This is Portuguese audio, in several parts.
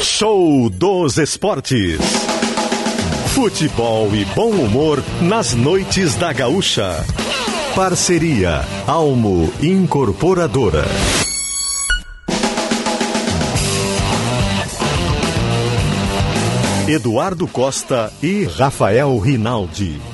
Show dos Esportes. Futebol e bom humor nas noites da Gaúcha. Parceria Almo Incorporadora. Eduardo Costa e Rafael Rinaldi.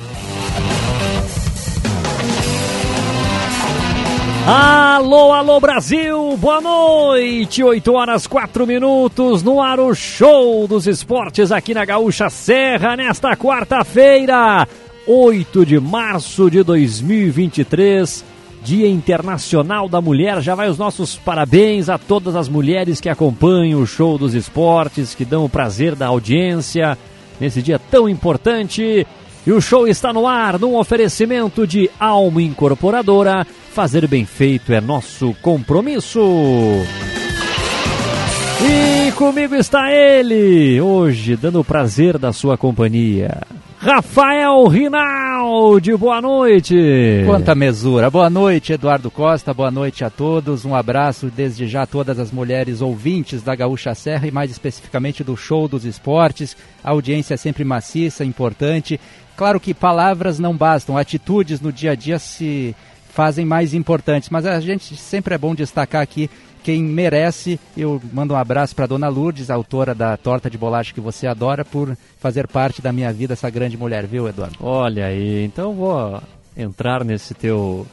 Alô, alô Brasil, boa noite, 8 horas 4 minutos, no ar o show dos esportes aqui na Gaúcha Serra, nesta quarta-feira, 8 de março de 2023, Dia Internacional da Mulher. Já vai os nossos parabéns a todas as mulheres que acompanham o show dos esportes, que dão o prazer da audiência nesse dia tão importante. E o show está no ar num oferecimento de Alma Incorporadora. Fazer bem feito é nosso compromisso. E comigo está ele, hoje dando o prazer da sua companhia. Rafael Rinaldi, boa noite. Quanta mesura. Boa noite, Eduardo Costa. Boa noite a todos. Um abraço desde já a todas as mulheres ouvintes da Gaúcha Serra e mais especificamente do Show dos Esportes. A audiência é sempre maciça, importante. Claro que palavras não bastam, atitudes no dia a dia se fazem mais importantes, mas a gente sempre é bom destacar aqui quem merece. Eu mando um abraço para Dona Lourdes, autora da torta de bolacha que você adora, por fazer parte da minha vida, essa grande mulher, viu, Eduardo? Olha aí, então vou entrar nesse teu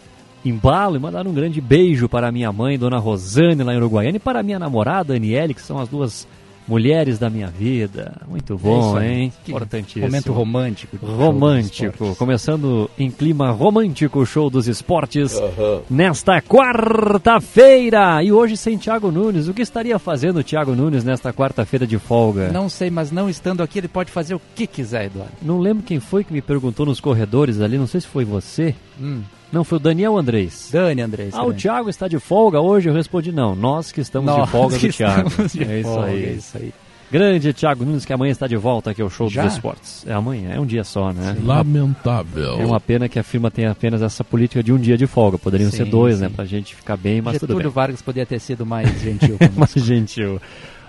embalo e mandar um grande beijo para minha mãe, Dona Rosane, lá em Uruguaiana, e para minha namorada, Aniele, que são as duas Mulheres da Minha Vida. Muito é bom, é hein? Importantíssimo. Momento romântico. Romântico. Começando em clima romântico o show dos esportes uhum. nesta quarta-feira. E hoje sem Thiago Nunes. O que estaria fazendo o Thiago Nunes nesta quarta-feira de folga? Não sei, mas não estando aqui ele pode fazer o que quiser, Eduardo. Não lembro quem foi que me perguntou nos corredores ali. Não sei se foi você. Hum. Não, foi o Daniel Andrés. Dani Andrés. Ah, o Thiago está de folga hoje? Eu respondi não. Nós que estamos nós de folga do Thiago. De é, isso aí. é isso aí. Grande Thiago Nunes, que amanhã está de volta aqui ao Show Já? dos Esportes. É amanhã, é um dia só, né? Lamentável. É uma pena que a firma tenha apenas essa política de um dia de folga. Poderiam sim, ser dois, né? sim. né? Pra gente ficar bem, mas Getúlio tudo bem. Vargas poderia ter sido mais gentil. mais gentil.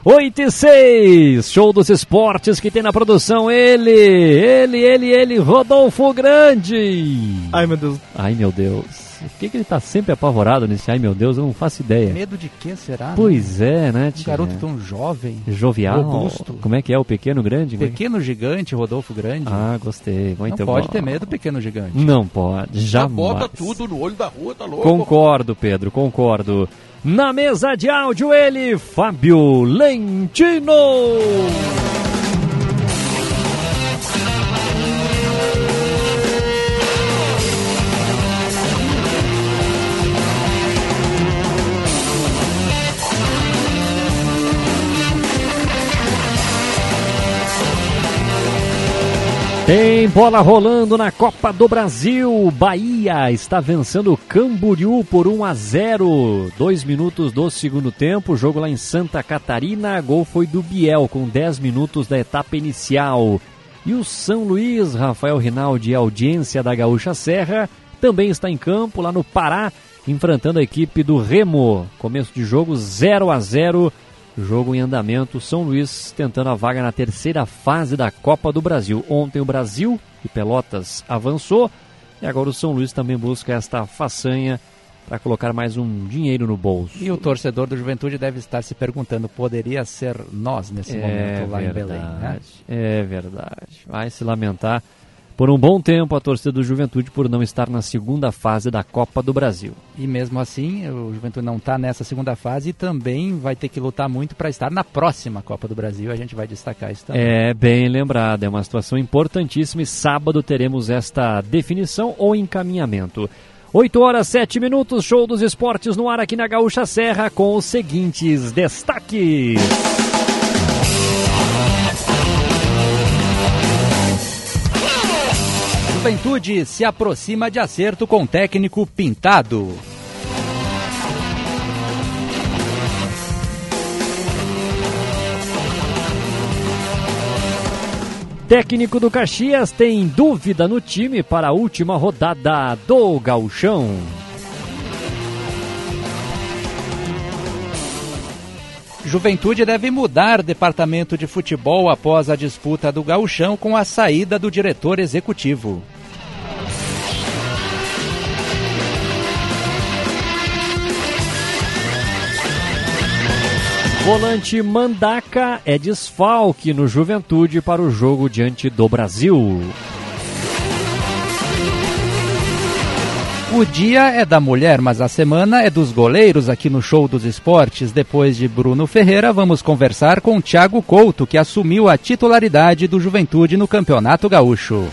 8 e 6, show dos esportes que tem na produção ele, ele, ele, ele, Rodolfo Grande. Ai meu Deus. Ai meu Deus. Por que, que ele tá sempre apavorado nesse ai meu Deus? Eu não faço ideia. Medo de quê será? Pois né? é, né? Um garoto tão jovem. Jovial. Robusto. Como é que é o pequeno grande? É pequeno gigante, Rodolfo Grande. Ah, gostei. Muito não bom. pode ter medo do pequeno gigante. Não pode, jamais. Bota tudo no olho da rua, tá louco? Concordo, Pedro, concordo. Na mesa de áudio, ele, Fábio Lentino. Tem bola rolando na Copa do Brasil. Bahia está vencendo o Camboriú por 1 a 0. Dois minutos do segundo tempo. Jogo lá em Santa Catarina. Gol foi do Biel com 10 minutos da etapa inicial. E o São Luís, Rafael Rinaldi, audiência da Gaúcha Serra, também está em campo lá no Pará, enfrentando a equipe do Remo. Começo de jogo 0 a 0 Jogo em andamento, São Luís tentando a vaga na terceira fase da Copa do Brasil. Ontem o Brasil e Pelotas avançou e agora o São Luís também busca esta façanha para colocar mais um dinheiro no bolso. E o torcedor do Juventude deve estar se perguntando: poderia ser nós nesse é momento lá verdade, em Belém? Né? É verdade. Vai se lamentar por um bom tempo a torcida do Juventude por não estar na segunda fase da Copa do Brasil. E mesmo assim, o Juventude não está nessa segunda fase e também vai ter que lutar muito para estar na próxima Copa do Brasil. A gente vai destacar isso também. É bem lembrado, é uma situação importantíssima e sábado teremos esta definição ou encaminhamento. 8 horas 7 minutos, show dos esportes no ar aqui na Gaúcha Serra com os seguintes destaques. Juventude se aproxima de acerto com técnico Pintado. Técnico do Caxias tem dúvida no time para a última rodada do Gauchão. Juventude deve mudar departamento de futebol após a disputa do gauchão com a saída do diretor executivo. Volante Mandaca é desfalque no Juventude para o jogo diante do Brasil. O dia é da mulher, mas a semana é dos goleiros aqui no Show dos Esportes. Depois de Bruno Ferreira, vamos conversar com Thiago Couto, que assumiu a titularidade do Juventude no Campeonato Gaúcho.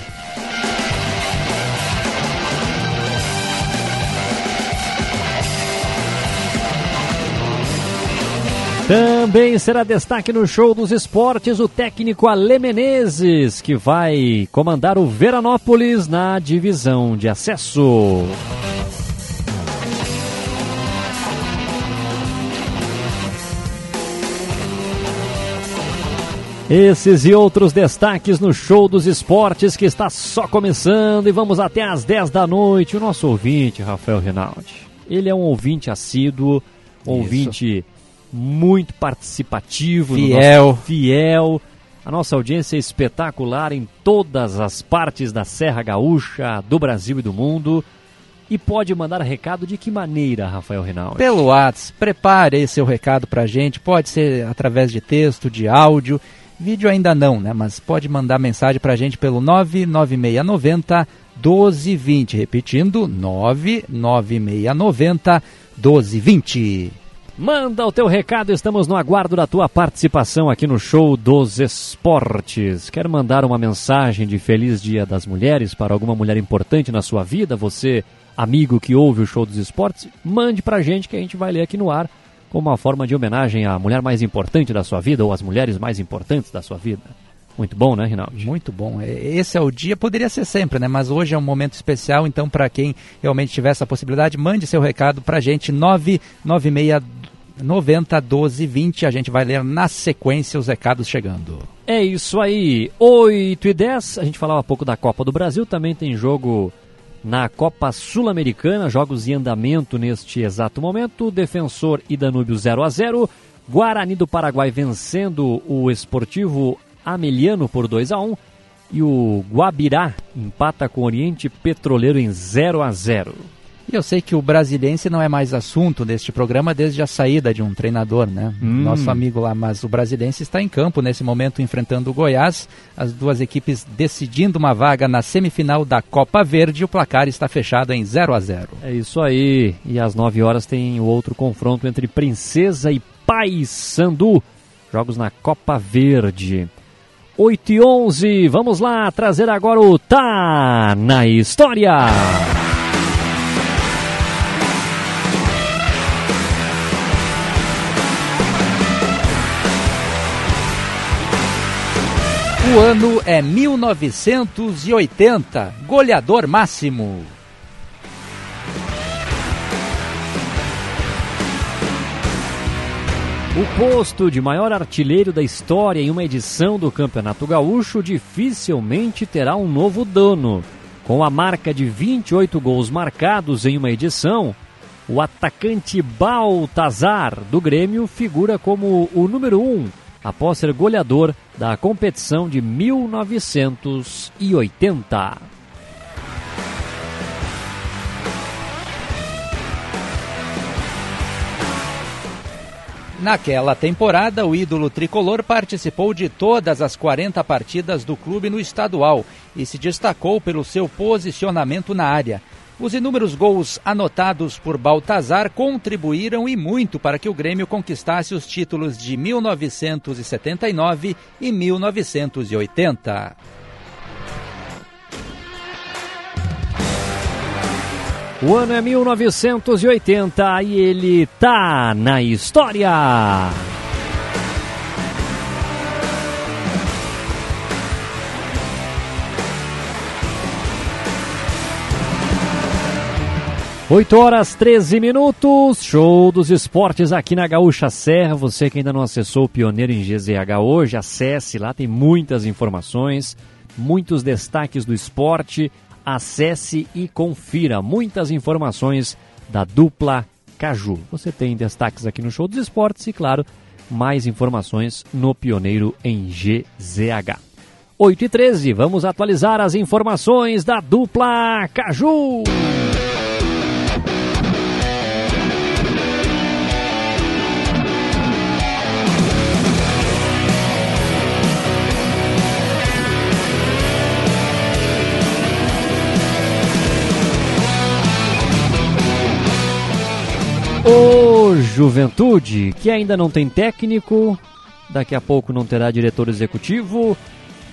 Também será destaque no show dos esportes o técnico Ale Menezes, que vai comandar o Veranópolis na divisão de acesso. Esses e outros destaques no show dos esportes que está só começando e vamos até às 10 da noite. O nosso ouvinte, Rafael Rinaldi, ele é um ouvinte assíduo, ouvinte muito participativo, fiel. Nosso, fiel. A nossa audiência é espetacular em todas as partes da Serra Gaúcha, do Brasil e do mundo. E pode mandar recado de que maneira, Rafael Reinaldo? Pelo WhatsApp. Prepare aí seu recado pra gente. Pode ser através de texto, de áudio. Vídeo ainda não, né? Mas pode mandar mensagem pra gente pelo 99690 1220. Repetindo, 99690 1220. Manda o teu recado, estamos no aguardo da tua participação aqui no Show dos Esportes. Quer mandar uma mensagem de Feliz Dia das Mulheres para alguma mulher importante na sua vida? Você, amigo que ouve o Show dos Esportes, mande pra gente que a gente vai ler aqui no ar como uma forma de homenagem à mulher mais importante da sua vida ou às mulheres mais importantes da sua vida. Muito bom, né, Rinaldo? Muito bom. É, esse é o dia, poderia ser sempre, né? Mas hoje é um momento especial, então para quem realmente tiver essa possibilidade, mande seu recado para a gente, 996 90 12 20. A gente vai ler na sequência os recados chegando. É isso aí. 8 e 10. A gente falava há pouco da Copa do Brasil. Também tem jogo na Copa Sul-Americana. Jogos em andamento neste exato momento. Defensor e Danúbio 0 a 0 Guarani do Paraguai vencendo o Esportivo Ameliano por 2 a 1 E o Guabirá empata com o Oriente Petroleiro em 0 a 0 e eu sei que o brasilense não é mais assunto deste programa desde a saída de um treinador, né? Hum. Nosso amigo lá, mas o brasilense está em campo nesse momento enfrentando o Goiás, as duas equipes decidindo uma vaga na semifinal da Copa Verde, o placar está fechado em 0 a 0. É isso aí. E às 9 horas tem o outro confronto entre Princesa e Paysandu, jogos na Copa Verde. 8 e 11, vamos lá trazer agora o Tá na História. O ano é 1980. Goleador máximo. O posto de maior artilheiro da história em uma edição do Campeonato Gaúcho dificilmente terá um novo dono. Com a marca de 28 gols marcados em uma edição, o atacante Baltazar do Grêmio figura como o número 1 um após ser goleador da competição de 1980. Naquela temporada, o ídolo tricolor participou de todas as 40 partidas do clube no estadual e se destacou pelo seu posicionamento na área. Os inúmeros gols anotados por Baltazar contribuíram e muito para que o Grêmio conquistasse os títulos de 1979 e 1980. O ano é 1980 e ele tá na história. 8 horas 13 minutos, show dos esportes aqui na Gaúcha Serra. Você que ainda não acessou o Pioneiro em GZH hoje, acesse lá, tem muitas informações, muitos destaques do esporte. Acesse e confira muitas informações da dupla Caju. Você tem destaques aqui no show dos esportes e, claro, Mais informações no Pioneiro em GZH. 8 e 13, vamos atualizar as informações da dupla Caju. O Juventude, que ainda não tem técnico, daqui a pouco não terá diretor executivo,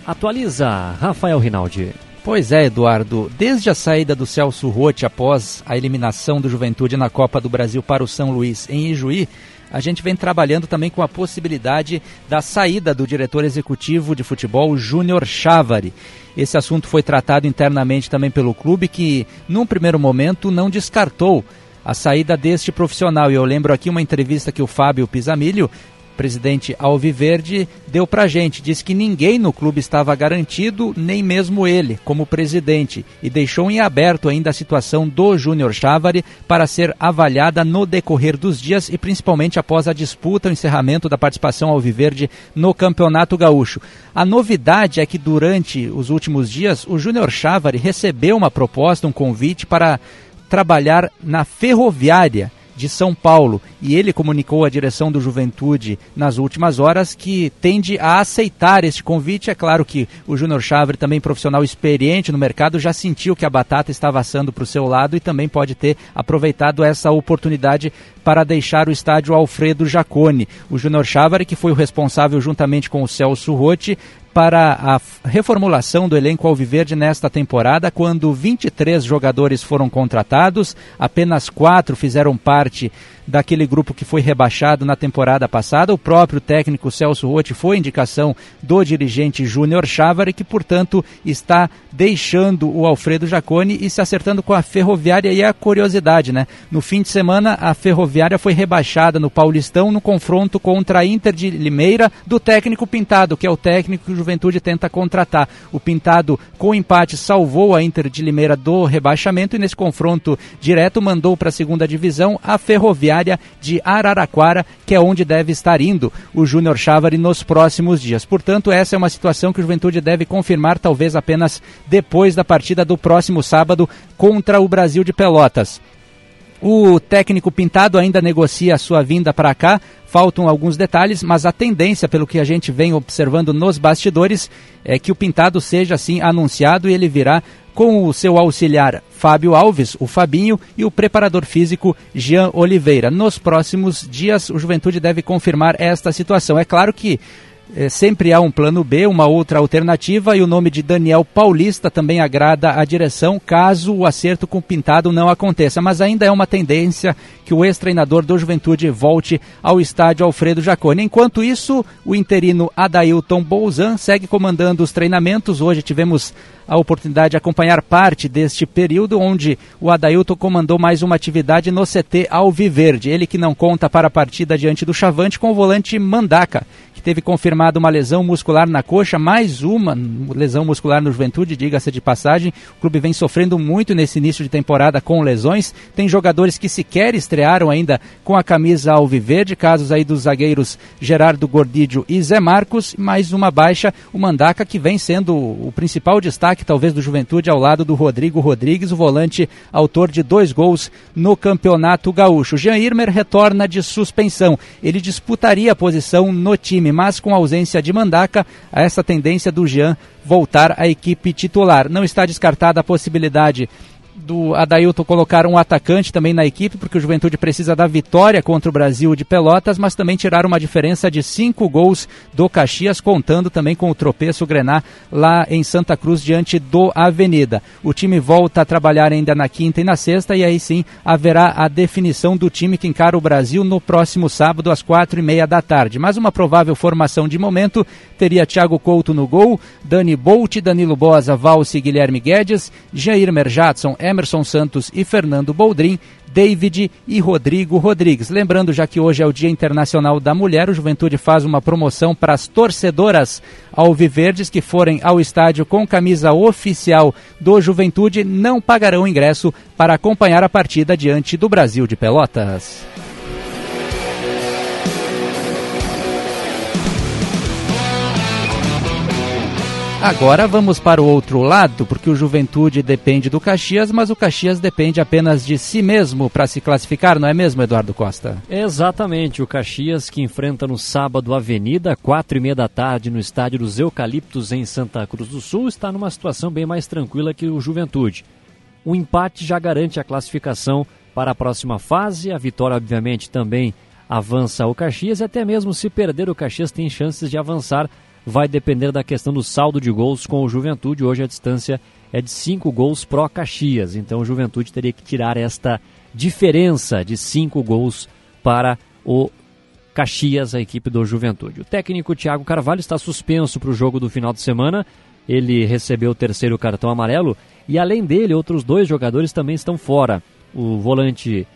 atualiza Rafael Rinaldi. Pois é, Eduardo. Desde a saída do Celso Rotti após a eliminação do Juventude na Copa do Brasil para o São Luís em Ijuí, a gente vem trabalhando também com a possibilidade da saída do diretor executivo de futebol, Júnior Chávari. Esse assunto foi tratado internamente também pelo clube, que, num primeiro momento, não descartou a saída deste profissional. E eu lembro aqui uma entrevista que o Fábio Pisamilho, presidente Alviverde, deu pra gente. Disse que ninguém no clube estava garantido, nem mesmo ele, como presidente, e deixou em aberto ainda a situação do Júnior Chávari para ser avaliada no decorrer dos dias e principalmente após a disputa, o encerramento da participação Alviverde no Campeonato Gaúcho. A novidade é que durante os últimos dias, o Júnior Chávari recebeu uma proposta, um convite para trabalhar na ferroviária de São Paulo e ele comunicou à direção do Juventude nas últimas horas que tende a aceitar este convite. É claro que o Júnior Chavre, também profissional experiente no mercado, já sentiu que a batata estava assando para o seu lado e também pode ter aproveitado essa oportunidade para deixar o estádio Alfredo Jacone. O Júnior Chavre, que foi o responsável juntamente com o Celso Rotti para a reformulação do elenco alviverde nesta temporada, quando 23 jogadores foram contratados, apenas quatro fizeram parte daquele grupo que foi rebaixado na temporada passada. O próprio técnico Celso Rotti foi indicação do dirigente Júnior Chávari, que, portanto, está deixando o Alfredo Jaconi e se acertando com a Ferroviária. E a curiosidade, né? No fim de semana, a Ferroviária foi rebaixada no Paulistão no confronto contra a Inter de Limeira do técnico Pintado, que é o técnico Juventude tenta contratar. O Pintado, com empate, salvou a Inter de Limeira do rebaixamento e nesse confronto direto mandou para a segunda divisão a Ferroviária de Araraquara, que é onde deve estar indo o Júnior Chávari nos próximos dias. Portanto, essa é uma situação que o Juventude deve confirmar, talvez apenas depois da partida do próximo sábado contra o Brasil de Pelotas. O técnico Pintado ainda negocia a sua vinda para cá. Faltam alguns detalhes, mas a tendência, pelo que a gente vem observando nos bastidores, é que o Pintado seja assim anunciado e ele virá com o seu auxiliar Fábio Alves, o Fabinho, e o preparador físico Jean Oliveira. Nos próximos dias, o Juventude deve confirmar esta situação. É claro que é, sempre há um plano B, uma outra alternativa, e o nome de Daniel Paulista também agrada a direção, caso o acerto com o Pintado não aconteça. Mas ainda é uma tendência que o ex-treinador do Juventude volte ao estádio Alfredo Jaconi. Enquanto isso, o interino Adailton Bouzan segue comandando os treinamentos. Hoje tivemos a oportunidade de acompanhar parte deste período, onde o Adailton comandou mais uma atividade no CT Alviverde. Ele que não conta para a partida diante do Chavante com o volante Mandaca, que teve confirmado uma lesão muscular na coxa, mais uma lesão muscular no Juventude, diga-se de passagem. O clube vem sofrendo muito nesse início de temporada com lesões. Tem jogadores que sequer estrearam ainda com a camisa alviverde, casos aí dos zagueiros Gerardo Gordídio e Zé Marcos, mais uma baixa, o Mandaca que vem sendo o principal destaque talvez do Juventude ao lado do Rodrigo Rodrigues, o volante autor de dois gols no Campeonato Gaúcho. Jean Irmer retorna de suspensão. Ele disputaria a posição no time mas com a ausência de Mandaca, há essa tendência do Jean voltar à equipe titular. Não está descartada a possibilidade do Adailton colocar um atacante também na equipe, porque o Juventude precisa da vitória contra o Brasil de Pelotas, mas também tirar uma diferença de cinco gols do Caxias, contando também com o tropeço Grená lá em Santa Cruz, diante do Avenida. O time volta a trabalhar ainda na quinta e na sexta, e aí sim haverá a definição do time que encara o Brasil no próximo sábado, às quatro e meia da tarde. Mas uma provável formação de momento teria Thiago Couto no gol, Dani Bolt, Danilo Bosa, Valse Guilherme Guedes, Jair Merjatson, Emerson Santos e Fernando Boldrin, David e Rodrigo Rodrigues. Lembrando, já que hoje é o Dia Internacional da Mulher, o Juventude faz uma promoção para as torcedoras alviverdes que forem ao estádio com camisa oficial do Juventude não pagarão ingresso para acompanhar a partida diante do Brasil de Pelotas. Agora vamos para o outro lado, porque o Juventude depende do Caxias, mas o Caxias depende apenas de si mesmo para se classificar, não é mesmo, Eduardo Costa? Exatamente, o Caxias que enfrenta no sábado a Avenida, quatro e meia da tarde, no estádio dos Eucaliptos em Santa Cruz do Sul, está numa situação bem mais tranquila que o Juventude. O empate já garante a classificação para a próxima fase, a vitória obviamente também avança o Caxias e até mesmo se perder o Caxias tem chances de avançar vai depender da questão do saldo de gols com o Juventude. Hoje a distância é de 5 gols pró Caxias, então o Juventude teria que tirar esta diferença de 5 gols para o Caxias, a equipe do Juventude. O técnico Thiago Carvalho está suspenso para o jogo do final de semana. Ele recebeu o terceiro cartão amarelo e além dele, outros dois jogadores também estão fora. O volante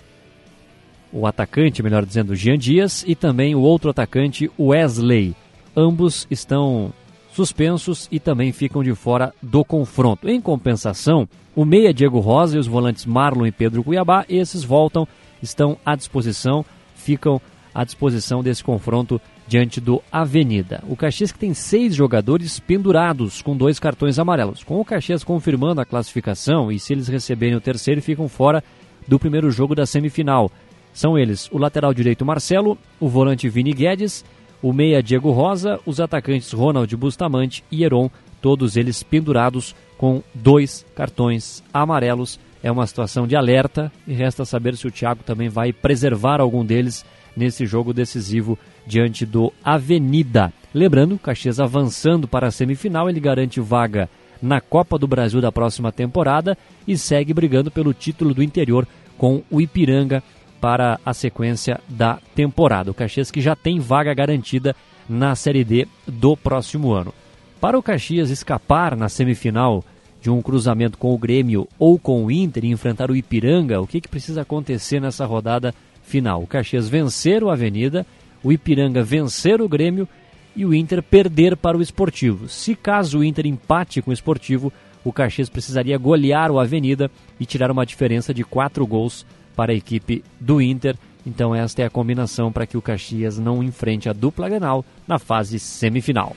o atacante, melhor dizendo, Jean Dias e também o outro atacante, Wesley ambos estão suspensos e também ficam de fora do confronto. Em compensação, o meia Diego Rosa e os volantes Marlon e Pedro Cuiabá, esses voltam, estão à disposição, ficam à disposição desse confronto diante do Avenida. O Caxias que tem seis jogadores pendurados com dois cartões amarelos. Com o Caxias confirmando a classificação e se eles receberem o terceiro, ficam fora do primeiro jogo da semifinal. São eles o lateral direito Marcelo, o volante Vini Guedes o meia Diego Rosa, os atacantes Ronald Bustamante e Heron, todos eles pendurados com dois cartões amarelos. É uma situação de alerta e resta saber se o Thiago também vai preservar algum deles nesse jogo decisivo diante do Avenida. Lembrando, Caxias avançando para a semifinal, ele garante vaga na Copa do Brasil da próxima temporada e segue brigando pelo título do interior com o Ipiranga para a sequência da temporada. O Caxias que já tem vaga garantida na Série D do próximo ano. Para o Caxias escapar na semifinal de um cruzamento com o Grêmio ou com o Inter e enfrentar o Ipiranga, o que, que precisa acontecer nessa rodada final? O Caxias vencer o Avenida, o Ipiranga vencer o Grêmio e o Inter perder para o Esportivo. Se caso o Inter empate com o Esportivo, o Caxias precisaria golear o Avenida e tirar uma diferença de quatro gols para a equipe do Inter. Então esta é a combinação para que o Caxias não enfrente a dupla Grenal na fase semifinal.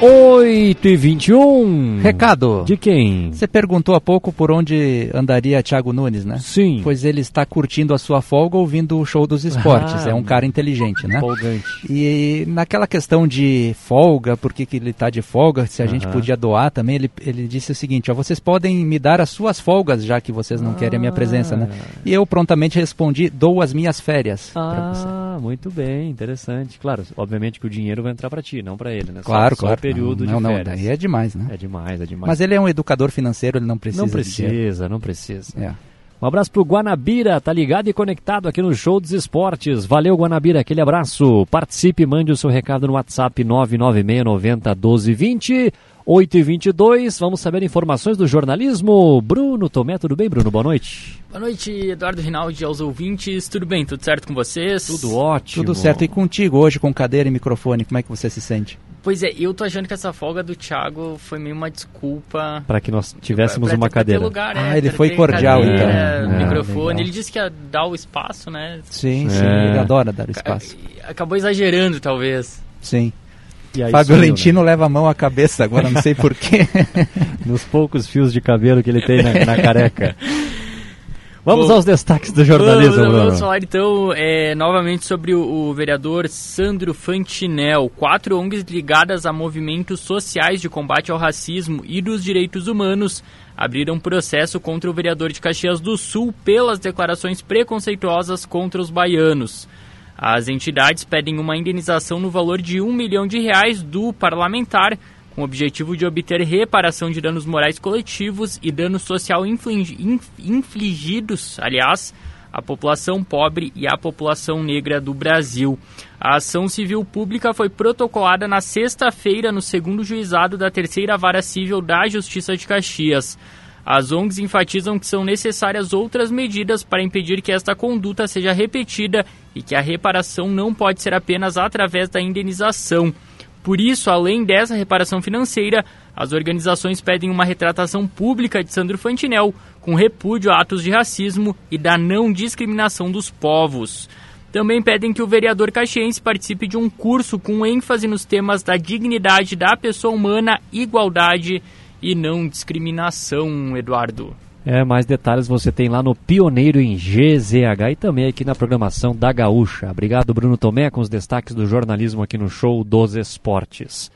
8 e 21. Recado. De quem? Você perguntou há pouco por onde andaria Thiago Nunes, né? Sim. Pois ele está curtindo a sua folga ouvindo o show dos esportes. Ah, é um cara inteligente, né? Folgante. E naquela questão de folga, por que, que ele está de folga, se a gente podia doar também, ele, ele disse o seguinte: ó, vocês podem me dar as suas folgas, já que vocês não ah. querem a minha presença, né? E eu prontamente respondi: dou as minhas férias. Ah, muito bem, interessante. Claro, obviamente que o dinheiro vai entrar para ti, não para ele, né? Claro, só, claro. Só período não, de não, férias. Não, daí é demais, né? É demais, é demais. Mas ele é um educador financeiro, ele não precisa. Não precisa, não precisa. É. Um abraço pro Guanabira, tá ligado e conectado aqui no Show dos Esportes. Valeu, Guanabira, aquele abraço. Participe, mande o seu recado no WhatsApp 996 90 12 20. 8 e 22 vamos saber informações do jornalismo. Bruno Tomé, tudo bem, Bruno? Boa noite. Boa noite, Eduardo Rinaldi, aos ouvintes. Tudo bem? Tudo certo com vocês? Tudo ótimo. Tudo certo. E contigo hoje, com cadeira e microfone, como é que você se sente? Pois é, eu tô achando que essa folga do Thiago foi meio uma desculpa. Para que nós tivéssemos pra, pra uma cadeira. Lugar, ah, é, ele foi cordial cadeira, então. É, microfone. ele disse que ia dar o espaço, né? Sim, é. sim, ele adora dar o espaço. Acabou exagerando, talvez. Sim. Fábio sumiu, Lentino né? leva a mão à cabeça agora, não sei porquê. Nos poucos fios de cabelo que ele tem na, na careca. Vamos Bom, aos destaques do jornalismo, vamos, Bruno. Vamos falar então é, novamente sobre o, o, vereador Sandro Fantinel. Quatro ONGs ligadas a movimentos sociais de combate ao racismo e dos direitos humanos abriram processo contra o vereador de Caxias do Sul pelas declarações preconceituosas contra os baianos. As entidades pedem uma indenização no valor de um milhão de reais do parlamentar, com o objetivo de obter reparação de danos morais coletivos e danos social infligidos, aliás, à população pobre e à população negra do Brasil. A ação civil pública foi protocolada na sexta-feira no segundo juizado da terceira vara civil da Justiça de Caxias. As ONGs enfatizam que são necessárias outras medidas para impedir que esta conduta seja repetida e que a reparação não pode ser apenas através da indenização. Por isso, além dessa reparação financeira, as organizações pedem uma retratação pública de Sandro Fantinel, com repúdio a atos de racismo e da não discriminação dos povos. Também pedem que o vereador caxiense participe de um curso com ênfase nos temas da dignidade da pessoa humana, igualdade e não discriminação, Eduardo. É, mais detalhes você tem lá no Pioneiro em GZH e também aqui na programação da Gaúcha. Obrigado, Bruno Tomé, com os destaques do jornalismo aqui no Show dos Esportes.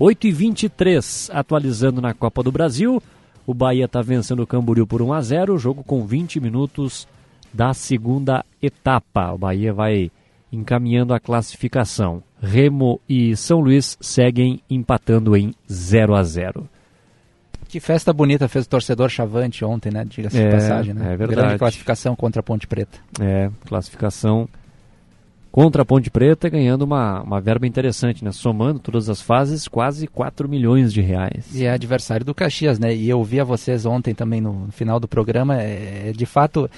8h23, atualizando na Copa do Brasil. O Bahia está vencendo o Camboriú por 1 a 0 jogo com 20 minutos da segunda etapa. O Bahia vai encaminhando a classificação. Remo e São Luís seguem empatando em 0 a 0 que festa bonita fez o torcedor Chavante ontem, né? Diga-se é, de passagem, né? É verdade. Grande classificação contra a Ponte Preta. É, classificação contra a Ponte Preta, ganhando uma, uma verba interessante, né? Somando todas as fases, quase 4 milhões de reais. E é adversário do Caxias, né? E eu vi a vocês ontem também no final do programa. É, de fato,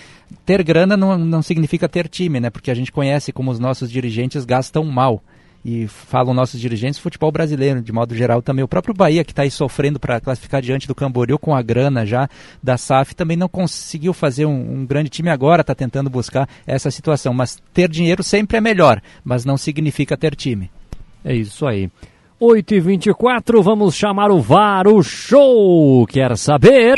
ter grana não, não significa ter time, né? Porque a gente conhece como os nossos dirigentes gastam mal e falam nossos dirigentes, futebol brasileiro, de modo geral também. O próprio Bahia, que está aí sofrendo para classificar diante do Camboriú com a grana já da SAF, também não conseguiu fazer um, um grande time agora, está tentando buscar essa situação. Mas ter dinheiro sempre é melhor, mas não significa ter time. É isso aí. 8h24, vamos chamar o VAR, o show. Quer saber?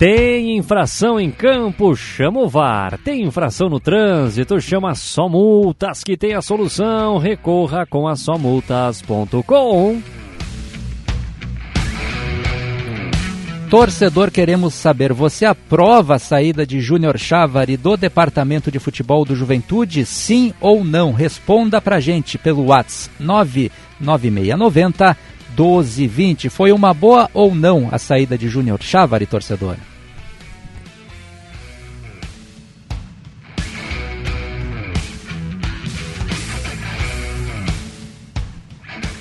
Tem infração em campo, chama o VAR. Tem infração no trânsito, chama Só Multas, que tem a solução. Recorra com a somultas.com. Torcedor, queremos saber, você aprova a saída de Júnior Chávari do Departamento de Futebol do Juventude? Sim ou não? Responda pra gente pelo WhatsApp 99690 1220. Foi uma boa ou não a saída de Júnior Chávari, torcedor?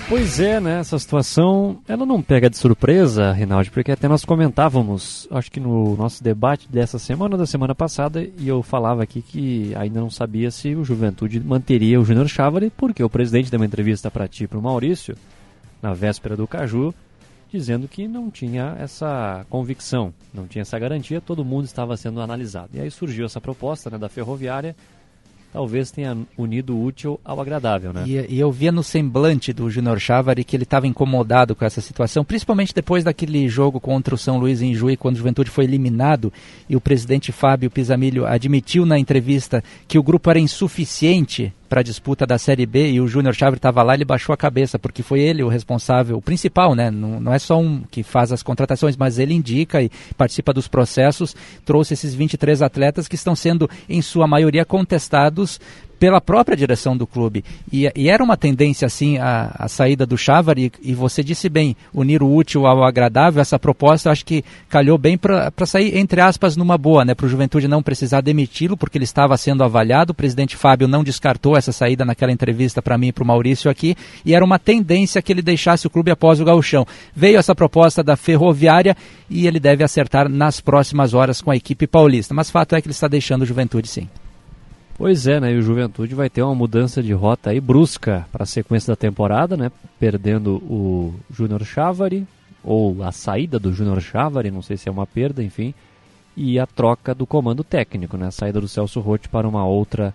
Pois é, né? Essa situação, ela não pega de surpresa, Rinaldi, porque até nós comentávamos, acho que no nosso debate dessa semana, da semana passada, e eu falava aqui que ainda não sabia se o Juventude manteria o Júnior Chávari, porque o presidente deu uma entrevista para ti, para o Maurício, na véspera do Caju, dizendo que não tinha essa convicção, não tinha essa garantia, todo mundo estava sendo analisado. E aí surgiu essa proposta né, da Ferroviária, talvez tenha unido o útil ao agradável, né? E, e eu via no semblante do Júnior Chávari que ele estava incomodado com essa situação, principalmente depois daquele jogo contra o São Luís em Juí, quando o Juventude foi eliminado e o presidente Fábio Pisamilho admitiu na entrevista que o grupo era insuficiente para a disputa da Série B e o Júnior Chávez estava lá, ele baixou a cabeça, porque foi ele o responsável, o principal, né? Não, não, é só um que faz as contratações, mas ele indica e participa dos processos, trouxe esses 23 atletas que estão sendo, em sua maioria, contestados pela própria direção do clube. E, e era uma tendência, assim, a, a saída do Chávari, e, e, você disse bem, unir o útil ao agradável, essa proposta acho que calhou bem para sair, entre aspas, numa boa, né? Para o Juventude não precisar demiti-lo, porque ele estava sendo avaliado. O presidente Fábio não descartou essa saída naquela entrevista para mim e para o Maurício aqui, e era uma tendência que ele deixasse o clube após o gauchão. Veio essa proposta da Ferroviária e ele deve acertar nas próximas horas com a equipe paulista. Mas fato é que ele está deixando o Juventude sim. Pois é, né? E o Juventude vai ter uma mudança de rota aí brusca para a sequência da temporada, né? Perdendo o Júnior Chávari, ou a saída do Júnior Chávari, não sei se é uma perda, enfim, e a troca do comando técnico, né? A saída do Celso Rotti para uma outra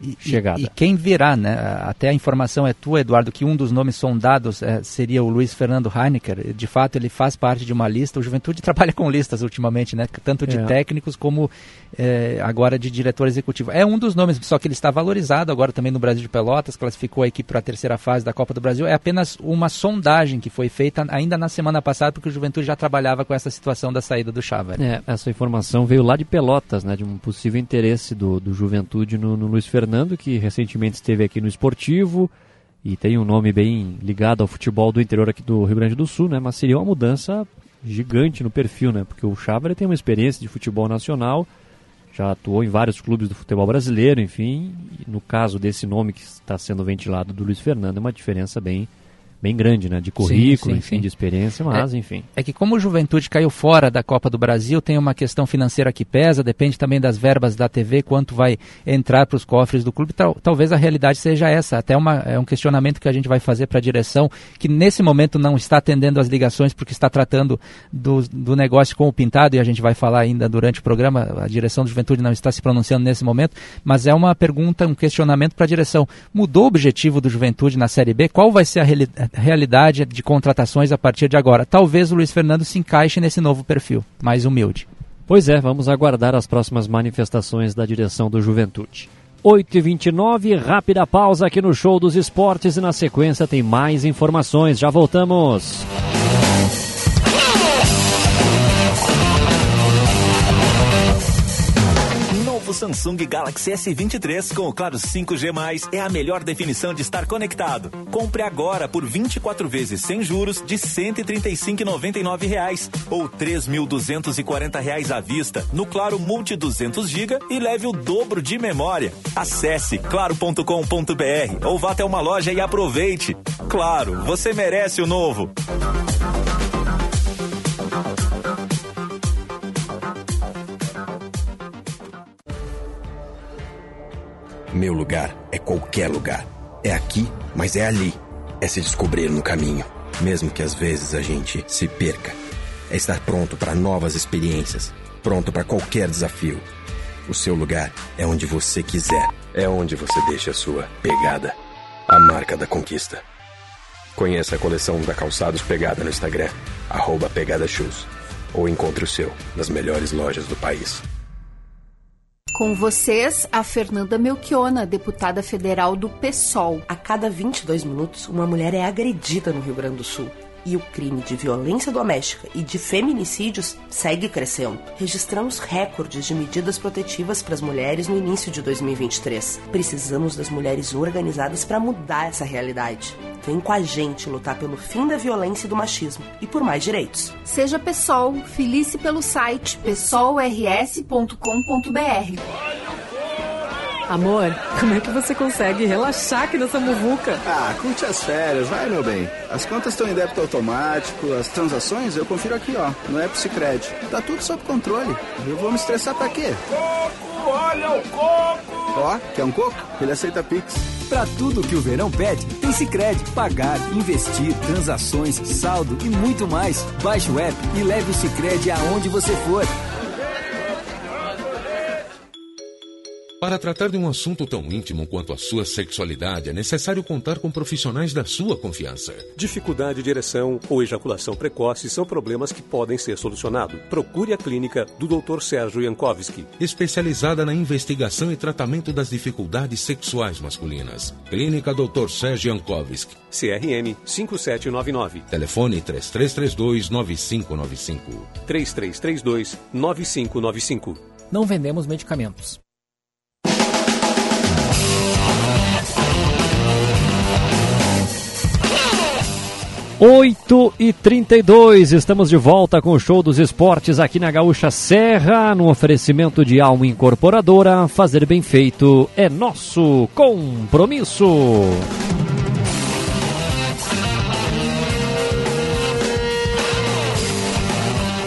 e, chegada. E, e, quem virá, né? Até a informação é tua, Eduardo, que um dos nomes sondados é, seria o Luiz Fernando Heinecker. De fato, ele faz parte de uma lista. O Juventude trabalha com listas ultimamente, né? Tanto de é. técnicos como é, agora de diretor executivo. É um dos nomes, só que ele está valorizado agora também no Brasil de Pelotas, classificou a equipe para a terceira fase da Copa do Brasil. É apenas uma sondagem que foi feita ainda na semana passada, porque o Juventude já trabalhava com essa situação da saída do Chávar. É, essa informação veio lá de Pelotas, né? De um possível interesse do, do Juventude no, no Luiz Fernando Fernando, que recentemente esteve aqui no Esportivo e tem um nome bem ligado ao futebol do interior aqui do Rio Grande do Sul, né? Mas seria uma mudança gigante no perfil, né? Porque o Chávari tem uma experiência de futebol nacional, já atuou em vários clubes do futebol brasileiro, enfim. no caso desse nome que está sendo ventilado do Luiz Fernando, é uma diferença bem bem grande, né? De currículo, sim, sim, enfim, sim. de experiência, mas é, enfim. É que como o Juventude caiu fora da Copa do Brasil, tem uma questão financeira que pesa, depende também das verbas da TV, quanto vai entrar para os cofres do clube. Tal, talvez a realidade seja essa. Até uma, é um questionamento que a gente vai fazer para a direção, que nesse momento não está atendendo as ligações porque está tratando do, do negócio com o Pintado, e a gente vai falar ainda durante o programa, a direção do Juventude não está se pronunciando nesse momento, mas é uma pergunta, um questionamento para a direção. Mudou o objetivo do Juventude na Série B? Qual vai ser a realidade? Realidade de contratações a partir de agora. Talvez o Luiz Fernando se encaixe nesse novo perfil, mais humilde. Pois é, vamos aguardar as próximas manifestações da direção do Juventude. 8h29, rápida pausa aqui no Show dos Esportes e na sequência tem mais informações. Já voltamos. Novo Samsung Galaxy S23 com o Claro 5G+, é a melhor definição de estar conectado. Compre agora por 24 vezes sem juros de 135,99 reais, ou 3.240 reais à vista no Claro Multi 200 GB e leve o dobro de memória. Acesse claro.com.br ou vá até uma loja e aproveite. Claro, você merece o novo. Meu lugar é qualquer lugar. É aqui, mas é ali. É se descobrir no caminho, mesmo que às vezes a gente se perca. É estar pronto para novas experiências, pronto para qualquer desafio. O seu lugar é onde você quiser. É onde você deixa a sua pegada. A marca da conquista. Conheça a coleção da Calçados Pegada no Instagram, arroba Pegada Shoes. Ou encontre o seu nas melhores lojas do país. Com vocês, a Fernanda Melchiona, deputada federal do PSOL. A cada 22 minutos, uma mulher é agredida no Rio Grande do Sul e o crime de violência doméstica e de feminicídios segue crescendo. Registramos recordes de medidas protetivas para as mulheres no início de 2023. Precisamos das mulheres organizadas para mudar essa realidade. Vem com a gente lutar pelo fim da violência e do machismo e por mais direitos. Seja PSOL, filice pelo site psolrs.com.br. Amor, como é que você consegue relaxar aqui nessa muvuca? Ah, curte as férias, vai, meu bem. As contas estão em débito automático, as transações eu confiro aqui, ó, no App Cicred. Tá tudo sob controle. Eu vou me estressar pra quê? Coco, olha o coco! Ó, quer um coco? Ele aceita Pix. Pra tudo que o verão pede, tem Cicred. Pagar, investir, transações, saldo e muito mais. Baixe o app e leve o Cicred aonde você for. Para tratar de um assunto tão íntimo quanto a sua sexualidade, é necessário contar com profissionais da sua confiança. Dificuldade de ereção ou ejaculação precoce são problemas que podem ser solucionados. Procure a clínica do Dr. Sérgio Jankowski. Especializada na investigação e tratamento das dificuldades sexuais masculinas. Clínica Dr. Sérgio Jankowski. CRM 5799. Telefone 3332 9595. 3332 9595. Não vendemos medicamentos. 8 e 32 estamos de volta com o show dos esportes aqui na Gaúcha Serra, no oferecimento de Alma Incorporadora. Fazer bem feito é nosso compromisso.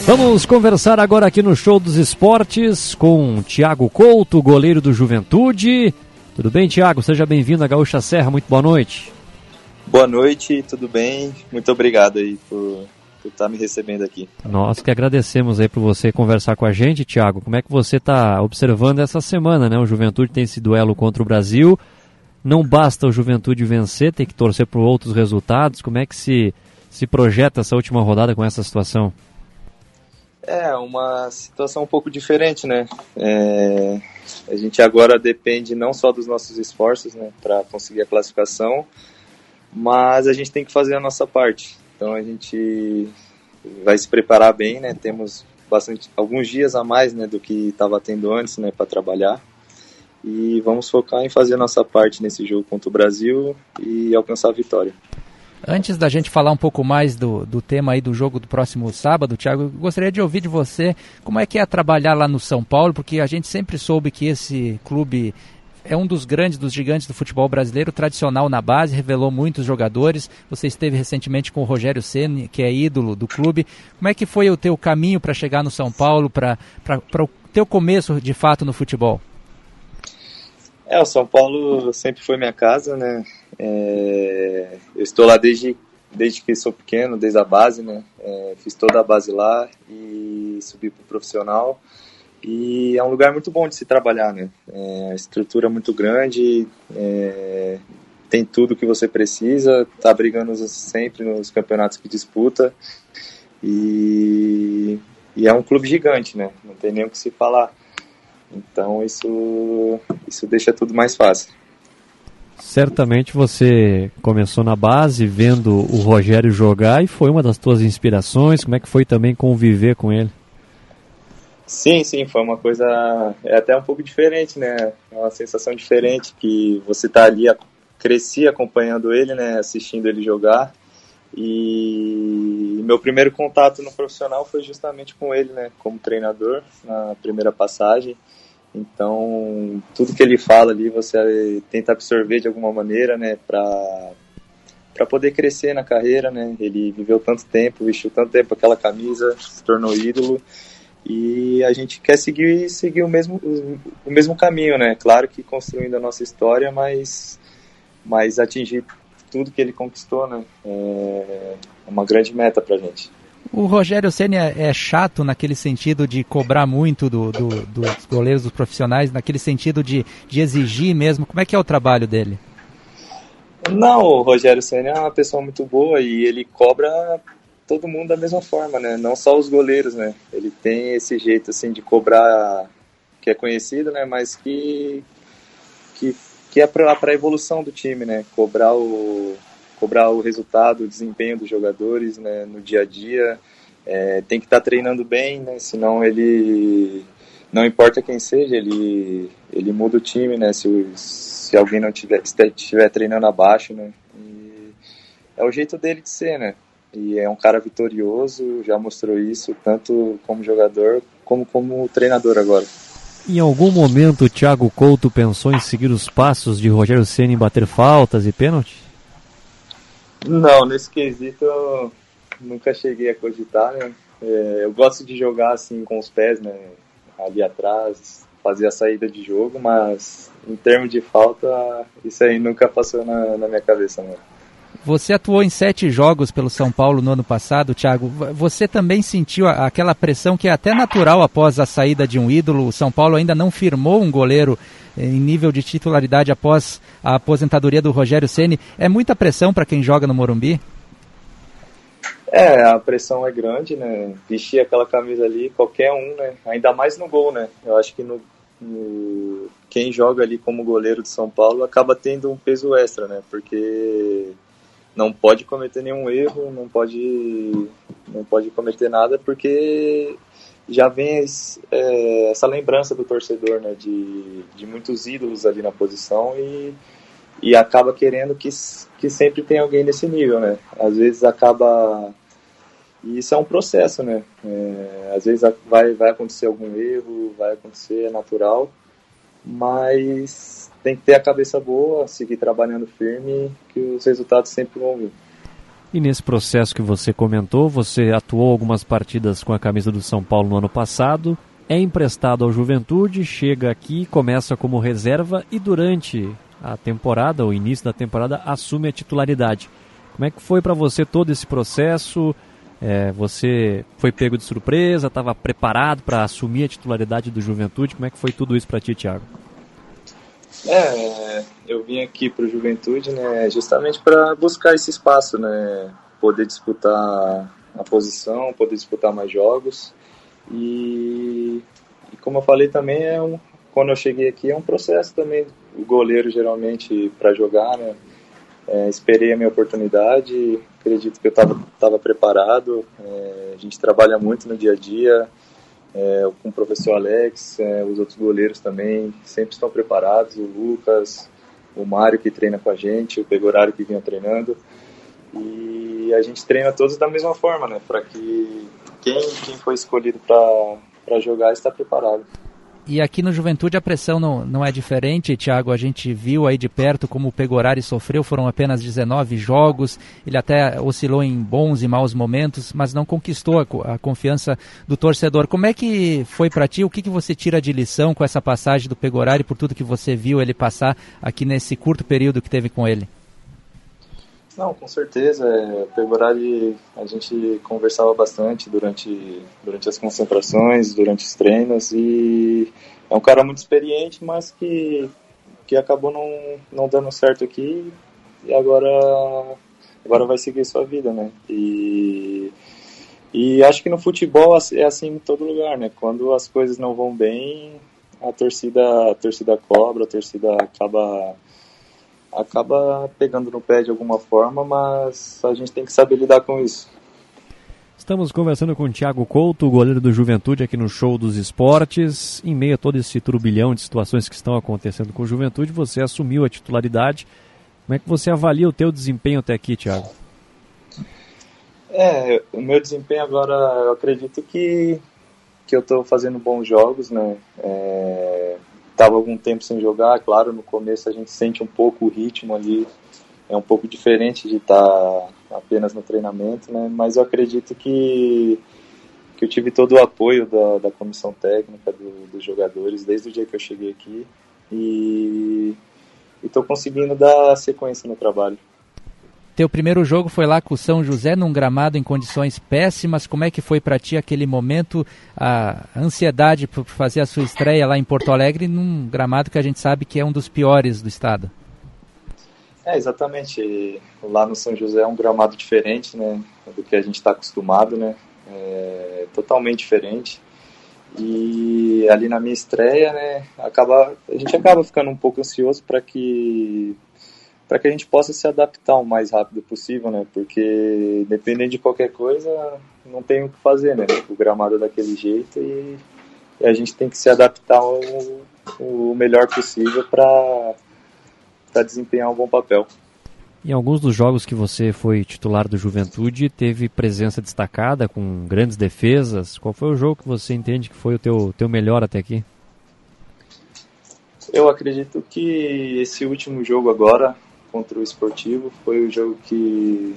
Vamos conversar agora aqui no show dos esportes com Tiago Couto, goleiro do Juventude. Tudo bem, Tiago? Seja bem-vindo à Gaúcha Serra. Muito boa noite. Boa noite, tudo bem? Muito obrigado aí por, por estar tá me recebendo aqui. Nós que agradecemos aí por você conversar com a gente, Thiago. Como é que você está observando essa semana, né? O Juventude tem esse duelo contra o Brasil. Não basta o Juventude vencer, tem que torcer por outros resultados. Como é que se, se projeta essa última rodada com essa situação? É uma situação um pouco diferente, né? É, a gente agora depende não só dos nossos esforços, né, para conseguir a classificação, mas a gente tem que fazer a nossa parte. Então a gente vai se preparar bem, né? Temos bastante alguns dias a mais, né, do que estava tendo antes, né, para trabalhar. E vamos focar em fazer a nossa parte nesse jogo contra o Brasil e alcançar a vitória. Antes da gente falar um pouco mais do, do tema aí do jogo do próximo sábado, Thiago, gostaria de ouvir de você como é que é trabalhar lá no São Paulo, porque a gente sempre soube que esse clube é um dos grandes, dos gigantes do futebol brasileiro, tradicional na base, revelou muitos jogadores. Você esteve recentemente com o Rogério Ceni, que é ídolo do clube. Como é que foi o teu caminho para chegar no São Paulo, para o teu começo de fato no futebol? É, o São Paulo sempre foi minha casa, né? É, eu estou lá desde, desde que sou pequeno, desde a base, né? É, fiz toda a base lá e subi para o profissional. E é um lugar muito bom de se trabalhar, né? É, a estrutura é muito grande, é, tem tudo que você precisa, tá brigando sempre nos campeonatos que disputa. E, e é um clube gigante, né? Não tem nem o que se falar. Então isso, isso deixa tudo mais fácil. Certamente você começou na base vendo o Rogério jogar e foi uma das tuas inspirações. Como é que foi também conviver com ele? Sim, sim, foi uma coisa é até um pouco diferente, né? É uma sensação diferente que você tá ali, cresci acompanhando ele, né? Assistindo ele jogar. E meu primeiro contato no profissional foi justamente com ele, né? Como treinador na primeira passagem. Então, tudo que ele fala ali, você tenta absorver de alguma maneira, né, para para poder crescer na carreira, né? Ele viveu tanto tempo, vestiu tanto tempo aquela camisa, se tornou ídolo e a gente quer seguir seguir o mesmo o mesmo caminho, né? Claro que construindo a nossa história, mas mas atingir tudo que ele conquistou, né? É uma grande meta para gente. O Rogério Senna é, é chato naquele sentido de cobrar muito do, do, dos goleiros, dos profissionais, naquele sentido de, de exigir mesmo. Como é que é o trabalho dele? Não, o Rogério Senna é uma pessoa muito boa e ele cobra todo mundo da mesma forma, né? Não só os goleiros, né? Ele tem esse jeito assim de cobrar que é conhecido, né? Mas que que, que é para a evolução do time, né? Cobrar o cobrar o resultado, o desempenho dos jogadores né, no dia a dia. É, tem que estar tá treinando bem, né, senão ele, não importa quem seja, ele, ele muda o time, né, se, se alguém não tiver, estiver treinando abaixo, né, é o jeito dele de ser, né, e é um cara vitorioso, já mostrou isso, tanto como jogador, como como treinador agora. Em algum momento o Thiago Couto pensou em seguir os passos de Rogério Ceni em bater faltas e pênaltis? Não, nesse quesito eu nunca cheguei a cogitar, né? É, eu gosto de jogar assim com os pés, né? Ali atrás, fazer a saída de jogo, mas em termos de falta, isso aí nunca passou na, na minha cabeça, né? Você atuou em sete jogos pelo São Paulo no ano passado, Thiago. Você também sentiu aquela pressão que é até natural após a saída de um ídolo? O São Paulo ainda não firmou um goleiro eh, em nível de titularidade após a aposentadoria do Rogério Ceni. É muita pressão para quem joga no Morumbi? É, a pressão é grande, né? Vestir aquela camisa ali, qualquer um, né? Ainda mais no gol, né? Eu acho que no, no, quem joga ali como goleiro de São Paulo acaba tendo um peso extra, né? Porque não pode cometer nenhum erro, não pode, não pode cometer nada, porque já vem é, essa lembrança do torcedor, né, de, de muitos ídolos ali na posição e, e acaba querendo que, que sempre tem alguém nesse nível, né. Às vezes acaba e isso é um processo, né. É, às vezes vai vai acontecer algum erro, vai acontecer, é natural, mas tem que ter a cabeça boa, seguir trabalhando firme, que os resultados sempre vão vir. E nesse processo que você comentou, você atuou algumas partidas com a camisa do São Paulo no ano passado, é emprestado ao Juventude, chega aqui, começa como reserva e durante a temporada, o início da temporada, assume a titularidade. Como é que foi para você todo esse processo? É, você foi pego de surpresa, estava preparado para assumir a titularidade do Juventude? Como é que foi tudo isso para ti, Thiago? É, eu vim aqui para o Juventude, né, justamente para buscar esse espaço, né, poder disputar a posição, poder disputar mais jogos. E, e como eu falei também é um, quando eu cheguei aqui é um processo também. O goleiro geralmente para jogar, né, é, esperei a minha oportunidade, acredito que eu estava tava preparado, é, a gente trabalha muito no dia a dia é, com o professor Alex, é, os outros goleiros também sempre estão preparados, o Lucas, o Mário que treina com a gente, o Pegorari que vinha treinando. E a gente treina todos da mesma forma, né? Para que quem, quem foi escolhido para jogar está preparado. E aqui no Juventude a pressão não, não é diferente, Thiago. A gente viu aí de perto como o Pegorari sofreu, foram apenas 19 jogos. Ele até oscilou em bons e maus momentos, mas não conquistou a, a confiança do torcedor. Como é que foi para ti? O que, que você tira de lição com essa passagem do Pegorari por tudo que você viu ele passar aqui nesse curto período que teve com ele? Não, com certeza. É, a gente conversava bastante durante, durante as concentrações, durante os treinos, e é um cara muito experiente, mas que, que acabou não, não dando certo aqui, e agora, agora vai seguir sua vida, né? E, e acho que no futebol é assim em todo lugar, né? Quando as coisas não vão bem, a torcida, a torcida cobra, a torcida acaba acaba pegando no pé de alguma forma, mas a gente tem que saber lidar com isso. Estamos conversando com o Thiago Couto, goleiro do Juventude, aqui no Show dos Esportes. Em meio a todo esse turbilhão de situações que estão acontecendo com o Juventude, você assumiu a titularidade. Como é que você avalia o teu desempenho até aqui, Thiago? É, o meu desempenho agora, eu acredito que, que eu estou fazendo bons jogos, né? É, estava algum tempo sem jogar, claro, no começo a gente sente um pouco o ritmo ali, é um pouco diferente de estar tá apenas no treinamento, né? Mas eu acredito que, que eu tive todo o apoio da, da comissão técnica, do, dos jogadores, desde o dia que eu cheguei aqui, e estou conseguindo dar sequência no trabalho. Teu primeiro jogo foi lá com o São José num gramado em condições péssimas. Como é que foi para ti aquele momento, a ansiedade por fazer a sua estreia lá em Porto Alegre num gramado que a gente sabe que é um dos piores do estado? É, exatamente. Lá no São José é um gramado diferente, né, do que a gente está acostumado, né? É totalmente diferente. E ali na minha estreia, né, acaba, a gente acaba ficando um pouco ansioso para que para que a gente possa se adaptar o mais rápido possível, né? Porque dependendo de qualquer coisa, não tem o que fazer, né? O gramado é daquele jeito e, a gente tem que se adaptar o, o melhor possível para desempenhar um bom papel. Em alguns dos jogos que você foi titular do Juventude, teve presença destacada, com grandes defesas. Qual foi o jogo que você entende que foi o teu, teu melhor até aqui? Eu acredito que esse último jogo agora, contra o Esportivo foi o jogo que,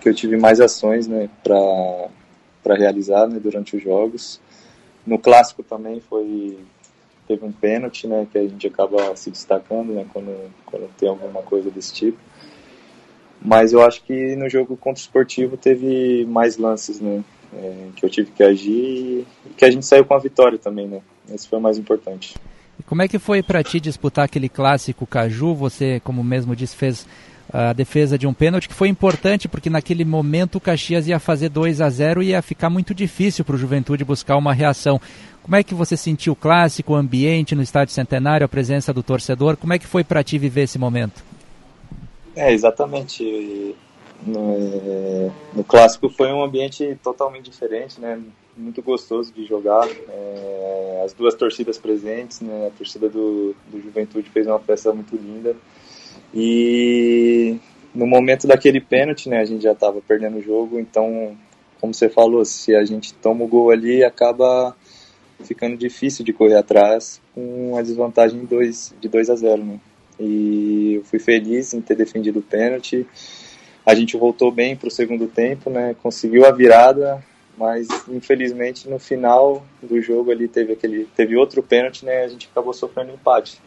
que eu tive mais ações né, para realizar né, durante os jogos. No clássico também foi teve um pênalti, né, que a gente acaba se destacando, né, quando, quando tem alguma coisa desse tipo. Mas eu acho que no jogo contra o Esportivo teve mais lances, né, é, que eu tive que agir e que a gente saiu com a vitória também, né. Esse foi o mais importante. Como é que foi para ti disputar aquele clássico Caju? Você, como mesmo disse, fez a defesa de um pênalti que foi importante porque naquele momento o Caxias ia fazer 2 a 0 e ia ficar muito difícil para o Juventude buscar uma reação. Como é que você sentiu o clássico, o ambiente no estádio Centenário, a presença do torcedor? Como é que foi para ti viver esse momento? É, exatamente. No, é, no, clássico foi um ambiente totalmente diferente, né? Muito gostoso de jogar. É, as duas torcidas presentes, né? A torcida do, do Juventude fez uma festa muito linda. E no momento daquele pênalti, né? A gente já estava perdendo o jogo, então, como você falou, se a gente toma o gol ali, acaba ficando difícil de correr atrás com a desvantagem dois, de 2 a 0, né? E eu fui feliz em ter defendido o pênalti. A gente voltou bem para o segundo tempo, né? Conseguiu a virada, mas infelizmente no final do jogo ali teve aquele teve outro pênalti né? A gente acabou sofrendo empate.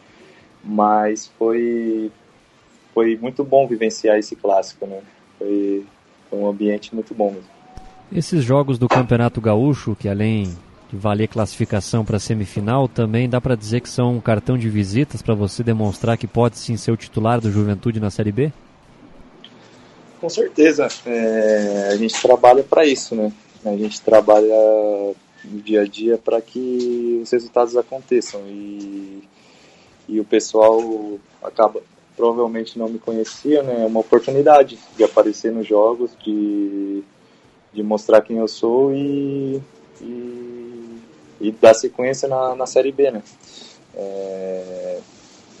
Mas foi foi muito bom vivenciar esse clássico né? Foi, foi um ambiente muito bom mesmo. esses jogos do Campeonato Gaúcho que além de valer classificação para a semifinal também dá para dizer que são um cartão de visitas para você demonstrar que pode sim ser o titular do Juventude na Série B? Com certeza. É, a gente trabalha para isso né a gente trabalha no dia a dia para que os resultados aconteçam e, e o pessoal acaba provavelmente não me conhecia, né? É uma oportunidade de aparecer nos jogos, de, de mostrar quem eu sou e, e, e dar sequência na, na Série B, né? É,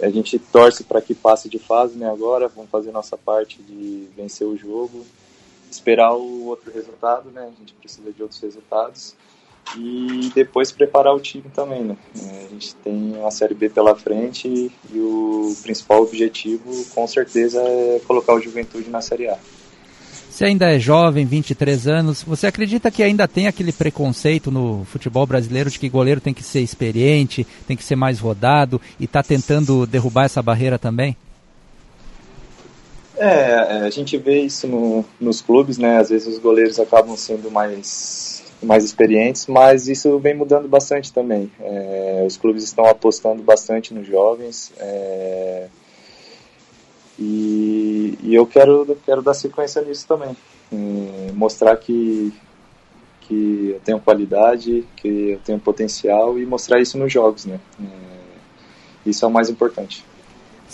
a gente torce para que passe de fase, né? Agora vamos fazer nossa parte de vencer o jogo esperar o outro resultado, né? A gente precisa de outros resultados. e depois preparar o time também, né? É, a gente tem uma Série B pela frente e o principal objetivo, com certeza, é colocar o Juventude na Série A. Você ainda é jovem, 23 anos, você acredita que ainda tem aquele preconceito no futebol brasileiro de que goleiro tem que ser experiente, tem que ser mais rodado e está tentando derrubar essa barreira também? É, a gente vê isso no, nos clubes, né? Às vezes os goleiros acabam sendo mais, mais experientes, mas isso vem mudando bastante também. É, os clubes estão apostando bastante nos jovens. É, e, e, eu quero, quero dar sequência nisso também. É, mostrar que, que eu tenho qualidade, que eu tenho potencial e mostrar isso nos jogos, né? É, isso é o mais importante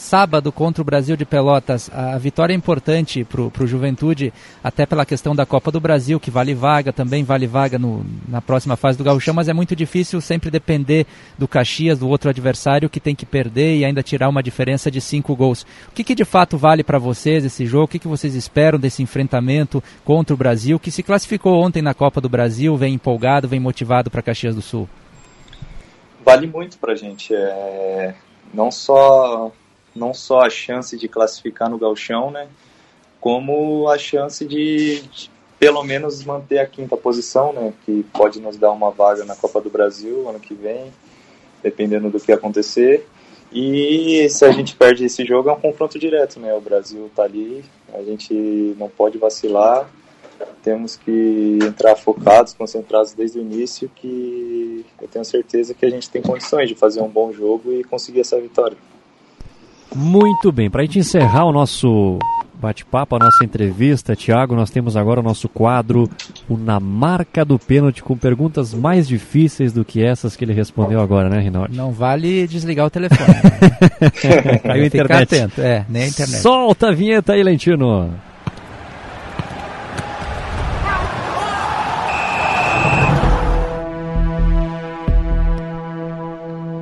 sábado contra o Brasil de Pelotas. A vitória é importante para o Juventude, até pela questão da Copa do Brasil, que vale vaga, também vale vaga no, na próxima fase do Gauchão, mas é muito difícil sempre depender do Caxias, do outro adversário, que tem que perder e ainda tirar uma diferença de cinco gols. O que, que de fato vale para vocês esse jogo? O que, que vocês esperam desse enfrentamento contra o Brasil, que se classificou ontem na Copa do Brasil, vem empolgado, vem motivado para Caxias do Sul? Vale muito para a gente. É... Não só não só a chance de classificar no galchão, né, como a chance de, de, pelo menos manter a quinta posição, né, que pode nos dar uma vaga na Copa do Brasil ano que vem, dependendo do que acontecer. E se a gente perde esse jogo é um confronto direto, né? O Brasil está ali, a gente não pode vacilar, temos que entrar focados, concentrados desde o início, que eu tenho certeza que a gente tem condições de fazer um bom jogo e conseguir essa vitória. Muito bem, para a gente encerrar o nosso bate-papo, a nossa entrevista, Tiago, nós temos agora o nosso quadro, o Na Marca do Pênalti, com perguntas mais difíceis do que essas que ele respondeu agora, né, Rinaldi? Não vale desligar o telefone. Aí a internet. atento, é, nem a internet. Solta a vinheta aí, Lentino.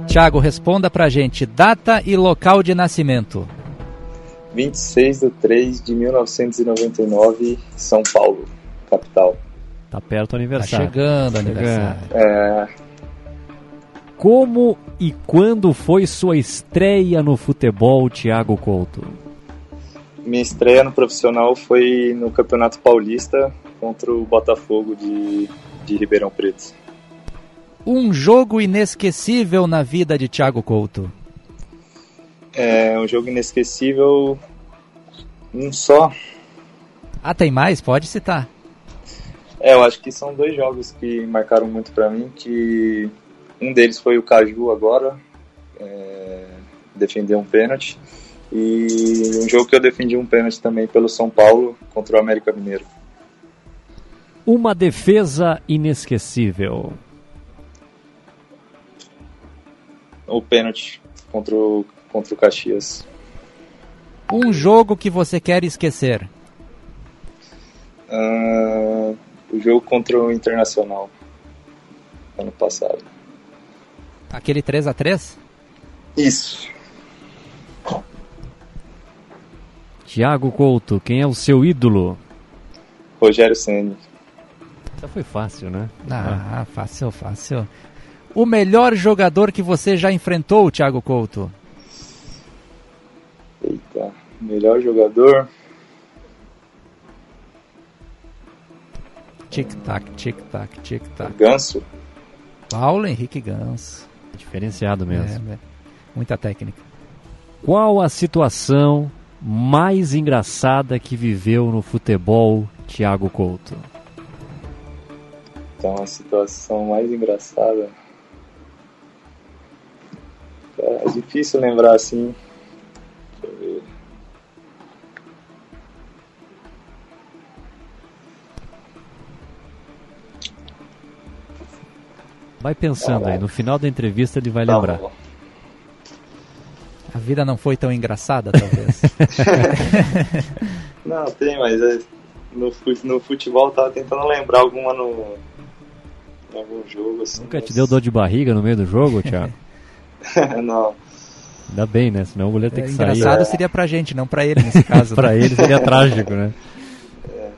Tiago, responda pra gente. Data e local de nascimento. 26 de 3 de 1999, São Paulo, capital. Tá perto do aniversário. Tá chegando o aniversário. É... Como e quando foi sua estreia no futebol, Tiago Couto? Minha estreia no profissional foi no Campeonato Paulista contra o Botafogo de, de Ribeirão Preto. Um jogo inesquecível na vida de Thiago Couto. É um jogo inesquecível. Um só. Ah, tem mais? Pode citar. É, eu acho que são dois jogos que marcaram muito para mim. Que um deles foi o Caju agora, é, defendeu um pênalti. E um jogo que eu defendi um pênalti também pelo São Paulo contra o América Mineiro. Uma defesa inesquecível. O pênalti contra o, contra o Caxias. Um jogo que você quer esquecer? Uh, o jogo contra o Internacional, ano passado. Aquele 3 a 3 Isso. Tiago Couto, quem é o seu ídolo? Rogério Senni. Já foi fácil, né? Ah, fácil, fácil o melhor jogador que você já enfrentou, Thiago Couto? Eita, melhor jogador. Tic-tac, tic-tac, tic-tac. Ganso. Paulo Henrique Ganso. Diferenciado mesmo. É, é. Muita técnica. Qual a situação mais engraçada que viveu no futebol, Thiago Couto? Então, a situação mais engraçada. É difícil lembrar assim. Deixa eu ver. Vai pensando aí, no final da entrevista ele vai tá lembrar. Bom. A vida não foi tão engraçada, talvez. não, tem, mas é, no, no futebol eu tava tentando lembrar alguma no, em algum jogo. Assim, Nunca mas... te deu dor de barriga no meio do jogo, Thiago? não. Ainda bem, né? Senão o goleiro tem é, que engraçado sair. Engraçado seria pra gente, não pra ele nesse caso. pra né? ele seria trágico, né? É.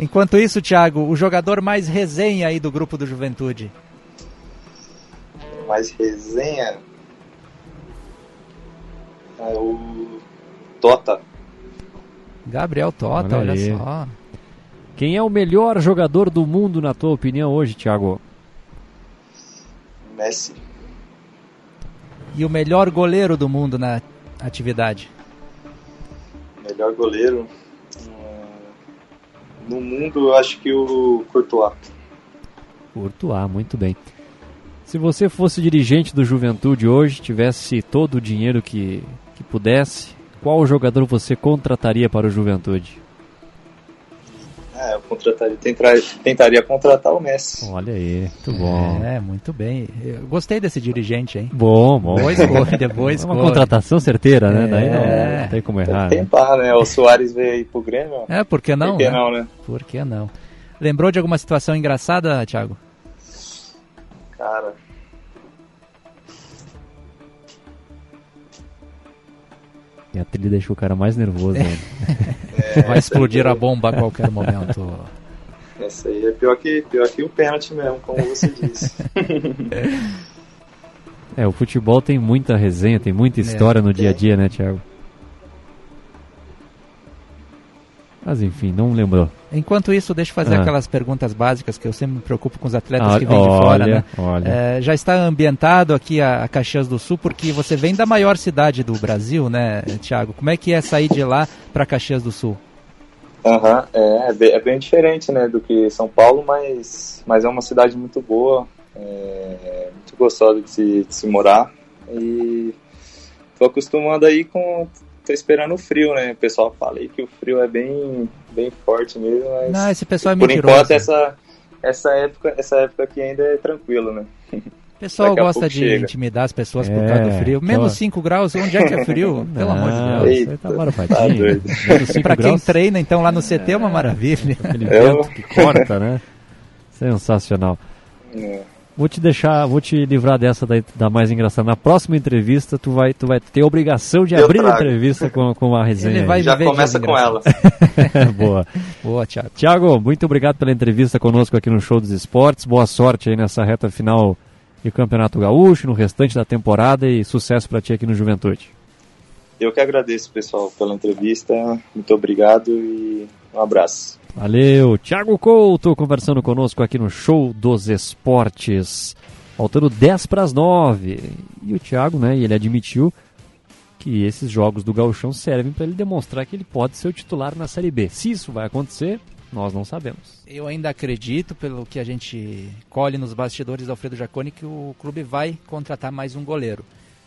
Enquanto isso, Thiago, o jogador mais resenha aí do grupo do Juventude. Mais resenha? É o Tota. Gabriel Tota, olha, Olha só. Quem é o melhor jogador do mundo, na tua opinião, hoje, Thiago? Messi. E o melhor goleiro do mundo na atividade. Melhor goleiro. Hum, No mundo, eu acho que o Courtois. Courtois, muito bem. Se você fosse dirigente do Juventude hoje, tivesse todo o dinheiro que, que pudesse, qual jogador você contrataria para o Juventude? É, eu contrataria, tentaria, tentaria contratar o Messi. Olha aí, muito bom. É, muito bem. Eu gostei desse dirigente, hein? Bom, bom. Boa escolha, boa É escolha. uma contratação certeira, né? Daí É. não, não tem como Tem errar. que né? tentar, né? O Soares veio aí pro Grêmio. É, por que não? Por que né? não, né? Por que não? Lembrou de alguma situação engraçada, Thiago? Cara, E a trilha deixou o cara mais nervoso. né? Vai explodir a bomba a qualquer momento. essa aí é pior que, pior que o pênalti mesmo, como você disse. É, o futebol tem muita resenha, tem muita história no dia a dia, né, Thiago? Mas enfim, não lembrou. Enquanto isso, deixa eu fazer Ah. aquelas perguntas básicas que eu sempre me preocupo com os atletas Ah, que vêm de fora, né? olha. É, já está ambientado aqui a, a Caxias do Sul, porque você vem da maior cidade do Brasil, né, Thiago? Como é que é sair de lá para Caxias do Sul? Aham, é, é bem, é bem diferente, né, do que São Paulo, mas, mas é uma cidade muito boa, é, muito gostosa de se, de se morar e tô acostumando aí com, tô esperando o frio, né, o pessoal fala aí que o frio é bem, bem forte mesmo, mas Não, esse pessoal é por mentiroso. enquanto essa, essa época, essa época aqui ainda é tranquilo, né. O pessoal gosta de chega. intimidar as pessoas por É, causa do frio. aquela- Menos 5 graus, onde é que é frio? Pelo amor de Deus. tá Eita, tá doido. Menos cinco Pra quem graus, treina, então, lá no CT é uma maravilha. aquele Eu- vento que corta, né? Sensacional. É. Vou te deixar, vou te livrar dessa da, da mais engraçada. Na próxima entrevista, tu vai, tu vai ter a obrigação de Eu abrir a trago. entrevista com, com a resenha. Ele vai. Já começa com ela. Boa. Boa, Thiago. Tiago, muito obrigado pela entrevista conosco aqui no Show dos Esportes. Boa sorte aí nessa reta final de Campeonato Gaúcho, no restante da temporada e sucesso para ti aqui no Juventude. Eu que agradeço, pessoal, pela entrevista, muito obrigado e um abraço. Valeu, Thiago Couto conversando conosco aqui no Show dos Esportes. Faltando 10 para as 9. E o Thiago, né, ele admitiu que esses jogos do Gauchão servem para ele demonstrar que ele pode ser o titular na Série B. Se isso vai acontecer, nós não sabemos. Eu ainda acredito, pelo que a gente colhe nos bastidores do Alfredo Jaconi, que o clube vai contratar mais um goleiro.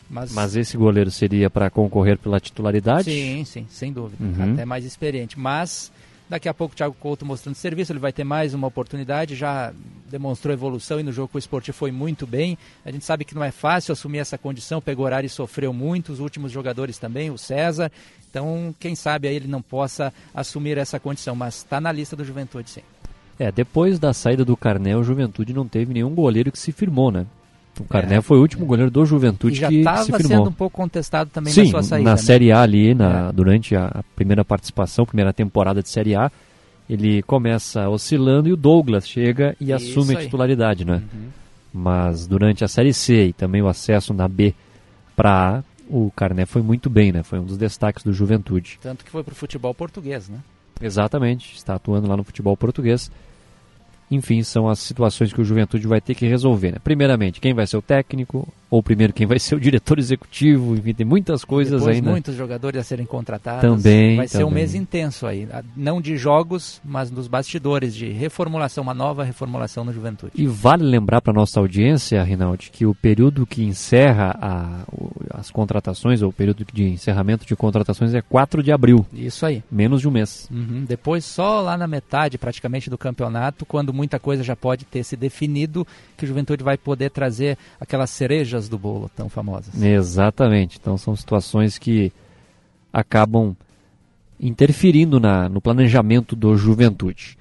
Mas, Mas esse goleiro seria para concorrer pela titularidade? sim, sim, sem dúvida. Uhum. Até mais experiente. Mas daqui a pouco o Thiago Couto mostrando serviço, ele vai ter mais uma oportunidade, já demonstrou evolução e no jogo com o esportivo foi muito bem. A gente sabe que não é fácil assumir essa condição, pegou horário e sofreu muito, os últimos jogadores também, o César. Então, quem sabe aí ele não possa assumir essa condição, mas está na lista do Juventude, sim. É, depois da saída do Carné, o Juventude não teve nenhum goleiro que se firmou, né? O Carné É, foi o último goleiro do Juventude que, se estava firmou. sendo um pouco contestado também Sim, na sua saída. na né? Série A ali, na, É. durante a, a primeira participação, primeira temporada de Série A, ele começa oscilando e o Douglas chega e Isso assume a aí. titularidade, né? Uhum. Mas durante a Série C e também o acesso na B para A, o Carné foi muito bem, né? Foi um dos destaques do Juventude. Tanto que foi pro futebol português, né? Exatamente, está atuando lá no futebol português. Enfim, são as situações que o Juventude vai ter que resolver. Né? Primeiramente, quem vai ser o técnico, ou primeiro quem vai ser o diretor executivo, enfim, tem muitas coisas Depois ainda. muitos jogadores a serem contratados. Também, Vai ser um também. mês intenso aí. Ah, Não de jogos, mas dos bastidores, de reformulação, uma nova reformulação no Juventude. E vale lembrar para nossa audiência, Rinaldi, que o período que encerra a- as contratações, ou o período de encerramento de contratações é 4 de abril, Isso aí. menos de um mês. Uhum. Depois, só lá na metade praticamente do campeonato, quando muita coisa já pode ter se definido, que o Juventude vai poder trazer aquelas cerejas do bolo tão famosas. Exatamente. Então são situações que acabam interferindo na, no planejamento do Juventude.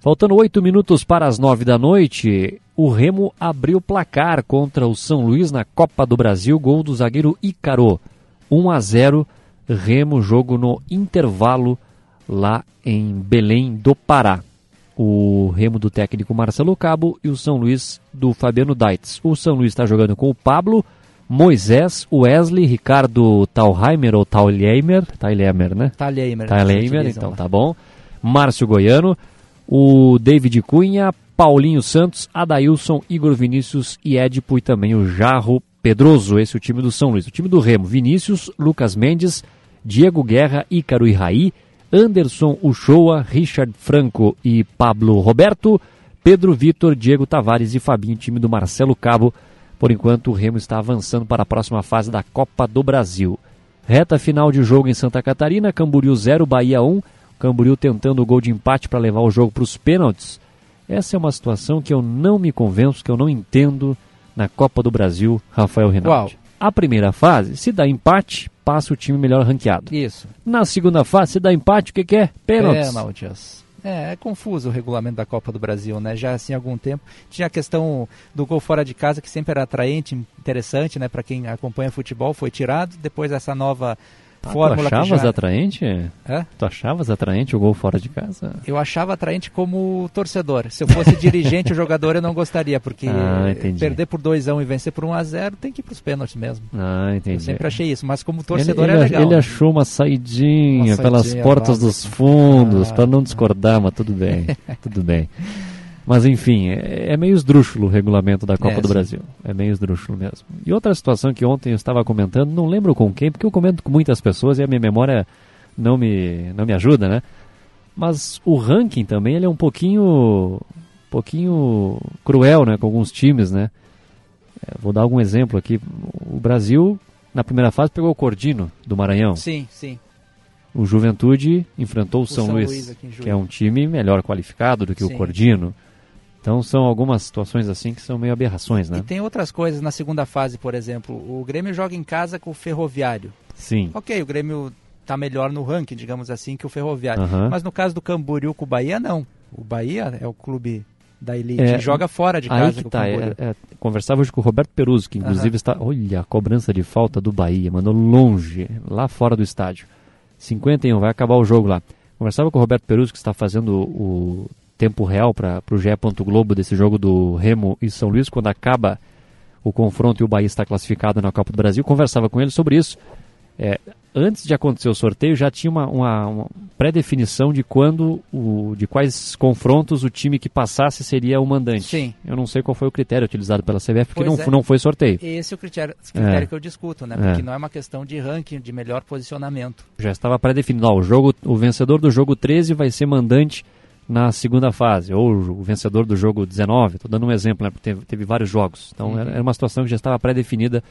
Faltando oito minutos para as nove da noite, o Remo abriu placar contra o São Luís na Copa do Brasil, gol do zagueiro Ícaro. 1 a 0, Remo, jogo no intervalo lá em Belém do Pará. O Remo do técnico Marcelo Cabo e o São Luís do Fabiano Daitz. O São Luís está jogando com o Pablo, Moisés, Wesley, Ricardo Talheimer ou Talheimer, Talheimer, né? Talheimer. Talheimer, então tá bom. Márcio Goiano, o David Cunha, Paulinho Santos, Adailson, Igor Vinícius e Edipo e também o Jarro Pedroso, esse é o time do São Luís. O time do Remo, Vinícius, Lucas Mendes, Diego Guerra, Ícaro e Raí, Anderson Uchoa, Richard Franco e Pablo Roberto, Pedro Vitor, Diego Tavares e Fabinho, time do Marcelo Cabo. Por enquanto, o Remo está avançando para a próxima fase da Copa do Brasil. Reta final de jogo em Santa Catarina, Camboriú 0, Bahia 1. Camboriú tentando o gol de empate para levar o jogo para os pênaltis. Essa é uma situação que eu não me convenço, que eu não entendo na Copa do Brasil, Rafael Rinaldi. A primeira fase, se dá empate, passa o time melhor ranqueado. Isso. Na segunda fase, se dá empate, o que, que é? Pênaltis. Pênaltis. É, é confuso o regulamento da Copa do Brasil, né? Já assim há algum tempo. Tinha a questão do gol fora de casa, que sempre era atraente, interessante, né? Para quem acompanha futebol, foi tirado. Depois essa nova ah, fórmula tu achavas já... atraente? É? Tu achavas atraente o gol fora de casa? Eu achava atraente como torcedor. Se eu fosse dirigente ou jogador, eu não gostaria, porque ah, perder por 2 a 1 um e vencer por 1 um a 0 tem que ir para os pênaltis mesmo. Ah, entendi. Eu sempre achei isso, mas como torcedor ele, é ele, legal. Ele achou uma saidinha, uma saidinha pelas portas dos fundos, ah, para não discordar, mas tudo bem, tudo bem. Mas enfim, é, é, meio esdrúxulo o regulamento da Copa é, do sim. Brasil. É meio esdrúxulo mesmo. E outra situação que ontem eu estava comentando, não lembro com quem, porque eu comento com muitas pessoas e a minha memória não me, não me ajuda, né? Mas o ranking também ele é um pouquinho, um pouquinho cruel, né? Com alguns times, né? É, vou dar algum exemplo aqui. O Brasil, na primeira fase, pegou o Cordino, do Maranhão. Sim, sim. O Juventude enfrentou o, o São, São, Luís, Luís que é um time melhor qualificado do que sim. o Cordino. Então são algumas situações assim que são meio aberrações, né? E tem outras coisas na segunda fase, por exemplo. O Grêmio joga em casa com o Ferroviário. Sim. Ok, o Grêmio está melhor no ranking, digamos assim, que o Ferroviário. Uhum. Mas no caso do Camboriú com o Bahia, não. O Bahia é o clube da elite é, joga fora de casa. Aí que tá, é, é, conversava hoje com o Roberto Peruso, que inclusive uhum. está. Olha a cobrança de falta do Bahia, mandou longe, lá fora do estádio. 51, vai acabar o jogo lá. Conversava com o Roberto Peruso, que está fazendo o tempo real para o GE. Globo desse jogo do Remo e São Luís, quando acaba o confronto e o Bahia está classificado na Copa do Brasil. Conversava com ele sobre isso. É, antes de acontecer o sorteio, já tinha uma, uma, uma pré-definição de quando, o, de quais confrontos o time que passasse seria o mandante. Sim. Eu não sei qual foi o critério utilizado pela CBF, porque não, é. não foi sorteio. Esse é o critério, critério é. que eu discuto, né? Porque é. não é uma questão de ranking, de melhor posicionamento. Já estava pré-definido. O, jogo, o vencedor do jogo 13 vai ser mandante na segunda fase, ou o vencedor do jogo 19, estou dando um exemplo, né, porque teve, teve vários jogos. Então uhum. era uma situação que já estava pré-definida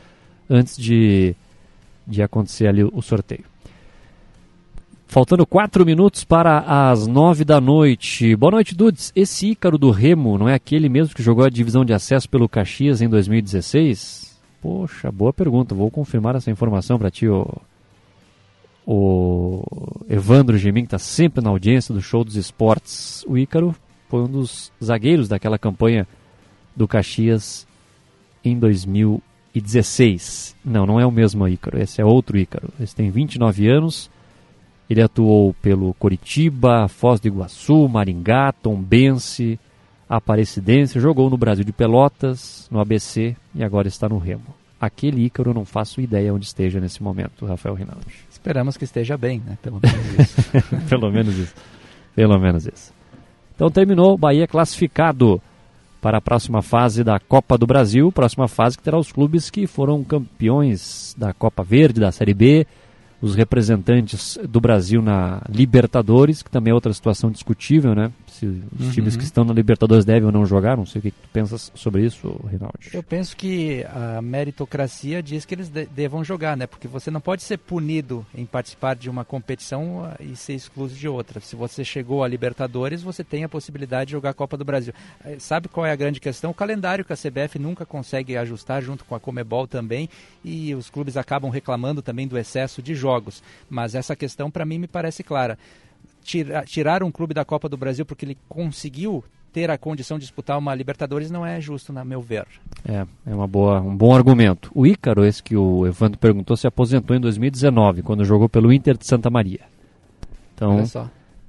antes de, de acontecer ali o sorteio. Faltando quatro minutos para as nove da noite. Boa noite, Dudes. Esse Ícaro do Remo não é aquele mesmo que jogou a divisão de acesso pelo Caxias em 2016? Poxa, boa pergunta. Vou confirmar essa informação para ti, ô, o Evandro Gemin, que está sempre na audiência do show dos esportes. O Ícaro foi um dos zagueiros daquela campanha do Caxias em 2016. Não, não é o mesmo Ícaro, esse é outro Ícaro. Esse tem 29 anos. Ele atuou pelo Coritiba, Foz do Iguaçu, Maringá, Tombense, Aparecidense, jogou no Brasil de Pelotas, no ABC e agora está no Remo. Aquele Ícaro não faço ideia onde esteja nesse momento, Rafael Rinaldi. Esperamos que esteja bem, né? Pelo menos isso. Pelo menos isso. Pelo menos isso. Então terminou, Bahia classificado para a próxima fase da Copa do Brasil, próxima fase que terá os clubes que foram campeões da Copa Verde, da Série B, os representantes do Brasil na Libertadores, que também é outra situação discutível, né? Se os uhum. times que estão na Libertadores devem ou não jogar, não sei o que tu pensas sobre isso, Rinaldi. Eu penso que a meritocracia diz que eles de devam jogar, né? Porque você não pode ser punido em participar de uma competição ah, e ser excluído de outra. Se você chegou à Libertadores, você tem a possibilidade de jogar a Copa do Brasil. Eh, sabe qual é a grande questão? O calendário que a CBF nunca consegue ajustar junto com a Comebol também e os clubes acabam reclamando também do excesso de jogos. Mas essa questão para mim me parece clara tirar, tirar um clube da Copa do Brasil porque ele conseguiu ter a condição de disputar uma Libertadores não é justo, na meu ver. É, é uma boa, um bom argumento. O Ícaro, esse que o Evandro perguntou, se aposentou em 2019, quando jogou pelo Inter de Santa Maria. Então,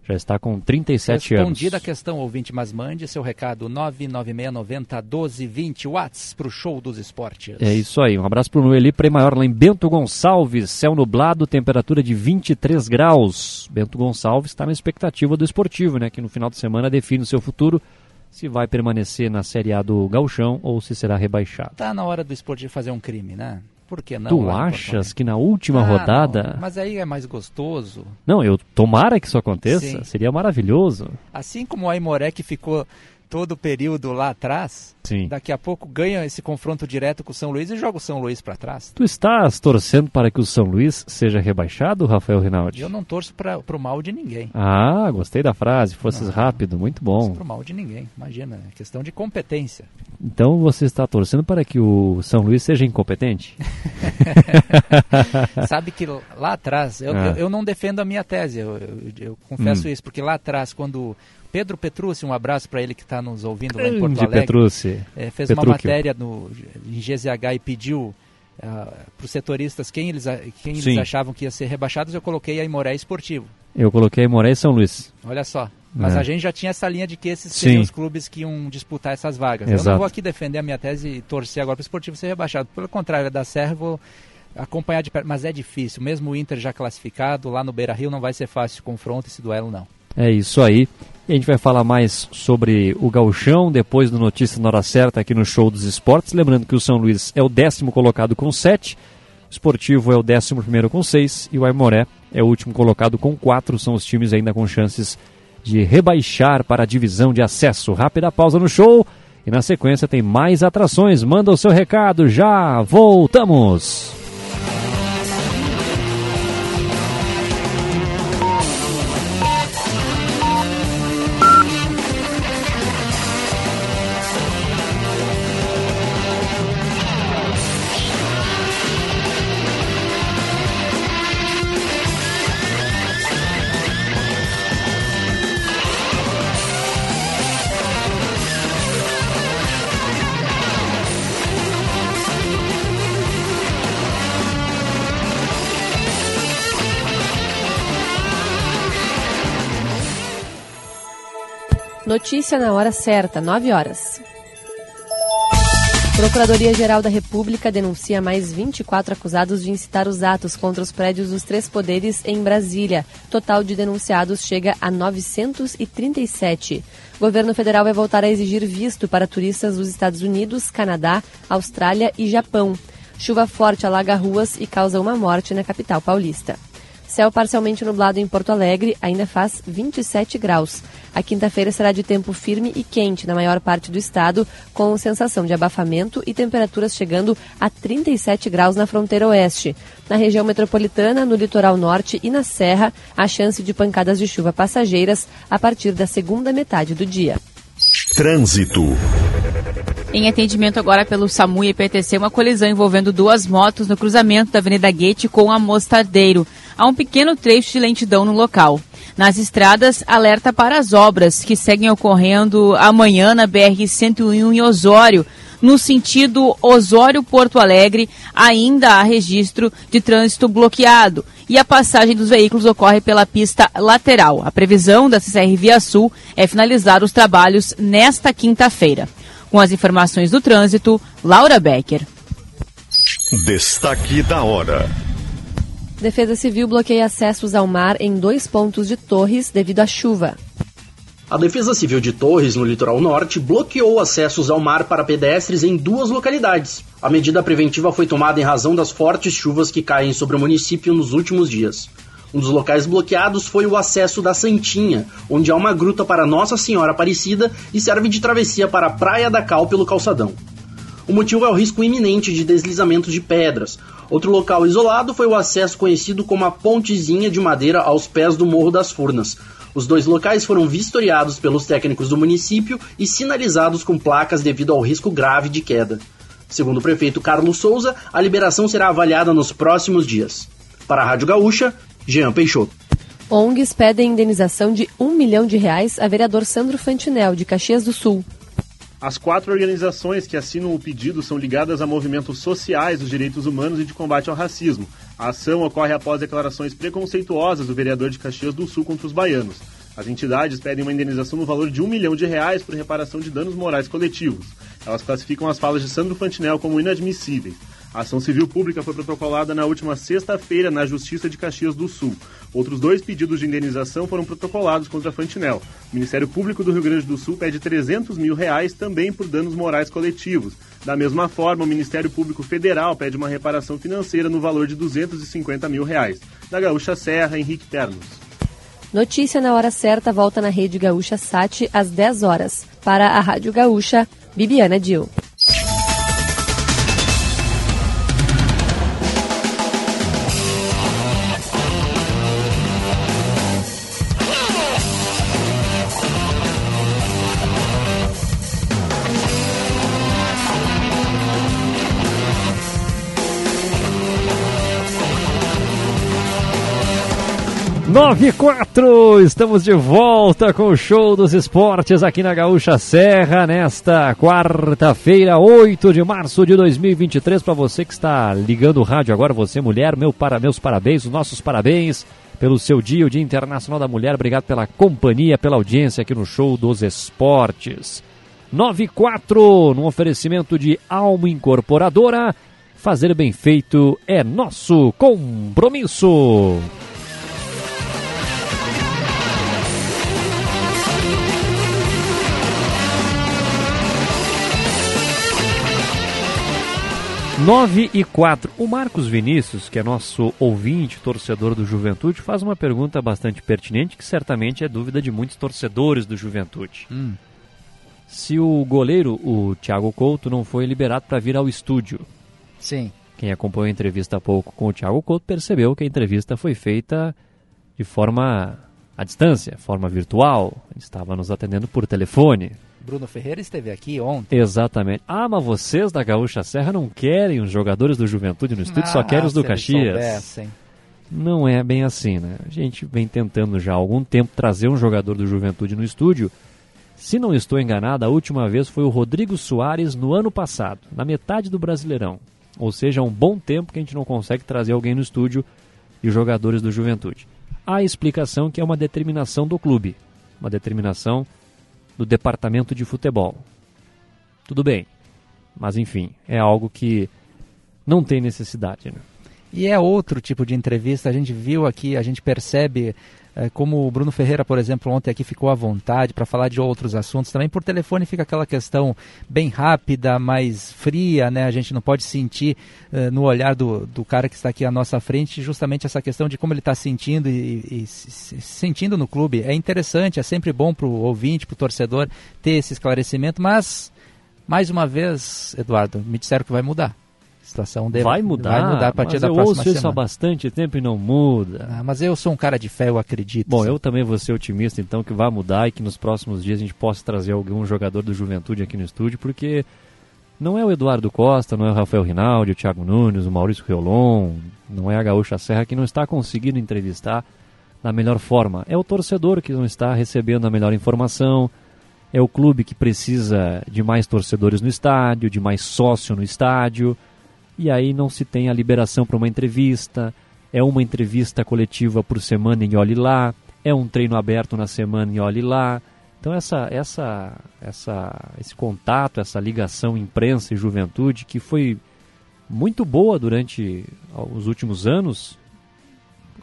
Já está com 37 Respondida anos. Respondida a questão, ouvinte, mas mande seu recado 996901220 watts para o show dos esportes. É isso aí. Um abraço para o Noeli Premaior lá em Bento Gonçalves. Céu nublado, temperatura de 23 graus. Bento Gonçalves está na expectativa do esportivo, né? Que no final de semana define o seu futuro se vai permanecer na Série A do Galchão ou se será rebaixado. Tá na hora do esportivo fazer um crime, né? Por que não? Tu achas que na última ah, rodada. Não, mas aí é mais gostoso. Não, eu tomara que isso aconteça. Sim. Seria maravilhoso. Assim como o Aimoré que ficou todo o período lá atrás, Sim. daqui a pouco ganha esse confronto direto com o São Luís e joga o São Luís para trás. Tu estás torcendo para que o São Luís seja rebaixado, Rafael Rinaldi? Eu não torço para o mal de ninguém. Ah, gostei da frase, fosses não, rápido, muito bom. Para o mal de ninguém, imagina, é questão de competência. Então você está torcendo para que o São Luís seja incompetente? Sabe que lá atrás, eu, ah. eu, eu, não defendo a minha tese, eu, eu, eu confesso hum. isso, porque lá atrás, quando Pedro Petrucci, um abraço para ele que está nos ouvindo lá em Porto Alegre. Petrucci. É, fez uma matéria no, em GZH e pediu uh, para os setoristas quem, eles, quem eles achavam que ia ser rebaixados. Eu coloquei a Imoré Esportivo. Eu coloquei a Imoré e São Luís. Olha só. Mas é. a gente já tinha essa linha de que esses Sim. seriam os clubes que iam disputar essas vagas. Exato. Eu não vou aqui defender a minha tese e torcer agora para o esportivo ser rebaixado. Pelo contrário, é da Serra vou acompanhar de perto. Mas é difícil. Mesmo o Inter já classificado, lá no Beira Rio não vai ser fácil esse confronto, esse duelo, não. É isso aí. E a gente vai falar mais sobre o gauchão depois do Notícia na Hora Certa aqui no Show dos Esportes. Lembrando que o São Luís é o décimo colocado com 7, o Esportivo é o décimo primeiro com 6 e o Aimoré é o último colocado com 4. São os times ainda com chances de rebaixar para a divisão de acesso. Rápida pausa no show e na sequência tem mais atrações. Manda o seu recado, já voltamos! Notícia na hora certa, 9 horas. Procuradoria-Geral da República denuncia mais 24 acusados de incitar os atos contra os prédios dos três poderes em Brasília. Total de denunciados chega a 937. Governo federal vai voltar a exigir visto para turistas dos Estados Unidos, Canadá, Austrália e Japão. Chuva forte alaga ruas e causa uma morte na capital paulista. Céu parcialmente nublado em Porto Alegre, ainda faz 27 graus. A quinta-feira será de tempo firme e quente na maior parte do estado, com sensação de abafamento e temperaturas chegando a 37 graus na fronteira oeste. Na região metropolitana, no litoral norte e na serra, há chance de pancadas de chuva passageiras a partir da segunda metade do dia. Trânsito. Em atendimento agora pelo SAMU e PTC, uma colisão envolvendo duas motos no cruzamento da Avenida Guete com a Mostardeiro. Há um pequeno trecho de lentidão no local. Nas estradas, alerta para as obras que seguem ocorrendo amanhã na BR-101 em Osório. No sentido Osório-Porto Alegre, ainda há registro de trânsito bloqueado e a passagem dos veículos ocorre pela pista lateral. A previsão da CCR Via Sul é finalizar os trabalhos nesta quinta-feira. Com as informações do trânsito, Laura Becker. Destaque da hora. Defesa Civil bloqueia acessos ao mar em dois pontos de Torres devido à chuva. A Defesa Civil de Torres, no litoral norte, bloqueou acessos ao mar para pedestres em duas localidades. A medida preventiva foi tomada em razão das fortes chuvas que caem sobre o município nos últimos dias. Um dos locais bloqueados foi o acesso da Santinha, onde há uma gruta para Nossa Senhora Aparecida e serve de travessia para a Praia da Cal pelo calçadão. O motivo é o risco iminente de deslizamentos de pedras. Outro local isolado foi o acesso conhecido como a Pontezinha de Madeira aos pés do Morro das Furnas. Os dois locais foram vistoriados pelos técnicos do município e sinalizados com placas devido ao risco grave de queda. Segundo o prefeito Carlos Souza, a liberação será avaliada nos próximos dias. Para a Rádio Gaúcha, Jean Peixoto. ONGs pedem indenização de um milhão de reais a vereador Sandro Fantinel, de Caxias do Sul. As quatro organizações que assinam o pedido são ligadas a movimentos sociais dos direitos humanos e de combate ao racismo. A ação ocorre após declarações preconceituosas do vereador de Caxias do Sul contra os baianos. As entidades pedem uma indenização no valor de um milhão de reais por reparação de danos morais coletivos. Elas classificam as falas de Sandro Fantinel como inadmissíveis. A ação civil pública foi protocolada na última sexta-feira na Justiça de Caxias do Sul. Outros dois pedidos de indenização foram protocolados contra a Fantinel. O Ministério Público do Rio Grande do Sul pede 300 mil reais também por danos morais coletivos. Da mesma forma, o Ministério Público Federal pede uma reparação financeira no valor de 250 mil reais. Da Gaúcha Serra, Henrique Ternos. Notícia na hora certa volta na Rede Gaúcha Sat às 10 horas. Para a Rádio Gaúcha, Bibiana Dil. Nove e quatro, estamos de volta com o show dos esportes aqui na Gaúcha Serra nesta quarta-feira, 8 de março de 2023. Para você que está ligando o rádio agora, você mulher, meu para, meus parabéns, os nossos parabéns pelo seu dia, o Dia Internacional da Mulher. Obrigado pela companhia, pela audiência aqui no show dos esportes. 9 e 4, no oferecimento de Alma Incorporadora. Fazer bem feito é nosso compromisso. Nove e quatro. O Marcos Vinícius, que é nosso ouvinte, torcedor do Juventude, faz uma pergunta bastante pertinente, que certamente é dúvida de muitos torcedores do Juventude. Hum. Se o goleiro, o Thiago Couto, não foi liberado para vir ao estúdio. Sim. Quem acompanhou a entrevista há pouco com o Thiago Couto percebeu que a entrevista foi feita de forma à distância, forma virtual. Ele estava nos atendendo por telefone. Bruno Ferreira esteve aqui ontem. Exatamente. Ah, mas vocês da Gaúcha Serra não querem os jogadores do Juventude no estúdio, ah, só querem os do Caxias. soubessem. Não é bem assim, né? A gente vem tentando já há algum tempo trazer um jogador do Juventude no estúdio. Se não estou enganado, a última vez foi o Rodrigo Soares no ano passado, na metade do Brasileirão. Ou seja, há um bom tempo que a gente não consegue trazer alguém no estúdio e os jogadores do Juventude. A explicação que é uma determinação do clube, uma determinação do departamento de futebol. Tudo bem, mas enfim, é algo que não tem necessidade. Né? E é outro tipo de entrevista, a gente viu aqui, a gente percebe eh, como o Bruno Ferreira, por exemplo, ontem aqui ficou à vontade para falar de outros assuntos. Também por telefone fica aquela questão bem rápida, mais fria, né? A gente não pode sentir eh, no olhar do, do cara que está aqui à nossa frente justamente essa questão de como ele está sentindo e, e se sentindo no clube. É interessante, é sempre bom para o ouvinte, para o torcedor ter esse esclarecimento, mas mais uma vez, Eduardo, me disseram que vai mudar. Situação deve, vai mudar, vai mudar a partir da eu próxima ouço isso há semana. bastante tempo e não muda. Ah, mas eu sou um cara de fé, eu acredito. Bom, sim. eu também vou ser otimista, então, que vai mudar e que nos próximos dias a gente possa trazer algum jogador do Juventude aqui no estúdio, porque não é o Eduardo Costa, não é o Rafael Rinaldi, o Thiago Nunes, o Maurício Riolon, não é a Gaúcha Serra que não está conseguindo entrevistar da melhor forma. É o torcedor que não está recebendo a melhor informação, é o clube que precisa de mais torcedores no estádio, de mais sócio no estádio, e aí não se tem a liberação para uma entrevista, é uma entrevista coletiva por semana em Olhe Lá, é um treino aberto na semana em Olhe Lá. Então essa, essa, essa, esse contato, essa ligação imprensa e juventude que foi muito boa durante os últimos anos,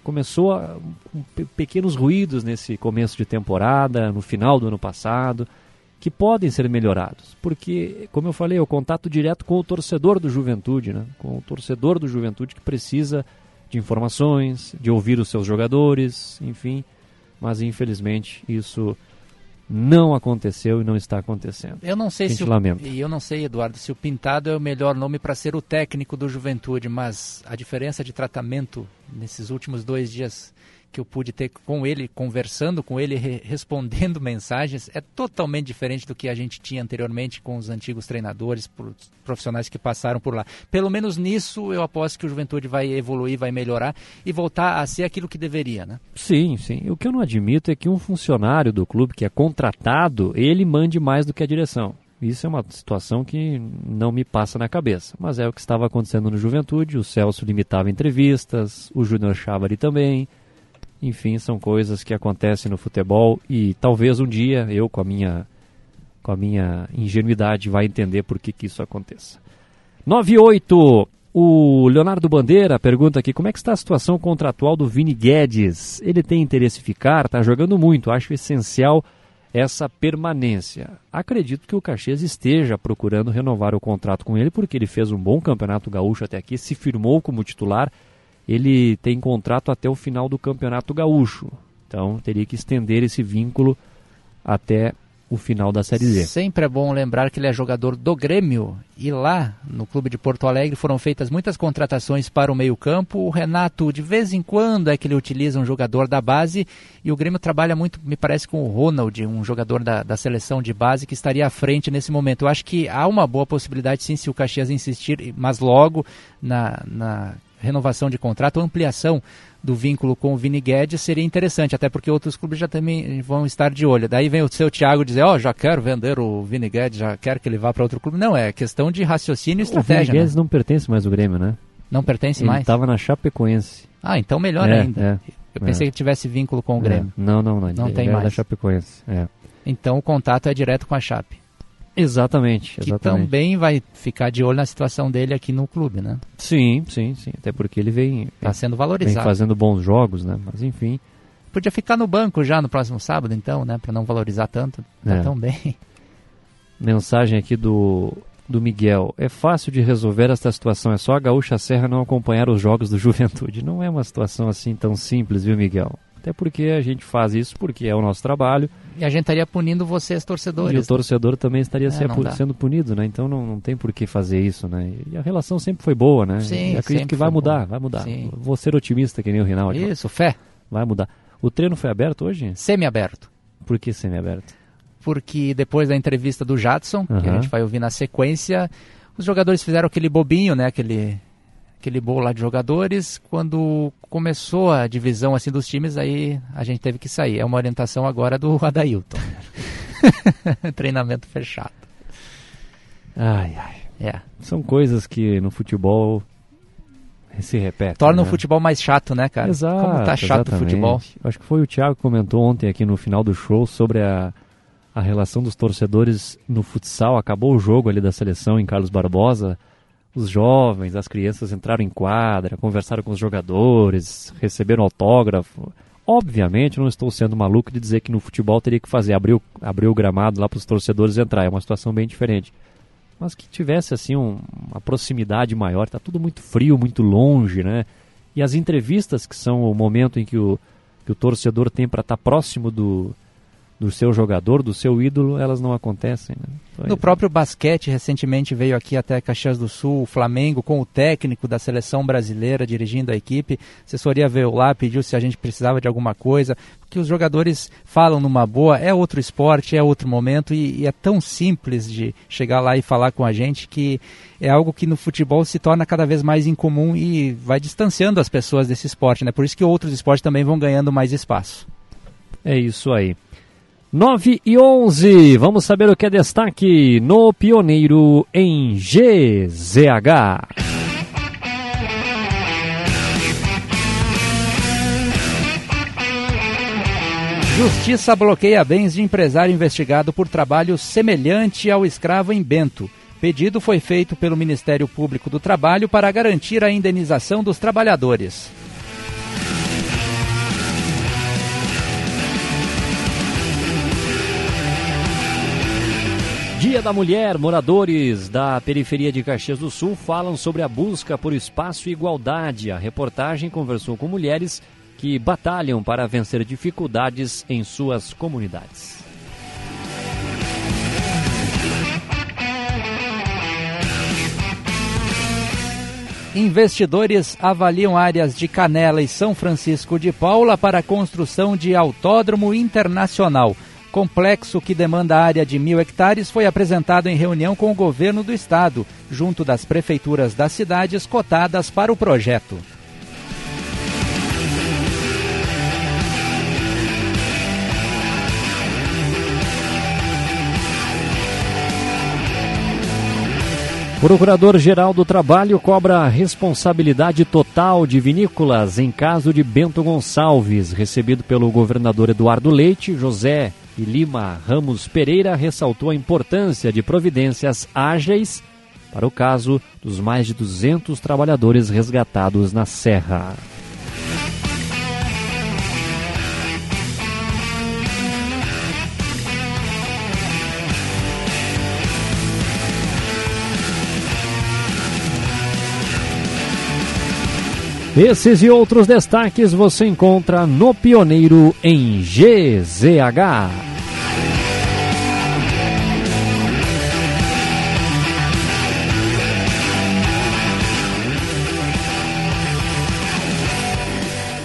começou a, com pe- pequenos ruídos nesse começo de temporada, no final do ano passado, que podem ser melhorados. Porque, como eu falei, é o contato direto com o torcedor do Juventude, né? com o torcedor do Juventude que precisa de informações, de ouvir os seus jogadores, enfim. Mas infelizmente isso não aconteceu e não está acontecendo. Eu não sei se o, e eu não sei, Eduardo, se o Pintado é o melhor nome para ser o técnico do Juventude, mas a diferença de tratamento nesses últimos dois dias que eu pude ter com ele, conversando com ele, re- respondendo mensagens, é totalmente diferente do que a gente tinha anteriormente com os antigos treinadores, profissionais que passaram por lá. Pelo menos nisso eu aposto que o Juventude vai evoluir, vai melhorar e voltar a ser aquilo que deveria, né? Sim, sim. O que eu não admito é que um funcionário do clube que é contratado, ele mande mais do que a direção. Isso é uma situação que não me passa na cabeça. Mas é o que estava acontecendo no Juventude. O Celso limitava entrevistas, o Júnior Chávari também. Enfim, são coisas que acontecem no futebol e talvez um dia eu, com a minha, com a minha ingenuidade, vai entender por que, que isso aconteça. 98. O Leonardo Bandeira pergunta aqui como é que está a situação contratual do Vini Guedes. Ele tem interesse em ficar, está jogando muito, acho essencial essa permanência. Acredito que o Caxias esteja procurando renovar o contrato com ele, porque ele fez um bom campeonato gaúcho até aqui, se firmou como titular. Ele tem contrato até o final do campeonato gaúcho. Então teria que estender esse vínculo até o final da Série Z. Sempre é bom lembrar que ele é jogador do Grêmio e lá no clube de Porto Alegre foram feitas muitas contratações para o meio-campo. O Renato, de vez em quando, é que ele utiliza um jogador da base e o Grêmio trabalha muito, me parece, com o Ronald, um jogador da, da seleção de base que estaria à frente nesse momento. Eu acho que há uma boa possibilidade, sim, se o Caxias insistir, mas logo na, na renovação de contrato, ampliação do vínculo com o Vini Guedes seria interessante, até porque outros clubes já também vão estar de olho. Daí vem o seu Thiago dizer, ó, oh, já quero vender o Vini Guedes, já quero que ele vá para outro clube. Não, é questão de raciocínio e estratégia. O Vini Guedes né? não pertence mais ao Grêmio, né? Não pertence ele mais? Ele estava na Chapecoense. Ah, então melhor é, ainda. É, Eu pensei é. que tivesse vínculo com o Grêmio. Não, não, não. Não ele tem é mais. da Chapecoense, é. Então o contato é direto com a Chape. Exatamente, Que exatamente. também vai ficar de olho na situação dele aqui no clube, né? Sim, sim, sim. Até porque ele vem, Está sendo vem valorizado. fazendo bons jogos, né? Mas enfim. Podia ficar no banco já no próximo sábado, então, né? Para não valorizar tanto. Tá É. tão bem. Mensagem aqui do, do Miguel. É fácil de resolver esta situação, é só a Gaúcha Serra não acompanhar os jogos do Juventude. Não é uma situação assim tão simples, viu, Miguel? Até porque a gente faz isso porque é o nosso trabalho E a gente estaria punindo vocês, torcedores. e o torcedor também estaria É, se- sendo punido, né? Então não, não tem por que fazer isso, né? E a relação sempre foi boa, né? Sim, e acredito que vai mudar, boa. vai mudar. Sim. Vou ser otimista que nem o Rinaldi. Isso, fé. Vai mudar. O treino foi aberto hoje? Semi-aberto. Por que semi-aberto? Porque depois da entrevista do Jadson, que a gente vai ouvir na sequência, os jogadores fizeram aquele bobinho, né? Aquele, aquele bolo lá de jogadores. Quando começou a divisão assim dos times, aí a gente teve que sair. É uma orientação agora do Adailton. Treinamento fechado. Ai, ai. É. São coisas que no futebol se repetem. Torna o né? futebol mais chato, né, cara? Exato, Como tá chato o exatamente. futebol. Acho que foi o Thiago que comentou ontem aqui no final do show sobre a, a relação dos torcedores no futsal. Acabou o jogo ali da seleção em Carlos Barbosa. Os jovens, as crianças entraram em quadra, conversaram com os jogadores, receberam autógrafo. Obviamente, não estou sendo maluco de dizer que no futebol teria que fazer, abrir o, abrir o gramado lá para os torcedores entrar. É uma situação bem diferente. Mas que tivesse assim um- uma proximidade maior. Está tudo muito frio, muito longe, né? E as entrevistas, que são o momento em que o, que o torcedor tem para estar próximo do, do seu jogador, do seu ídolo, elas não acontecem. Né? Então, No próprio basquete, recentemente veio aqui até Caxias do Sul, o Flamengo, com o técnico da seleção brasileira dirigindo a equipe. A assessoria veio lá, pediu se a gente precisava de alguma coisa, porque os jogadores falam numa boa, é outro esporte, é outro momento, e, e é tão simples de chegar lá e falar com a gente que é algo que no futebol se torna cada vez mais incomum e vai distanciando as pessoas desse esporte, né? Por isso que outros esportes também vão ganhando mais espaço. É isso aí. 9 e 11, vamos saber o que é destaque no Pioneiro em GZH. Justiça bloqueia bens de empresário investigado por trabalho semelhante ao escravo em Bento. Pedido foi feito pelo Ministério Público do Trabalho para garantir a indenização dos trabalhadores. Dia da Mulher, moradores da periferia de Caxias do Sul falam sobre a busca por espaço e igualdade. A reportagem conversou com mulheres que batalham para vencer dificuldades em suas comunidades. Investidores avaliam áreas de Canela e São Francisco de Paula para a construção de autódromo internacional. Complexo que demanda área de mil hectares foi apresentado em reunião com o governo do estado, junto das prefeituras das cidades cotadas para o projeto. Procurador-Geral do Trabalho cobra responsabilidade total de vinícolas em caso de Bento Gonçalves. Recebido pelo governador Eduardo Leite, José e Lima Ramos Pereira ressaltou a importância de providências ágeis para o caso dos mais de 200 trabalhadores resgatados na Serra. Esses e outros destaques você encontra no Pioneiro em GZH.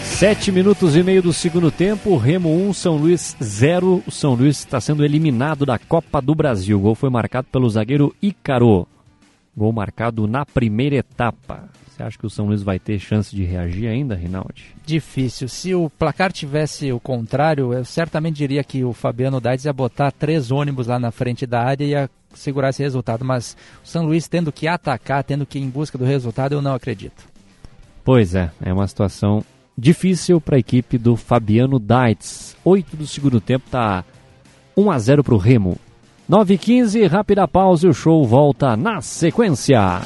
Sete minutos e meio do segundo tempo, Remo 1, São Luís 0. O São Luís está sendo eliminado da Copa do Brasil. O gol foi marcado pelo zagueiro Ícaro. Gol marcado na primeira etapa. Você acha que o São Luís vai ter chance de reagir ainda, Rinaldi? Difícil. Se o placar tivesse o contrário, eu certamente diria que o Fabiano Dades ia botar três ônibus lá na frente da área e ia segurar esse resultado. Mas o São Luís tendo que atacar, tendo que ir em busca do resultado, eu não acredito. Pois é, é uma situação difícil para a equipe do Fabiano Daitz. 8 do segundo tempo está 1 a 0 para o Remo. 9 e 15 rápida pausa e o show volta na sequência.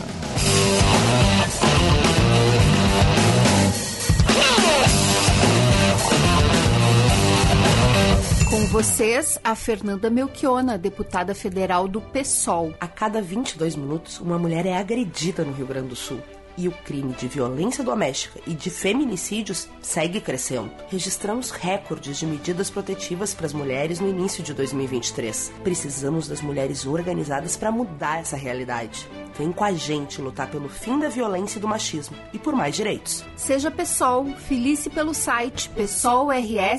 Vocês a Fernanda Melchiona, deputada federal do PSOL. A cada 22 minutos, uma mulher é agredida no Rio Grande do Sul. E o crime de violência doméstica e de feminicídios segue crescendo. Registramos recordes de medidas protetivas para as mulheres no início de 2023. Precisamos das mulheres organizadas para mudar essa realidade. Vem com a gente lutar pelo fim da violência e do machismo e por mais direitos. Seja PSOL, filice pelo site psolrs.com.br.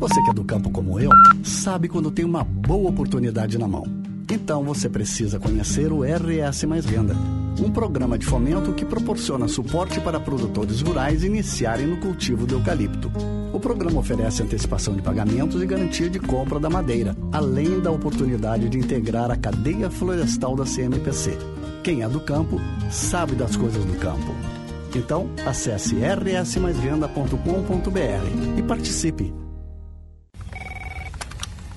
Você que é do campo como eu, sabe quando tem uma boa oportunidade na mão. Então você precisa conhecer o RS Mais Renda, um programa de fomento que proporciona suporte para produtores rurais iniciarem no cultivo do eucalipto. O programa oferece antecipação de pagamentos e garantia de compra da madeira, além da oportunidade de integrar a cadeia florestal da CMPC. Quem é do campo sabe das coisas do campo. Então, acesse rsmaisvenda.com.br e participe.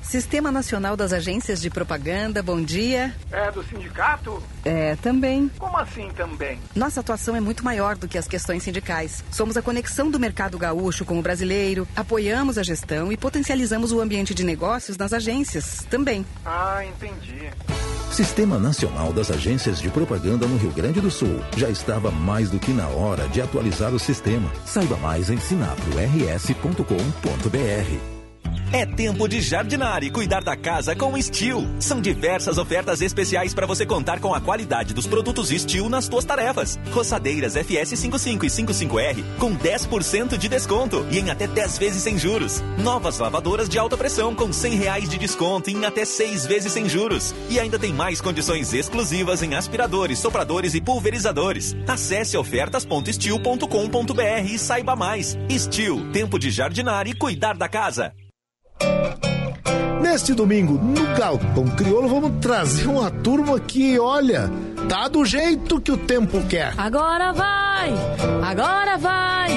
Sistema Nacional das Agências de Propaganda, bom dia. É do sindicato? É, também. Como assim também? Nossa atuação é muito maior do que as questões sindicais. Somos a conexão do mercado gaúcho com o brasileiro, apoiamos a gestão e potencializamos o ambiente de negócios nas agências também. Ah, entendi. Sistema Nacional das Agências de Propaganda no Rio Grande do Sul. Já estava mais do que na hora de atualizar o sistema. Saiba mais em sinaprors.com.br. É tempo de jardinar e cuidar da casa com Steel. São diversas ofertas especiais para você contar com a qualidade dos produtos Steel nas suas tarefas. Roçadeiras FS55 e 55R com 10% de desconto e em até 10 vezes sem juros. Novas lavadoras de alta pressão com 100 reais de desconto e em até 6 vezes sem juros. E ainda tem mais condições exclusivas em aspiradores, sopradores e pulverizadores. Acesse ofertas.steel.com.br e saiba mais. Steel, tempo de jardinar e cuidar da casa. Neste domingo, no Galpão Crioulo, vamos trazer uma turma que, olha, tá do jeito que o tempo quer. Agora vai, agora vai,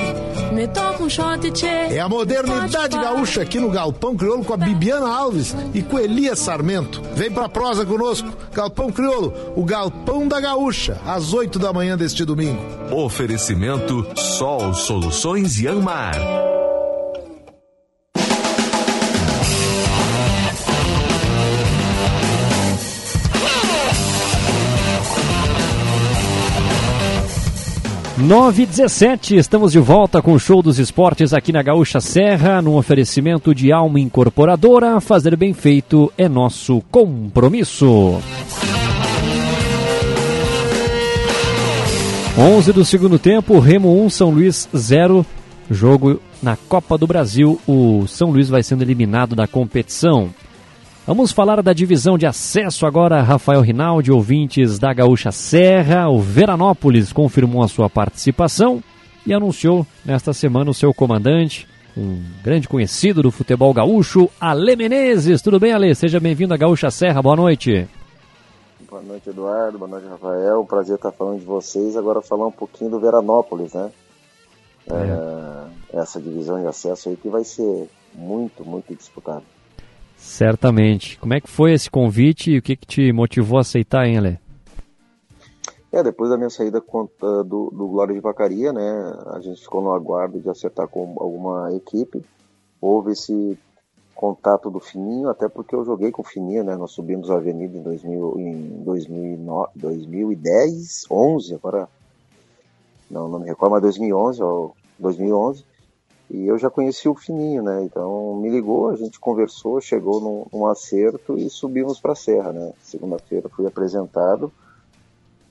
me toca um shot tchê. É a modernidade gaúcha aqui no Galpão Crioulo com a Bibiana Alves e com Elias Sarmento. Vem pra prosa conosco, Galpão Crioulo, o Galpão da Gaúcha, às 8 da manhã deste domingo. Oferecimento Sol Soluções e amar. 9 17 estamos de volta com o Show dos Esportes aqui na Gaúcha Serra, num oferecimento de Alma Incorporadora. Fazer bem feito é nosso compromisso. 11 do segundo tempo, Remo 1, São Luís 0. Jogo na Copa do Brasil. O São Luís vai sendo eliminado da competição. Vamos falar da divisão de acesso agora, Rafael Rinaldi, ouvintes da Gaúcha Serra. O Veranópolis confirmou a sua participação e anunciou nesta semana o seu comandante, um grande conhecido do futebol gaúcho, Ale Menezes. Tudo bem, Ale? Seja bem-vindo à Gaúcha Serra, boa noite. Boa noite, Eduardo. Boa noite, Rafael. Prazer estar falando de vocês. Agora falar um pouquinho do Veranópolis, né? É. É, essa divisão de acesso aí que vai ser muito, muito disputada. Certamente. Como é que foi esse convite e o que, que te motivou a aceitar, hein, Ale? É, depois da minha saída do, do Glória de Vacaria, né, a gente ficou no aguardo de acertar com alguma equipe. Houve esse contato do Fininho, até porque eu joguei com o Fininho, né, nós subimos a Avenida em, 2000, em 2009, 2010, 11, agora não, não me recordo, mas 2011, ou 2011, e eu já conheci o Fininho, né, então me ligou, a gente conversou, chegou num, num acerto e subimos para a Serra, né, segunda-feira fui apresentado,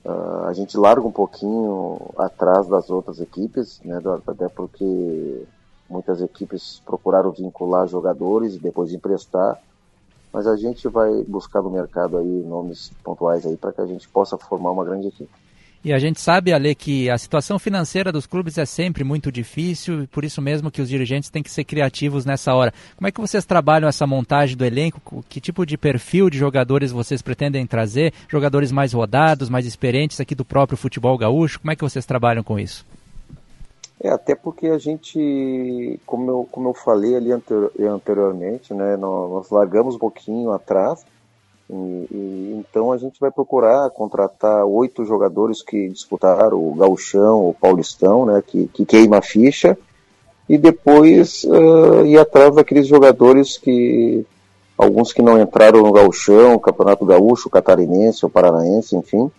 Uh, a gente larga um pouquinho atrás das outras equipes, né, até porque muitas equipes procuraram vincular jogadores e depois emprestar, mas a gente vai buscar no mercado aí nomes pontuais aí para que a gente possa formar uma grande equipe. E a gente sabe, Ale, que a situação financeira dos clubes é sempre muito difícil por isso mesmo que os dirigentes têm que ser criativos nessa hora. Como é que vocês trabalham essa montagem do elenco? Que tipo de perfil de jogadores vocês pretendem trazer? Jogadores mais rodados, mais experientes aqui do próprio futebol gaúcho? Como é que vocês trabalham com isso? É, até porque a gente, como eu, como eu falei ali anteriormente, né, nós largamos um pouquinho atrás e, e, então a gente vai procurar contratar oito jogadores que disputaram o gauchão, o paulistão, né, que, que queima a ficha, e depois uh, ir atrás daqueles jogadores que, alguns que não entraram no gauchão, campeonato gaúcho, catarinense, o paranaense, enfim,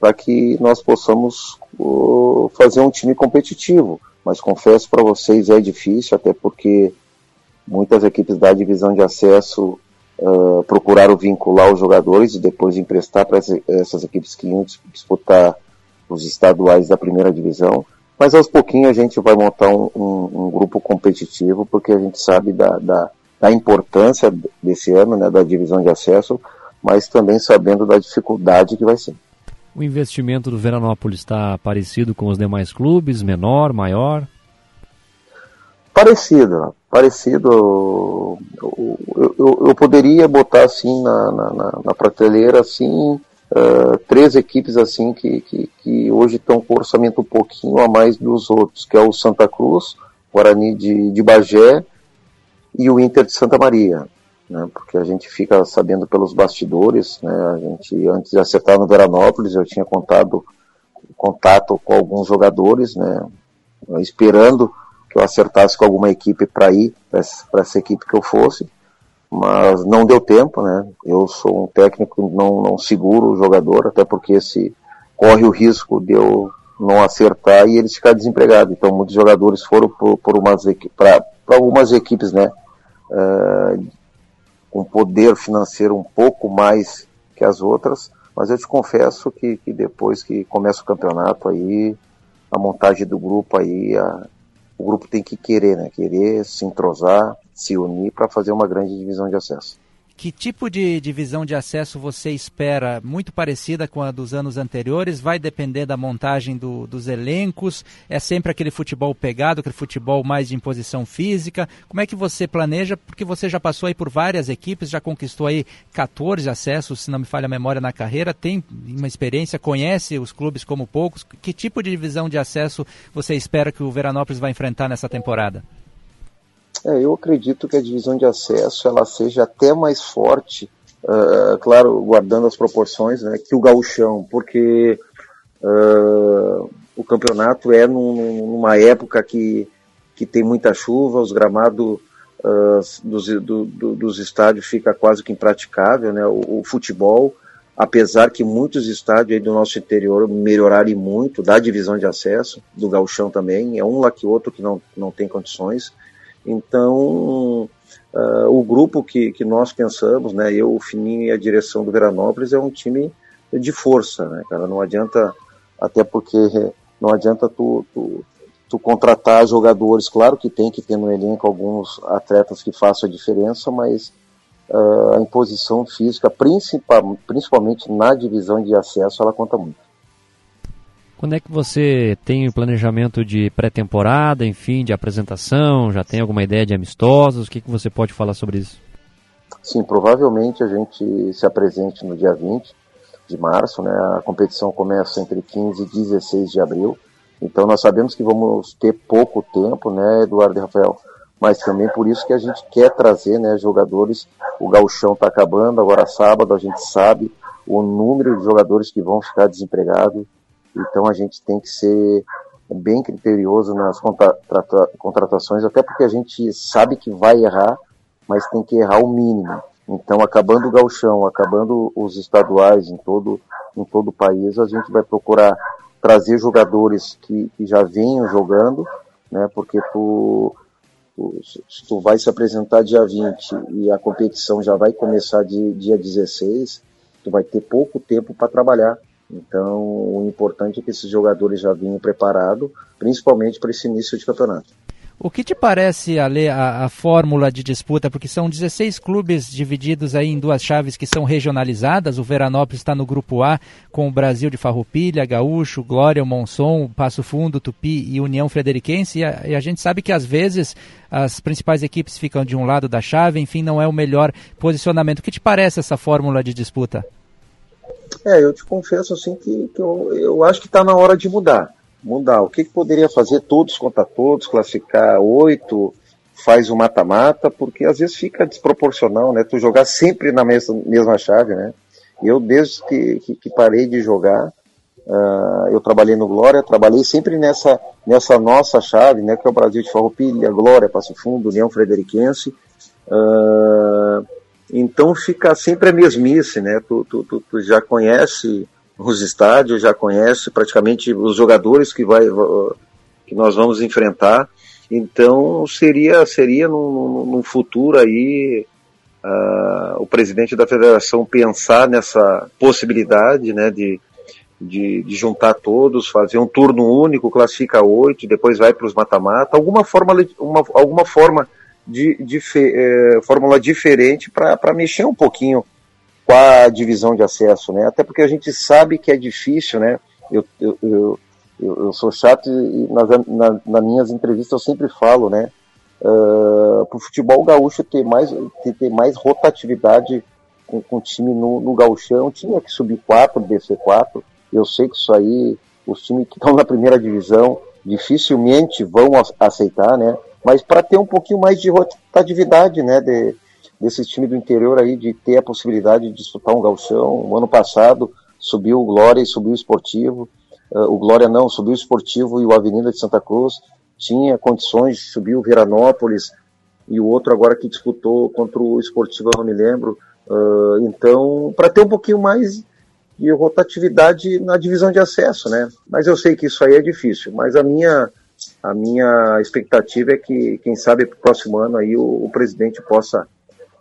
para que nós possamos uh, fazer um time competitivo. Mas confesso para vocês, é difícil, até porque muitas equipes da divisão de acesso uh, procuraram vincular os jogadores e depois emprestar para essas equipes que iam disputar os estaduais da primeira divisão. Mas aos pouquinhos a gente vai montar um, um, um grupo competitivo, porque a gente sabe da, da, da, importância desse ano, né, da divisão de acesso, mas também sabendo da dificuldade que vai ser. O investimento do Veranópolis está parecido com os demais clubes, menor, maior? Parecido, parecido. Eu, eu, eu poderia botar assim na, na, na prateleira assim uh, três equipes assim que, que, que hoje estão com orçamento um pouquinho a mais dos outros, que é o Santa Cruz, Guarani de, de Bagé e o Inter de Santa Maria. Né, porque a gente fica sabendo pelos bastidores, né, a gente antes de acertar no Veranópolis eu tinha contado contato com alguns jogadores, né, esperando que eu acertasse com alguma equipe para ir para essa, equipe que eu fosse, mas não deu tempo, né? Eu sou um técnico não não seguro o jogador, até porque se corre o risco de eu não acertar e eles ficar desempregados. Então muitos jogadores foram por, por umas para algumas equipes, né? Uh, com poder financeiro um pouco mais que as outras, mas eu te confesso que, que depois que começa o campeonato aí a montagem do grupo aí a, o grupo tem que querer, né? Querer se entrosar, se unir para fazer uma grande divisão de acesso. Que tipo de divisão de acesso você espera? Muito parecida com a dos anos anteriores? Vai depender da montagem do, dos elencos? É sempre aquele futebol pegado, aquele futebol mais de imposição física? Como é que você planeja? Porque você já passou aí por várias equipes, já conquistou aí 14 acessos, se não me falha a memória, na carreira, tem uma experiência, conhece os clubes como poucos. Que tipo de divisão de acesso você espera que o Veranópolis vai enfrentar nessa temporada? É, eu acredito que a divisão de acesso ela seja até mais forte, uh, claro, guardando as proporções, né, que o gauchão, porque uh, o campeonato é num, numa época que, que tem muita chuva, os gramados uh, dos, do, do, dos estádios fica quase que impraticável, né, o, o, futebol, apesar que muitos estádios aí do nosso interior melhorarem muito, da divisão de acesso, do gauchão também, é um lá que outro que não, não tem condições, então, uh, o grupo que, que nós pensamos, né, eu, o Fininho e a direção do Veranópolis, é um time de força, né, cara? Não adianta, até porque não adianta tu, tu, tu contratar jogadores, claro que tem que ter no elenco alguns atletas que façam a diferença, mas uh, a imposição física, principal, principalmente na divisão de acesso, ela conta muito. Quando é que você tem o planejamento de pré-temporada, enfim, de apresentação? Já tem alguma ideia de amistosos? O que, que você pode falar sobre isso? Sim, provavelmente a gente se apresente no dia 20. de março, né? A competição começa entre 15 e 16 de abril. Então nós sabemos que vamos ter pouco tempo, né, Eduardo e Rafael? Mas também por isso que a gente quer trazer, né, jogadores. O gauchão está acabando, agora sábado a gente sabe o número de jogadores que vão ficar desempregados. Então a gente tem que ser bem criterioso nas contratações, até porque a gente sabe que vai errar, mas tem que errar o mínimo. Então, acabando o galchão, acabando os estaduais em todo, em todo o país, a gente vai procurar trazer jogadores que, que já venham jogando, né, porque tu, tu, se tu vai se apresentar dia 20 e a competição já vai começar de, dia 16, tu vai ter pouco tempo para trabalhar. Então, o importante é que esses jogadores já venham preparados, principalmente para esse início de campeonato. O que te parece, Ale, a, a, fórmula de disputa? Porque são 16 clubes divididos aí em duas chaves que são regionalizadas. O Veranópolis está no grupo A, com o Brasil de Farroupilha, Gaúcho, Glória, Monson, Passo Fundo, Tupi e União Frederiquense. E a, e a gente sabe que às vezes as principais equipes ficam de um lado da chave, enfim, não é o melhor posicionamento. O que te parece essa fórmula de disputa? É, eu te confesso assim que, que eu, eu acho que está na hora de mudar mudar. O que, que poderia fazer todos contra todos, classificar oito, faz o mata-mata, porque às vezes fica desproporcional, né? Tu jogar sempre na mesma, mesma chave, né? Eu, desde que, que, que parei de jogar, uh, eu trabalhei no Glória, trabalhei sempre nessa, nessa nossa chave, né? Que é o Brasil de Farroupilha, Glória, Passo Fundo, União Frederiquense. Uh, então fica sempre a mesmice, né? Tu, tu, tu, tu já conhece os estádios, já conhece praticamente os jogadores que, vai, que nós vamos enfrentar. Então seria seria num, num futuro aí uh, o presidente da federação pensar nessa possibilidade, né, de, de, de, juntar todos, fazer um turno único, classifica oito, depois vai para os mata-mata, alguma forma uma, alguma forma de, de eh, fórmula diferente para mexer um pouquinho com a divisão de acesso, né? Até porque a gente sabe que é difícil, né? Eu, eu, eu, eu sou chato e nas, na, nas minhas entrevistas eu sempre falo, né? Uh, para o futebol gaúcho ter mais, ter, ter mais rotatividade com, com o time no, no gauchão, tinha que subir quatro, descer quatro. Eu sei que isso aí, os times que estão na primeira divisão dificilmente vão aceitar, né? Mas para ter um pouquinho mais de rotatividade, né? De, times do interior aí de ter a possibilidade de disputar um galchão. O ano passado subiu o Glória e subiu o Esportivo. Uh, o Glória não, subiu o Esportivo e o Avenida de Santa Cruz. Tinha condições de subir o Veranópolis e o outro agora que disputou contra o Esportivo, eu não me lembro. Uh, então, para ter um pouquinho mais de rotatividade na divisão de acesso, né? Mas eu sei que isso aí é difícil. Mas a minha a minha expectativa é que, quem sabe, para o próximo ano aí o, o presidente possa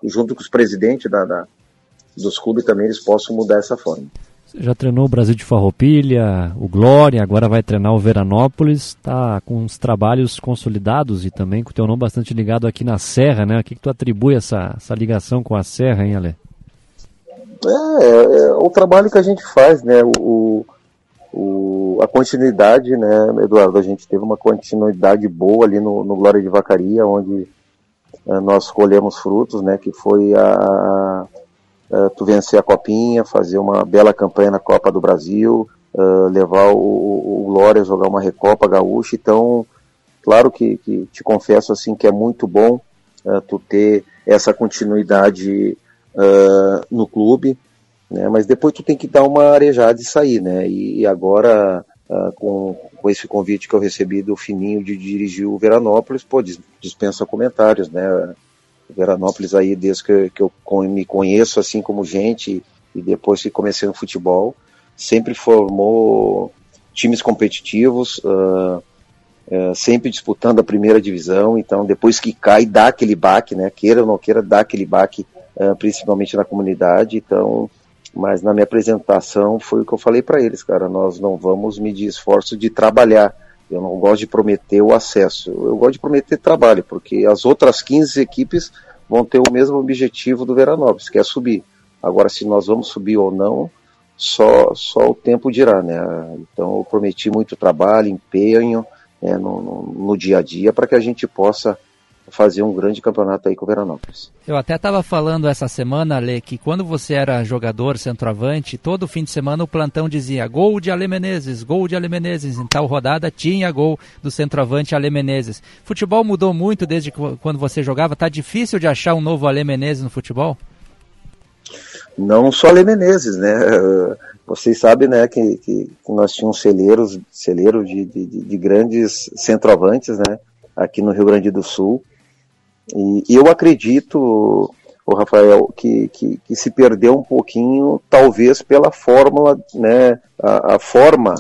junto com os presidentes da, da, dos clubes também, eles possam mudar essa forma. Você já treinou o Brasil de Farroupilha, o Glória, agora vai treinar o Veranópolis, está com os trabalhos consolidados e também com o teu nome bastante ligado aqui na Serra, né? O que, que tu atribui essa, essa ligação com a Serra, hein, Ale? É, é, é o trabalho que a gente faz, né? O, o, a continuidade, né, Eduardo? A gente teve uma continuidade boa ali no, no Glória de Vacaria, onde eh, nós colhemos frutos, né, que foi a, a, a, tu vencer a copinha, fazer uma bela campanha na Copa do Brasil, uh, levar o, o, o, Glória a jogar uma Recopa Gaúcha, então, claro que, que, te confesso assim que é muito bom uh, tu ter essa continuidade no clube, né, mas depois tu tem que dar uma arejada e sair, né, e, agora com com esse convite que eu recebi do Fininho de dirigir o Veranópolis, pô, dispensa comentários, né? Veranópolis aí, desde que, que eu me conheço assim como gente e depois que comecei no futebol, sempre formou times competitivos, uh, uh, sempre disputando a primeira divisão, então depois que cai, dá aquele baque, né? Queira ou não queira, dá aquele baque, uh, principalmente na comunidade, então mas na minha apresentação foi o que eu falei para eles, cara, nós não vamos medir esforço de trabalhar. Eu não gosto de prometer o acesso, eu gosto de prometer trabalho, porque as outras 15 equipes vão ter o mesmo objetivo do Veranópolis, que é subir. Agora, se nós vamos subir ou não, só, só o tempo dirá, né? Então, eu prometi muito trabalho, empenho né, no, no, no dia a dia para que a gente possa fazer um grande campeonato aí com o Veranópolis. Eu até estava falando essa semana, Ale, que quando você era jogador centroavante, todo fim de semana o plantão dizia gol de Ale Menezes, gol de Ale Menezes. Em tal rodada tinha gol do centroavante Ale Menezes. Futebol mudou muito desde quando você jogava? Tá difícil de achar um novo Ale Menezes no futebol? Não só Ale Menezes, né? Vocês sabem, né, que, que, nós tínhamos celeiros, celeiro de, de, de grandes centroavantes, né, aqui no Rio Grande do Sul. E, eu acredito, o Rafael, que, que, que, se perdeu um pouquinho, talvez pela fórmula, né, a, a forma,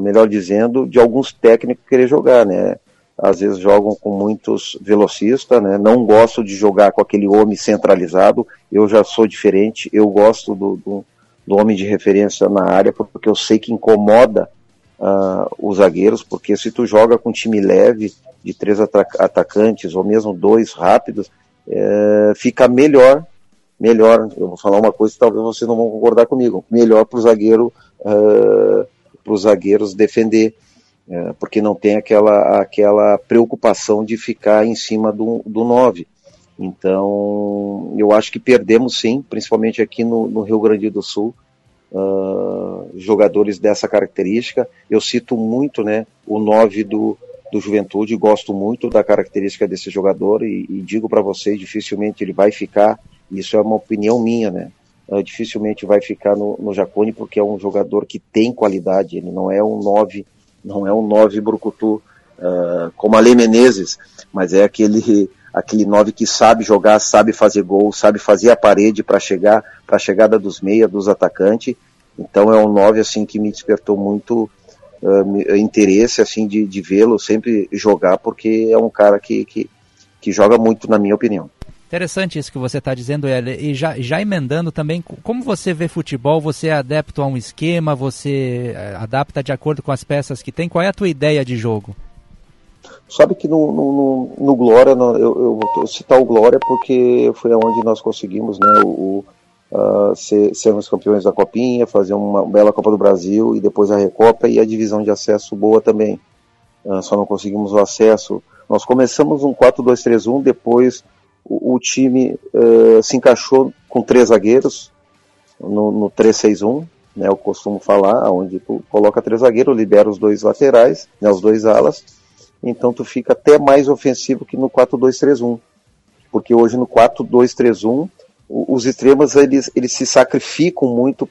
melhor dizendo, de alguns técnicos querer jogar, né. Às vezes jogam com muitos velocistas, né. Não gosto de jogar com aquele homem centralizado. Eu já sou diferente. Eu gosto do, do, do homem de referência na área, porque eu sei que incomoda uh, os zagueiros, porque se tu joga com time leve, de três atacantes, ou mesmo dois rápidos, é, fica melhor, melhor, eu vou falar uma coisa que talvez vocês não vão concordar comigo, melhor para o zagueiro, uh, para os zagueiros defender, uh, porque não tem aquela, aquela preocupação de ficar em cima do, do 9. Então, eu acho que perdemos sim, principalmente aqui no, no Rio Grande do Sul, uh, jogadores dessa característica. Eu cito muito né, o 9 do, do Juventude, gosto muito da característica desse jogador e, e digo para vocês, dificilmente ele vai ficar, isso é uma opinião minha, né? Uh, dificilmente vai ficar no, no Jacone porque é um jogador que tem qualidade, ele não é um 9, não é um 9 brucutu uh, como a Lei Menezes, mas é aquele aquele 9 que sabe jogar, sabe fazer gol, sabe fazer a parede para chegar para a chegada dos meia, dos atacantes. Então é um 9 assim que me despertou muito uh, interesse assim de, de vê-lo sempre jogar, porque é um cara que, que, que joga muito, na minha opinião. Interessante isso que você está dizendo, Eli. E já, já emendando também, como você vê futebol? Você é adepto a um esquema? Você eh, adapta de acordo com as peças que tem? Qual é a tua ideia de jogo? Sabe que no, no, no Glória, eu, eu, vou citar o Glória porque foi onde nós conseguimos né, o, ser, sermos campeões da Copinha, fazer uma bela Copa do Brasil e depois a Recopa e a divisão de acesso boa também. Uh, só não conseguimos o acesso. Nós começamos um 4-2-3-1, depois o, o time uh, se encaixou com três zagueiros no, no 3-6-1, né, eu costumo falar, onde tu coloca três zagueiros, libera os dois laterais, né, os dois alas, então tu fica até mais ofensivo que no 4-2-3-1. Porque hoje no 4-2-3-1 os extremos eles, eles se sacrificam muito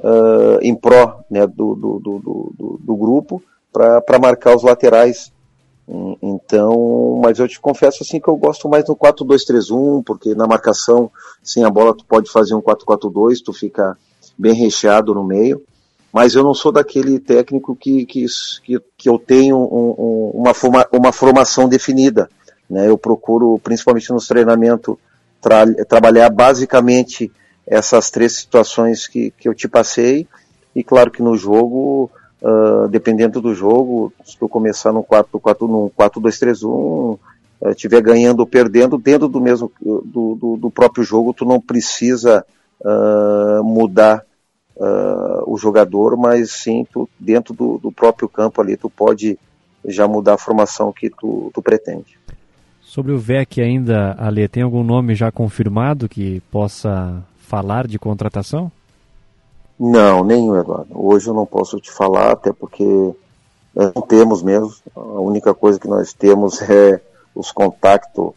uh, em pró né, do, do, do, do grupo para marcar os laterais. Então, mas eu te confesso assim que eu gosto mais no 4-2-3-1, porque na marcação, sem a bola, tu pode fazer um 4-4-2, tu fica bem recheado no meio. Mas eu não sou daquele técnico que, que, que, que eu tenho um, um, uma, forma, uma formação definida. Né? Eu procuro, principalmente nos treinamentos, tra trabalhar basicamente essas três situações que, que eu te passei. E claro que no jogo, uh, dependendo do jogo, se eu começar no 4-2-3-1, uh, estiver ganhando ou perdendo, dentro do mesmo do, do, do próprio jogo, tu não precisa uh, mudar o jogador, mas sim tu, dentro do, do próprio campo ali tu pode já mudar a formação que tu, tu pretende. Sobre o VEC ainda, Ale, tem algum nome já confirmado que possa falar de contratação? Não, nenhum, Eduardo. Hoje eu não posso te falar, até porque não temos mesmo. A única coisa que nós temos é os contatos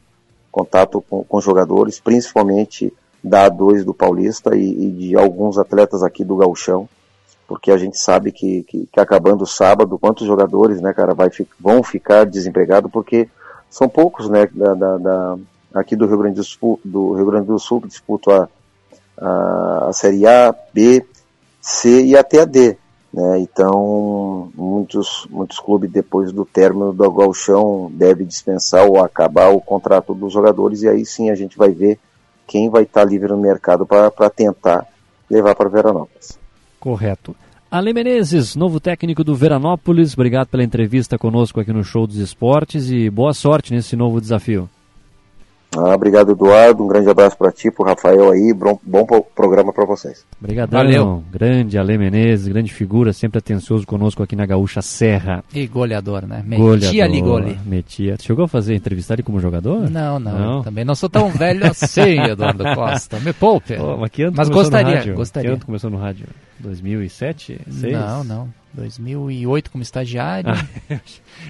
contato com, com jogadores, principalmente da A2 do Paulista e, e, de alguns atletas aqui do Gauchão, porque a gente sabe que, que, que acabando o sábado, quantos jogadores, né, cara, vai, vão ficar desempregados, porque são poucos, né, da, da, da, aqui do Rio Grande do Sul, do Rio Grande do Sul que disputam a, a, a Série A, B, C e até a D. Né? Então, muitos, muitos clubes, depois do término do galchão, devem dispensar ou acabar o contrato dos jogadores, e aí sim a gente vai ver quem vai estar livre no mercado para tentar levar para Veranópolis. Correto. Ale Menezes, novo técnico do Veranópolis, obrigado pela entrevista conosco aqui no Show dos Esportes e boa sorte nesse novo desafio. Ah, obrigado, Eduardo. Um grande abraço para ti, pro Rafael aí. Bom, bom pro- programa para vocês. Obrigadão. Valeu. Grande Ale Menezes, grande figura, sempre atencioso conosco aqui na Gaúcha Serra. E goleador, né? Goleador, Metia ali gole. Metia. Chegou a fazer entrevistar ele como jogador? Não, não, Não. Também não sou tão velho assim, Eduardo Costa. Me poupe. Pô, mas que ano Mas gostaria, rádio? gostaria. Que ano começou no rádio? 2007? Seis? Não, não. 2008 como estagiário. Ah,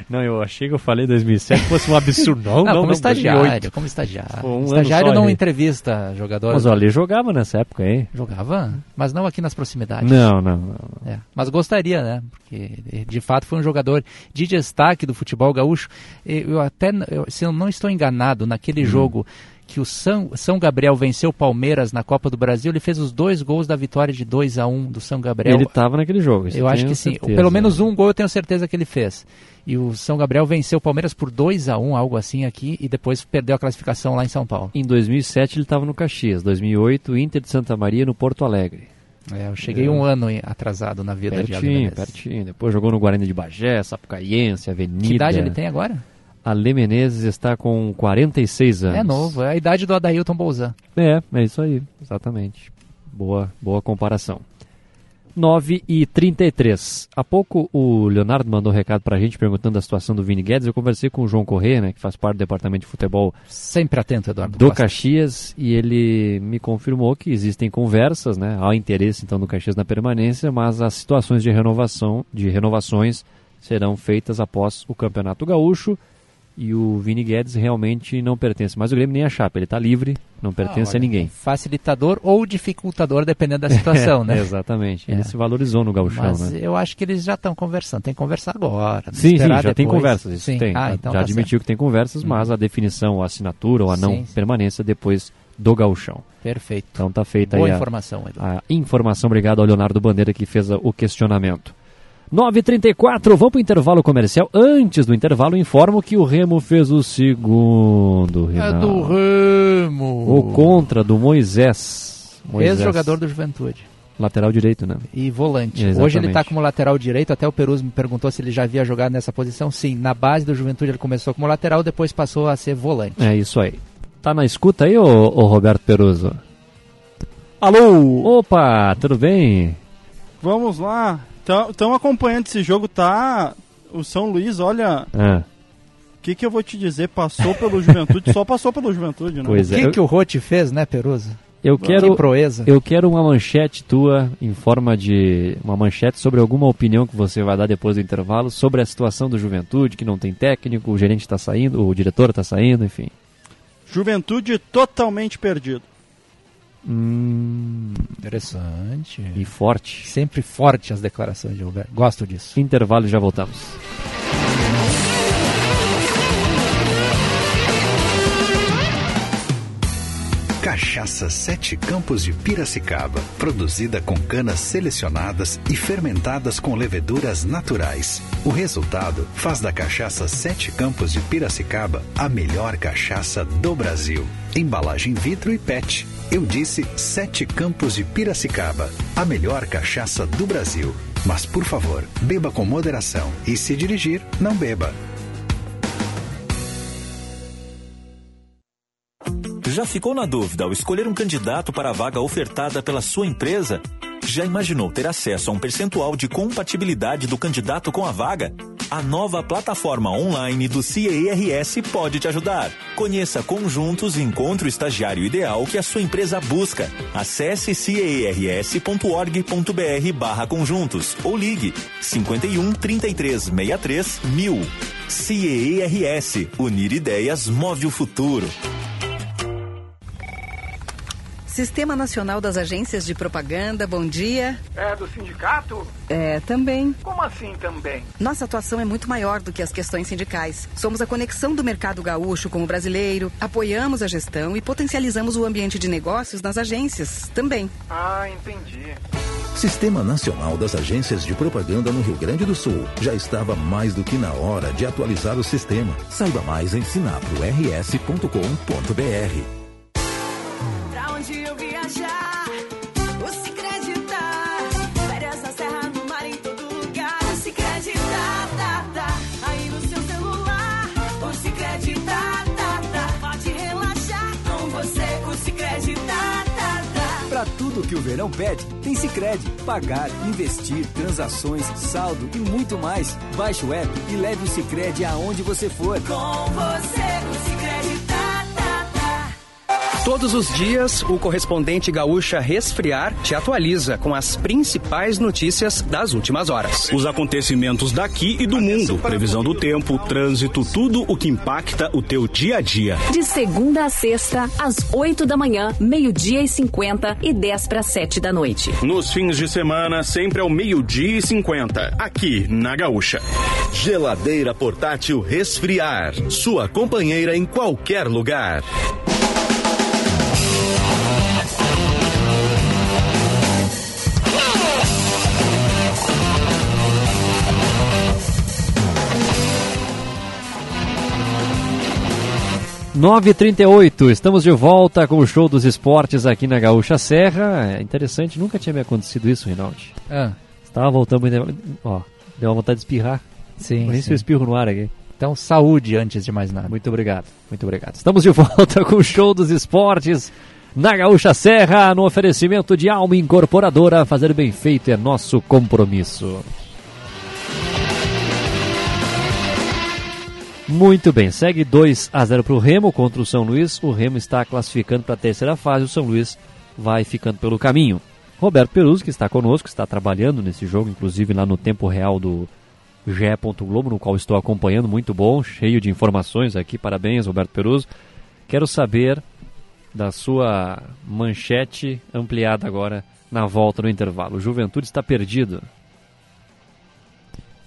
não, eu achei que eu falei 2007 fosse um absurdo. Não, Não, não, como não, estagiário, 2008. como estagiário. Um estagiário não aí. entrevista jogador. Mas o Ale jogava nessa época aí. Jogava, mas não aqui nas proximidades. Não, não, não. É, mas gostaria, né? Porque de fato foi um jogador de destaque do futebol gaúcho. Eu até, eu- se eu não estou enganado, Hum. naquele jogo que o São, São Gabriel venceu o Palmeiras na Copa do Brasil, ele fez os dois gols da vitória de 2 a 1 do São Gabriel. Ele estava naquele jogo. isso Eu acho que sim. certeza. Pelo menos um gol eu tenho certeza que ele fez. E o São Gabriel venceu o Palmeiras por 2 a 1 algo assim aqui, e depois perdeu a classificação lá em São Paulo. Em 2007 ele estava no Caxias. 2008, Inter de Santa Maria no Porto Alegre. É, eu cheguei É. um ano em- atrasado na vida de Ale Pertinho, pertinho. Depois jogou no Guarani de Bagé, Sapucaiense, Avenida. Que idade ele tem agora? Ale Menezes está com 46 anos. É novo, é a idade do Adailton Bolzan. É, é isso aí, exatamente. Boa, boa comparação. 9 e 33. Há pouco o Leonardo mandou um recado pra gente perguntando a situação do Vini Guedes. Eu conversei com o João Corrêa, né, que faz parte do departamento de futebol Sempre atento, Eduardo. do Costa. Caxias, e ele me confirmou que existem conversas, né? Há interesse então do Caxias na permanência, mas as situações de renovação, de renovações serão feitas após o Campeonato Gaúcho. E o Vini Guedes realmente não pertence mais ao Grêmio nem a Chapa, ele está livre, não pertence Ah, a olha, ninguém. Facilitador ou dificultador, dependendo da situação, né? Exatamente. Ele É. se valorizou no gauchão, Mas né? eu acho que eles já estão conversando. Tem que conversar agora. não Sim, sim, já tem depois. conversas, isso Sim. tem. Ah, já então já tá admitiu certo. que tem conversas, mas a definição, a assinatura ou a não Sim, permanência depois do gauchão. Perfeito. Então tá feita Boa aí a- informação, Edu. a, informação. Obrigado ao Leonardo Bandeira que fez a- o questionamento. 9h34, vamos para o intervalo comercial. Antes do intervalo, informo que o Remo fez o segundo. É Rinaldo. do Remo. O contra do Moisés. Moisés. Ex-jogador do Juventude. Lateral direito, né? E volante. Exatamente. Hoje ele está como lateral direito. Até o Perus me perguntou se ele já havia jogado nessa posição. Sim, na base do Juventude ele começou como lateral, depois passou a ser volante. É isso aí. Tá na escuta aí, ô, ô Roberto Peruso? Alô? Opa, tudo bem? Vamos lá. Estão acompanhando esse jogo, tá? O São Luís, olha, Ah, o que, que eu vou te dizer? Passou pelo Juventude, só passou pelo Juventude, né? Pois o é. que, eu- que o Rote fez, né, Peruso? Eu quero, Que proeza. eu quero uma manchete tua em forma de uma manchete sobre alguma opinião que você vai dar depois do intervalo sobre a situação do Juventude, que não tem técnico, o gerente está saindo, o diretor está saindo, enfim. Juventude totalmente perdido. Hum, Interessante. e forte. Sempre forte as declarações de Roberto. Gosto disso. Intervalo e já voltamos. Cachaça Sete Campos de Piracicaba, produzida com canas selecionadas e fermentadas com leveduras naturais. O resultado faz da cachaça Sete Campos de Piracicaba a melhor cachaça do Brasil. Embalagem vidro e PET. Eu disse Sete Campos de Piracicaba, a melhor cachaça do Brasil. Mas por favor, beba com moderação e se dirigir, não beba. Já ficou na dúvida ao escolher um candidato para a vaga ofertada pela sua empresa? Já imaginou ter acesso a um percentual de compatibilidade do candidato com a vaga? A nova plataforma online do CIERS pode te ajudar. Conheça Conjuntos e encontre o estagiário ideal que a sua empresa busca. Acesse ciers.org.br barra conjuntos ou ligue 51 33 63 1000. CIERS. Unir ideias move o futuro. Sistema Nacional das Agências de Propaganda, bom dia. É do sindicato? É, também. Como assim também? Nossa atuação é muito maior do que as questões sindicais. Somos a conexão do mercado gaúcho com o brasileiro, apoiamos a gestão e potencializamos o ambiente de negócios nas agências também. Ah, entendi. Sistema Nacional das Agências de Propaganda no Rio Grande do Sul. Já estava mais do que na hora de atualizar o sistema. Saiba mais em sinaprors.com.br onde eu viajar. O Cicred tá. Férias na serra, no mar, em todo lugar. O Cicred tá, tá, tá. Aí no seu celular. O Cicred tá, tá, tá. Pode relaxar com você. O Cicred tá, tá, tá. Pra tudo que o verão pede, tem Cicred. Pagar, investir, transações, saldo e muito mais. Baixe o app e leve o Cicred aonde você for. Com você, o Cicred. Todos os dias, o correspondente gaúcha Resfriar te atualiza com as principais notícias das últimas horas. Os acontecimentos daqui e do mundo, previsão do tempo, trânsito, tudo o que impacta o teu dia a dia. De segunda a sexta, às 8 da manhã, meio-dia e 50 e 10 para 7 da noite. Nos fins de semana, sempre ao meio-dia e 50, aqui na Gaúcha. Geladeira portátil Resfriar. Sua companheira em qualquer lugar. Nove trinta e oito, estamos de volta com o show dos esportes aqui na Gaúcha Serra. É interessante, nunca tinha me acontecido isso, Rinaldi. Ah. Estava voltando, ó, deu uma vontade de espirrar. Sim, Por isso sim. eu espirro no ar aqui. Então, saúde antes de mais nada. Muito obrigado, muito obrigado. Estamos de volta com o show dos esportes na Gaúcha Serra, no oferecimento de Alma Incorporadora. Fazer bem feito é nosso compromisso. Muito bem, segue 2 a 0 para o Remo contra o São Luís. O Remo está classificando para a terceira fase, o São Luís vai ficando pelo caminho. Roberto Peruzzi, que está conosco, está trabalhando nesse jogo, inclusive lá no tempo real do GE. Globo, no qual estou acompanhando, muito bom, cheio de informações aqui. Parabéns, Roberto Peruzzi. Quero saber da sua manchete ampliada agora na volta no intervalo. Juventude está perdido.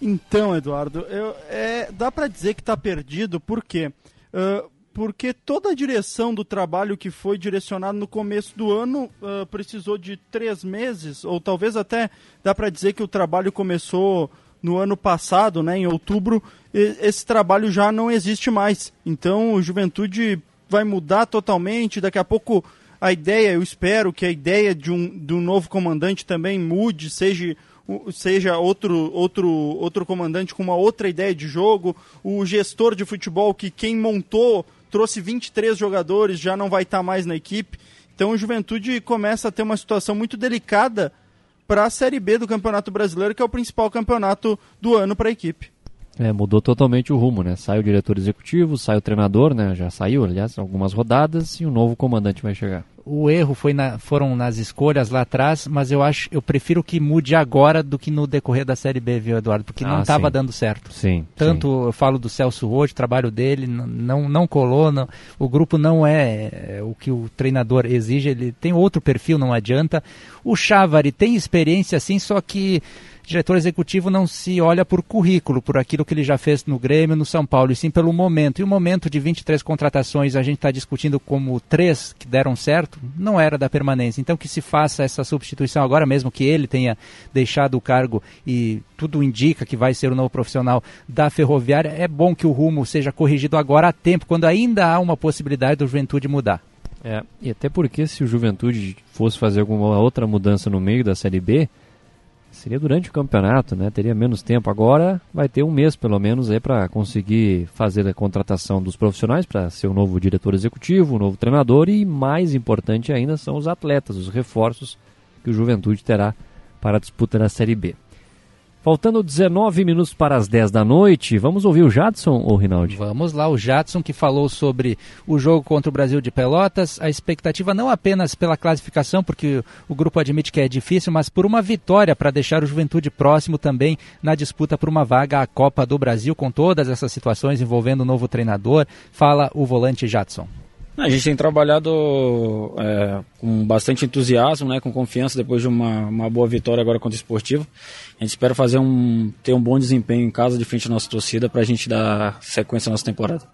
Então, Eduardo, eu, é, dá para dizer que está perdido, por quê? Ah, porque toda a direção do trabalho que foi direcionado no começo do ano ah, precisou de três meses, ou talvez até dá para dizer que o trabalho começou no ano passado, né, em outubro, esse trabalho já não existe mais. Então, o Juventude vai mudar totalmente, daqui a pouco a ideia, eu espero que a ideia de um, de um novo comandante também mude, seja, seja outro, outro, outro comandante com uma outra ideia de jogo, o gestor de futebol que quem montou trouxe 23 jogadores, já não vai estar mais na equipe. Então o Juventude começa a ter uma situação muito delicada para a Série B do Campeonato Brasileiro, que é o principal campeonato do ano para a equipe. É, mudou totalmente o rumo, né? Sai o diretor executivo, sai o treinador, né? Já saiu, aliás, algumas rodadas e um novo comandante vai chegar. O erro foi na- foram nas escolhas lá atrás, mas eu acho, eu prefiro que mude agora do que no decorrer da Série B, viu, Eduardo? Porque não Ah, estava sim. dando certo. Sim. Tanto eu falo do Celso o trabalho dele não, não colou, não- o grupo não é, é, o que o treinador exige, ele tem outro perfil, não adianta. O Chávari tem experiência sim, só que diretor executivo não se olha por currículo, por aquilo que ele já fez no Grêmio, no São Paulo, e sim pelo momento. E o momento de 23 contratações, a gente está discutindo como três que deram certo, não era da permanência. Então que se faça essa substituição agora, mesmo que ele tenha deixado o cargo e tudo indica que vai ser o novo profissional da Ferroviária, é bom que o rumo seja corrigido agora a tempo, quando ainda há uma possibilidade do Juventude mudar. É, e até porque se o Juventude fosse fazer alguma outra mudança no meio da Série B, seria durante o campeonato, né? Teria menos tempo. Agora vai ter um mês pelo menos aí para conseguir fazer a contratação dos profissionais para ser o novo diretor executivo, o novo treinador e mais importante ainda são os atletas, os reforços que o Juventude terá para a disputa da Série B. Faltando 19 minutos para as 10 da noite, vamos ouvir o Jadson ou Rinaldi? Vamos lá, o Jadson que falou sobre o jogo contra o Brasil de Pelotas, a expectativa não apenas pela classificação, porque o grupo admite que é difícil, mas por uma vitória para deixar o Juventude próximo também na disputa por uma vaga à Copa do Brasil, com todas essas situações envolvendo o novo treinador. Fala o volante Jadson. A gente tem trabalhado é, com bastante entusiasmo, né, com confiança depois de uma, uma boa vitória agora contra o Esportivo. A gente espera fazer um, ter um bom desempenho em casa de frente à nossa torcida para a gente dar sequência à nossa temporada.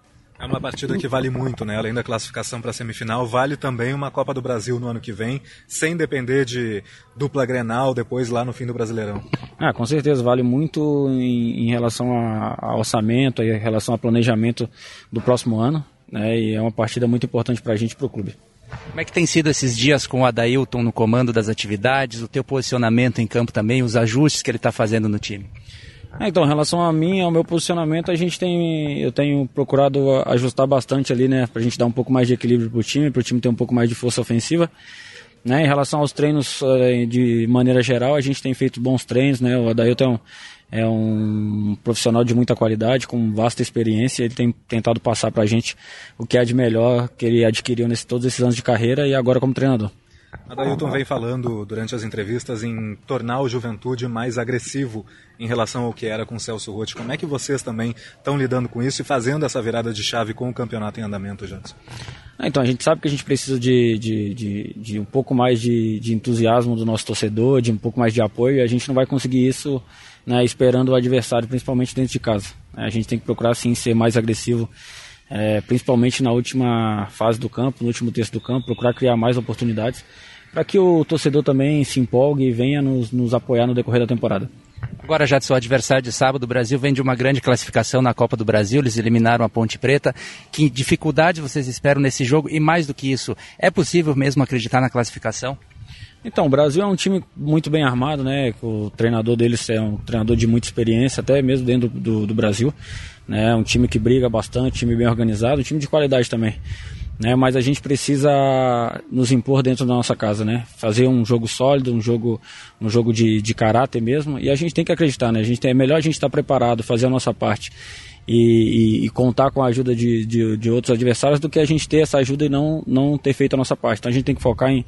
É uma partida que vale muito, né? Além da classificação para a semifinal, vale também uma Copa do Brasil no ano que vem, sem depender de dupla Grenal depois lá no fim do Brasileirão. Ah, com certeza, vale muito em, em relação a, a orçamento, em relação a planejamento do próximo ano, né? E é uma partida muito importante para a gente e para o clube. Como é que tem sido esses dias com o Adailton no comando das atividades, o teu posicionamento em campo também, os ajustes que ele está fazendo no time? É, então, em relação a mim, ao meu posicionamento, a gente tem, eu tenho procurado a- ajustar bastante ali, né, pra gente dar um pouco mais de equilíbrio pro time, pro time ter um pouco mais de força ofensiva. Né, em relação aos treinos eh, de maneira geral, a gente tem feito bons treinos, né? O Adailton é um, é um profissional de muita qualidade, com vasta experiência. Ele tem tentado passar para a gente o que há de melhor que ele adquiriu nesse todos esses anos de carreira e agora como treinador. Adailton vem falando durante as entrevistas em tornar o Juventude mais agressivo em relação ao que era com o Celso Rotti. Como é que vocês também estão lidando com isso e fazendo essa virada de chave com o campeonato em andamento, Jadson? Ah, então, a gente sabe que a gente precisa de, de, de, de um pouco mais de, de, entusiasmo do nosso torcedor, de um pouco mais de apoio, e a gente não vai conseguir isso né, esperando o adversário, principalmente dentro de casa. A gente tem que procurar, sim, ser mais agressivo, é, principalmente na última fase do campo, no último terço do campo, procurar criar mais oportunidades, para que o torcedor também se empolgue e venha nos, nos apoiar no decorrer da temporada. Agora, já de seu adversário de sábado, o Brasil vem de uma grande classificação na Copa do Brasil, eles eliminaram a Ponte Preta. Que dificuldade vocês esperam nesse jogo? E mais do que isso, é possível mesmo acreditar na classificação? Então, o Brasil é um time muito bem armado, né? O treinador deles é um treinador de muita experiência, até mesmo dentro do, do, Brasil. Né? Um time que briga bastante, time bem organizado, um time de qualidade também né? Mas a gente precisa nos impor dentro da nossa casa, né? Fazer um jogo sólido, um jogo, um jogo de, de caráter mesmo. E a gente tem que acreditar, né? A gente tem, é melhor a gente estar preparado, fazer a nossa parte e, e, e contar com a ajuda de, de, de, outros adversários do que a gente ter essa ajuda e não, não ter feito a nossa parte. Então a gente tem que focar em,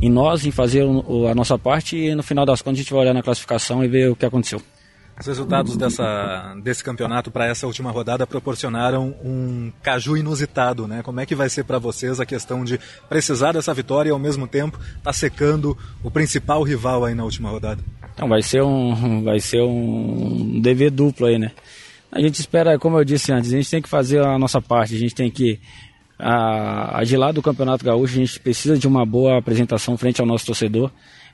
em nós, em fazer a nossa parte e no final das contas a gente vai olhar na classificação e ver o que aconteceu. Os resultados dessa, desse campeonato para essa última rodada proporcionaram um caju inusitado, né? Como é que vai ser para vocês a questão de precisar dessa vitória e ao mesmo tempo tá secando o principal rival aí na última rodada? Então vai ser um, vai ser um dever duplo aí, né? A gente espera, como eu disse antes, a gente tem que fazer a nossa parte, a gente tem que a, a de lá do Campeonato Gaúcho, a gente precisa de uma boa apresentação frente ao nosso torcedor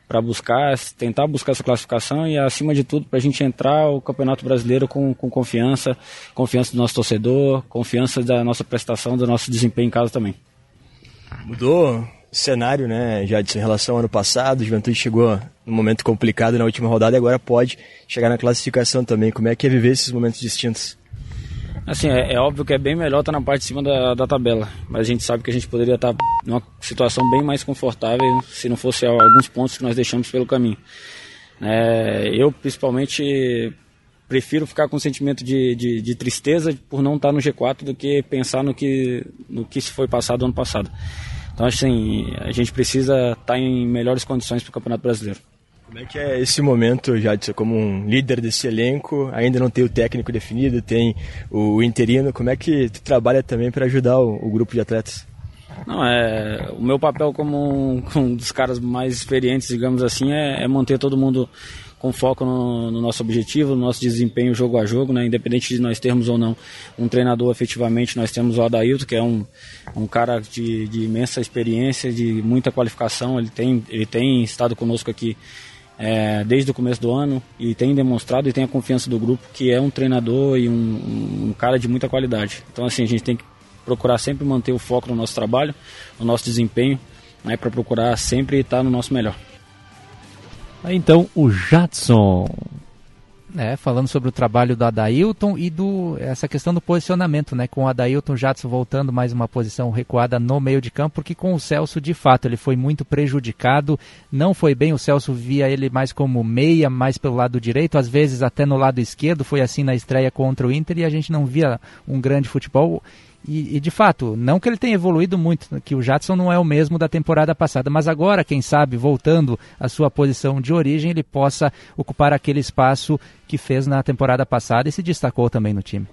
para buscar, tentar buscar essa classificação e, acima de tudo, para a gente entrar o Campeonato Brasileiro com, com confiança, confiança do nosso torcedor, confiança da nossa prestação, do nosso desempenho em casa também. Mudou cenário, né, já em relação ao ano passado, o Juventude chegou num momento complicado na última rodada e agora pode chegar na classificação também. Como é que é viver esses momentos distintos? Assim, é, é, óbvio que é bem melhor estar na parte de cima da, da tabela, mas a gente sabe que a gente poderia estar numa situação bem mais confortável se não fosse alguns pontos que nós deixamos pelo caminho. É, eu, principalmente, prefiro ficar com um sentimento de, de, de, tristeza por não estar no G4 do que pensar no que, no que se foi passado ano passado. Então, assim, a gente precisa estar em melhores condições para o Campeonato Brasileiro. Como é que é esse momento, Jadson, como um líder desse elenco? Ainda não tem o técnico definido, tem o interino. Como é que tu trabalha também para ajudar o, o, grupo de atletas? Não, é, o meu papel como um, um dos caras mais experientes, digamos assim, é, é manter todo mundo com foco no, no, nosso objetivo, no nosso desempenho jogo a jogo, né? independente de nós termos ou não um treinador efetivamente, nós temos o Adailton, que é um, um cara de, de imensa experiência, de muita qualificação, ele tem, ele tem estado conosco aqui é, desde o começo do ano e tem demonstrado e tem a confiança do grupo que é um treinador e um, um cara de muita qualidade. Então assim a gente tem que procurar sempre manter o foco no nosso trabalho, no nosso desempenho, né, para procurar sempre estar no nosso melhor. Então o Jadson. É, falando sobre o trabalho do Adailton e do essa questão do posicionamento, né, com o Adailton Jadson voltando mais uma posição recuada no meio de campo, porque com o Celso de fato ele foi muito prejudicado, não foi bem, o Celso via ele mais como meia, mais pelo lado direito, às vezes até no lado esquerdo, foi assim na estreia contra o Inter e a gente não via um grande futebol e, e, de fato, não que ele tenha evoluído muito, que o Jadson não é o mesmo da temporada passada, mas agora, quem sabe, voltando à sua posição de origem, ele possa ocupar aquele espaço que fez na temporada passada e se destacou também no time.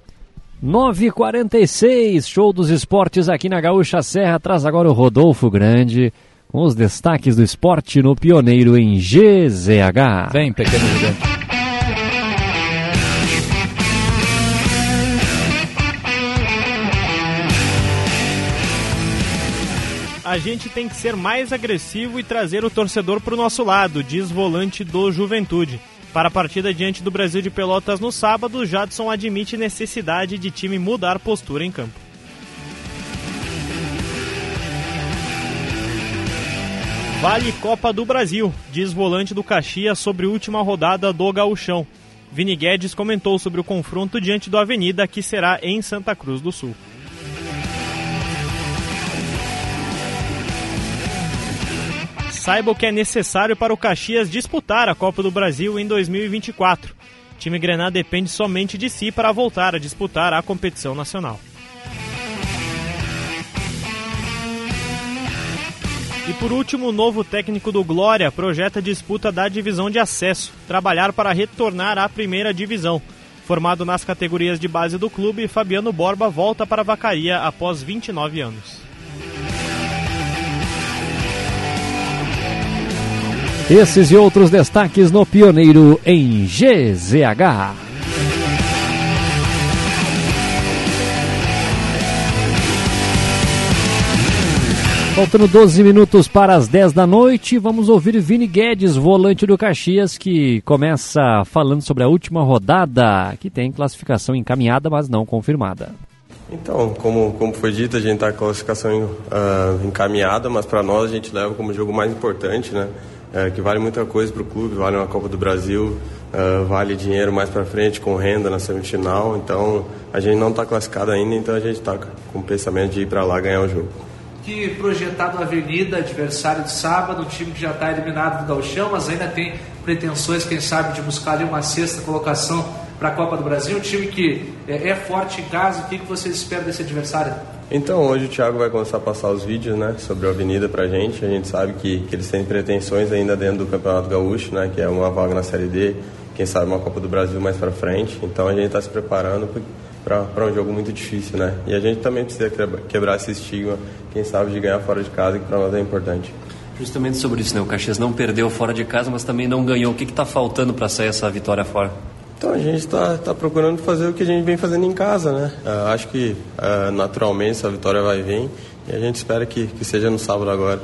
9h46, show dos esportes aqui na Gaúcha Serra. Traz agora o Rodolfo Grande com os destaques do esporte no Pioneiro em GZH. Vem, pequeno gigante. A gente tem que ser mais agressivo e trazer o torcedor para o nosso lado, diz volante do Juventude. Para a partida diante do Brasil de Pelotas no sábado, Jadson admite necessidade de time mudar postura em campo. Vale Copa do Brasil, diz volante do Caxias sobre última rodada do Gauchão. Vini Guedes comentou sobre o confronto diante do Avenida, que será em Santa Cruz do Sul. Saiba o que é necessário para o Caxias disputar a Copa do Brasil em 2024. O time Grená depende somente de si para voltar a disputar a competição nacional. E por último, o novo técnico do Glória projeta disputa da divisão de acesso, trabalhar para retornar à primeira divisão. Formado nas categorias de base do clube, Fabiano Borba volta para a Vacaria após 29 anos. Esses e outros destaques no Pioneiro em GZH. Faltando 12 minutos para as 10 da noite, vamos ouvir Vini Guedes, volante do Caxias, que começa falando sobre a última rodada, que tem classificação encaminhada, mas não confirmada. Então, como, como foi dito, a gente está com a classificação uh, encaminhada, mas para nós a gente leva como jogo mais importante, né? Uh, que vale muita coisa para o clube, vale uma Copa do Brasil, uh, vale dinheiro mais para frente com renda na semifinal. Então, a gente não está classificado ainda, então a gente está com o pensamento de ir para lá ganhar o jogo que projetado a Avenida, adversário de sábado, um time que já está eliminado do Gauchão, mas ainda tem pretensões, quem sabe, de buscar ali uma sexta colocação para a Copa do Brasil, um time que é, é forte em casa, o que, que vocês esperam desse adversário? Então, hoje o Thiago vai começar a passar os vídeos né, sobre a Avenida para a gente. A gente sabe que, que eles têm pretensões ainda dentro do Campeonato Gaúcho, né, que é uma vaga na Série D, quem sabe uma Copa do Brasil mais para frente. Então, a gente está se preparando para um jogo muito difícil, né? E a gente também precisa quebrar esse estigma, quem sabe, de ganhar fora de casa, que para nós é importante. Justamente sobre isso, né? O Caxias não perdeu fora de casa, mas também não ganhou. O que está faltando para sair essa vitória fora? Então a gente está tá procurando fazer o que a gente vem fazendo em casa, né? Uh, acho que uh, naturalmente essa vitória vai vir e a gente espera que, que seja no sábado agora.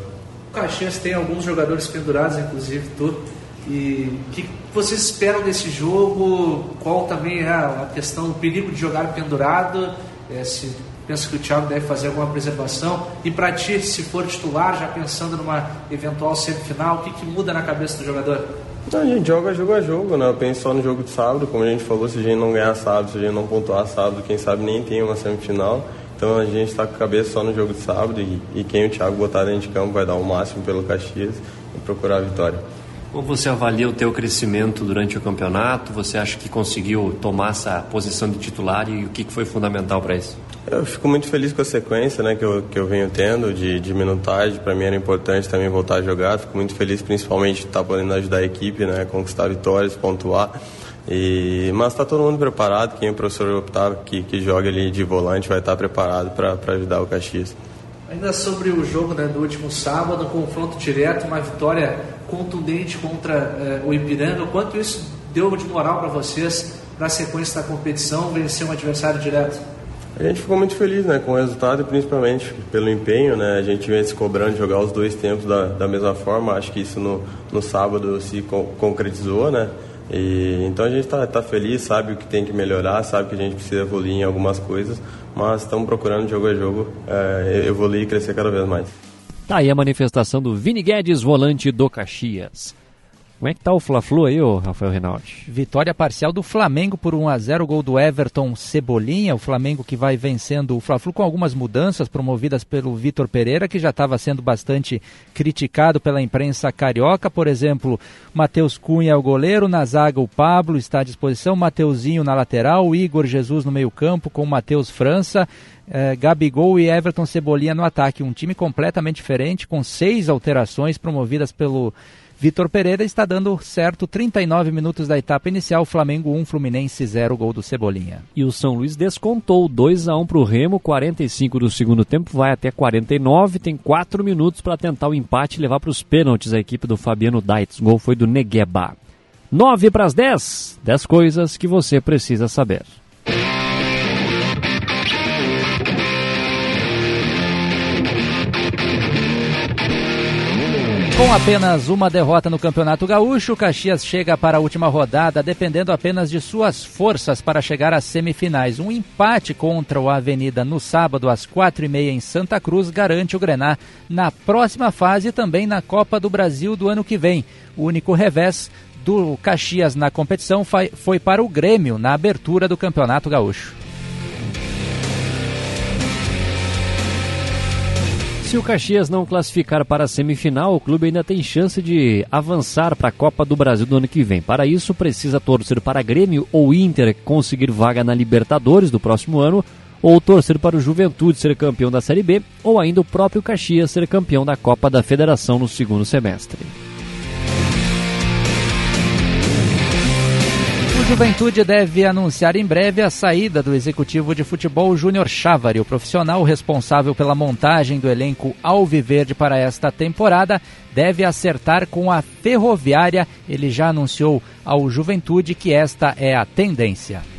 O Caxias tem alguns jogadores pendurados, inclusive tu. E o que vocês esperam desse jogo? Qual também é a questão do perigo de jogar pendurado? É, se penso que o Thiago deve fazer alguma preservação. E para ti, se for titular, já pensando numa eventual semifinal, o que, que muda na cabeça do jogador? Não, a gente joga jogo a jogo, né? Eu penso só no jogo de sábado, como a gente falou, se a gente não ganhar sábado, se a gente não pontuar sábado, quem sabe nem tem uma semifinal. Então a gente está com a cabeça só no jogo de sábado e, e quem o Thiago botar dentro de campo vai dar o máximo pelo Caxias e procurar a vitória. Como você avalia o teu crescimento durante o campeonato? Você acha que conseguiu tomar essa posição de titular e o que foi fundamental para isso? Eu fico muito feliz com a sequência né, que, eu, que eu venho tendo de, de minutagem. Para mim era importante também voltar a jogar. Fico muito feliz, principalmente, de estar podendo ajudar a equipe, né, conquistar vitórias, pontuar. E, mas está todo mundo preparado. Quem o professor optar que, que joga ali de volante vai estar preparado para ajudar o Caxias. Ainda sobre o jogo né, do último sábado, confronto direto, uma vitória contundente contra eh, o Ipiranga. Quanto isso deu de moral para vocês para a sequência da competição, vencer um adversário direto? A gente ficou muito feliz né, com o resultado e principalmente pelo empenho. Né? A gente vem se cobrando de jogar os dois tempos da, da mesma forma. Acho que isso no, no sábado se co concretizou. Né? E, então a gente está tá feliz, sabe o que tem que melhorar, sabe que a gente precisa evoluir em algumas coisas, mas estamos procurando jogo a jogo é, evoluir e crescer cada vez mais. Tá aí a manifestação do Vini Guedes, volante do Caxias. Como é que tá o Fla-Flu aí, ô Rafael Rinaldi? Vitória parcial do Flamengo por 1 a 0 gol do Everton Cebolinha, o Flamengo que vai vencendo o Fla-Flu com algumas mudanças promovidas pelo Vitor Pereira, que já estava sendo bastante criticado pela imprensa carioca, por exemplo, Matheus Cunha é o goleiro, na zaga o Pablo está à disposição, Mateuzinho na lateral, Igor Jesus no meio-campo com Matheus França, eh, Gabigol e Everton Cebolinha no ataque, um time completamente diferente com seis alterações promovidas pelo Vitor Pereira está dando certo 39 minutos da etapa inicial, Flamengo 1, Fluminense 0, gol do Cebolinha. E o São Luís descontou 2 a 1 para o Remo, 45 do segundo tempo, vai até 49, tem 4 minutos para tentar o empate e levar para os pênaltis a equipe do Fabiano Daitz. O gol foi do Negueba. 9 para as 10, 10 coisas que você precisa saber. Com apenas uma derrota no Campeonato Gaúcho, o Caxias chega para a última rodada dependendo apenas de suas forças para chegar às semifinais. Um empate contra o Avenida no sábado às quatro e meia em Santa Cruz garante o Grená na próxima fase e também na Copa do Brasil do ano que vem. O único revés do Caxias na competição foi para o Grêmio na abertura do Campeonato Gaúcho. Se o Caxias não classificar para a semifinal, o clube ainda tem chance de avançar para a Copa do Brasil do ano que vem. Para isso, precisa torcer para Grêmio ou Inter conseguir vaga na Libertadores do próximo ano, ou torcer para o Juventude ser campeão da Série B, ou ainda o próprio Caxias ser campeão da Copa da Federação no segundo semestre. Juventude deve anunciar em breve a saída do executivo de futebol Júnior Chávari, o profissional responsável pela montagem do elenco Alviverde para esta temporada, deve acertar com a Ferroviária. Ele já anunciou ao Juventude que esta é a tendência.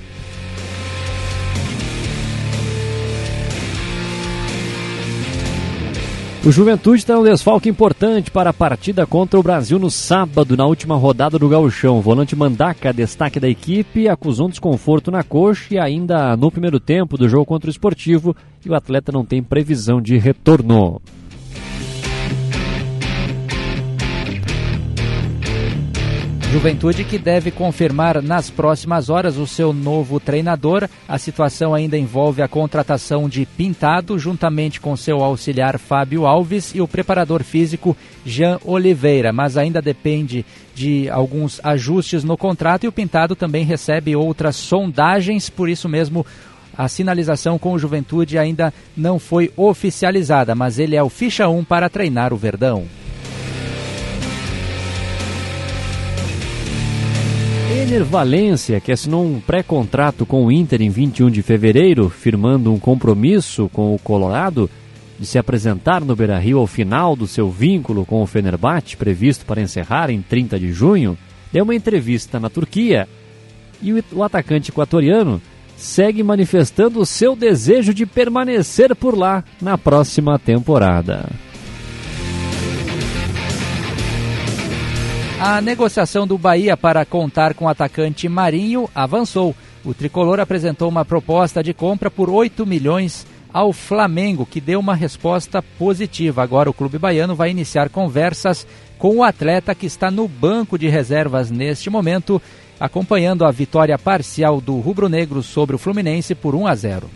O Juventude tem um desfalque importante para a partida contra o Brasil no sábado, na última rodada do Gauchão. Volante Mandaca, destaque da equipe, acusou um desconforto na coxa e ainda no primeiro tempo do jogo contra o Esportivo, e o atleta não tem previsão de retorno. Juventude que deve confirmar nas próximas horas o seu novo treinador. A situação ainda envolve a contratação de Pintado, juntamente com seu auxiliar Fábio Alves e o preparador físico Jean Oliveira, mas ainda depende de alguns ajustes no contrato e o Pintado também recebe outras sondagens, por isso mesmo a sinalização com o Juventude ainda não foi oficializada, mas ele é o ficha 1 para treinar o Verdão. Ener Valência, que assinou um pré-contrato com o Inter em 21 de fevereiro, firmando um compromisso com o Colorado de se apresentar no Beira-Rio ao final do seu vínculo com o Fenerbahçe, previsto para encerrar em 30 de junho, deu uma entrevista na Turquia e o atacante equatoriano segue manifestando o seu desejo de permanecer por lá na próxima temporada. A negociação do Bahia para contar com o atacante Marinho avançou. O tricolor apresentou uma proposta de compra por 8 milhões ao Flamengo, que deu uma resposta positiva. Agora o clube baiano vai iniciar conversas com o atleta que está no banco de reservas neste momento, acompanhando a vitória parcial do rubro-negro sobre o Fluminense por 1 a 0.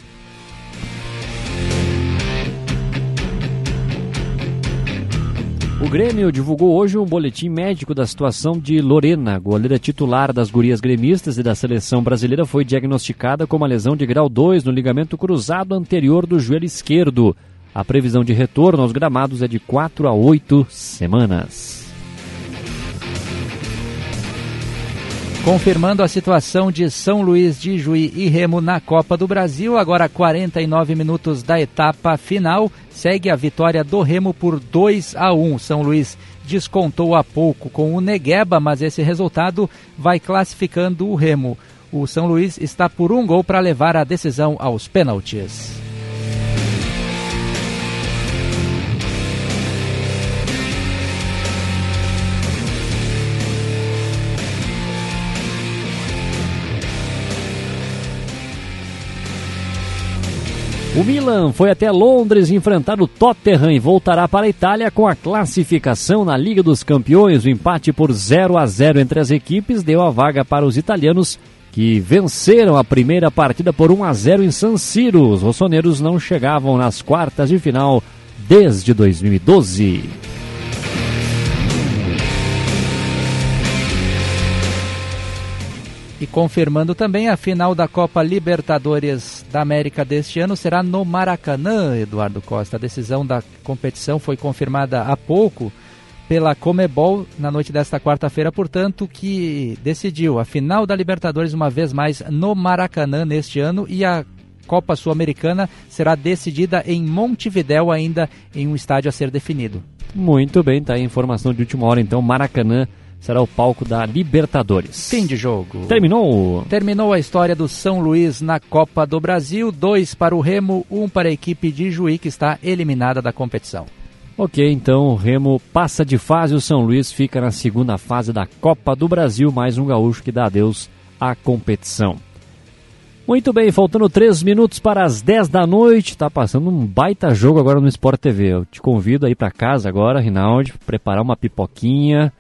O Grêmio divulgou hoje um boletim médico da situação de Lorena, goleira titular das gurias gremistas e da seleção brasileira, foi diagnosticada com uma lesão de grau 2 no ligamento cruzado anterior do joelho esquerdo. A previsão de retorno aos gramados é de 4 a 8 semanas. Confirmando a situação de São Luís de Juí e Remo na Copa do Brasil, agora 49 minutos da etapa final, segue a vitória do Remo por 2 a 1. São Luís descontou há pouco com o Negueba, mas esse resultado vai classificando o Remo. O São Luís está por um gol para levar a decisão aos pênaltis. O Milan foi até Londres enfrentar o Tottenham e voltará para a Itália com a classificação na Liga dos Campeões. O empate por 0 a 0 entre as equipes deu a vaga para os italianos que venceram a primeira partida por 1 a 0 em San Siro. Os rossoneiros não chegavam nas quartas de final desde 2012. E confirmando também a final da Copa Libertadores da América deste ano será no Maracanã, Eduardo Costa. A decisão da competição foi confirmada há pouco pela Comebol na noite desta quarta-feira, portanto, que decidiu a final da Libertadores uma vez mais no Maracanã neste ano e a Copa Sul-Americana será decidida em Montevidéu ainda em um estádio a ser definido. Muito bem, tá aí a informação de última hora então, Maracanã será o palco da Libertadores. Fim de jogo. Terminou? Terminou a história do São Luís na Copa do Brasil. Dois para o Remo, um para a equipe de Juí, que está eliminada da competição. Ok, então o Remo passa de fase, o São Luís fica na segunda fase da Copa do Brasil, mais um gaúcho que dá adeus à competição. Muito bem, faltando três minutos para as 10 da noite, tá passando um baita jogo agora no Sport TV. Eu te convido aí para casa agora, Rinaldi, preparar uma pipoquinha,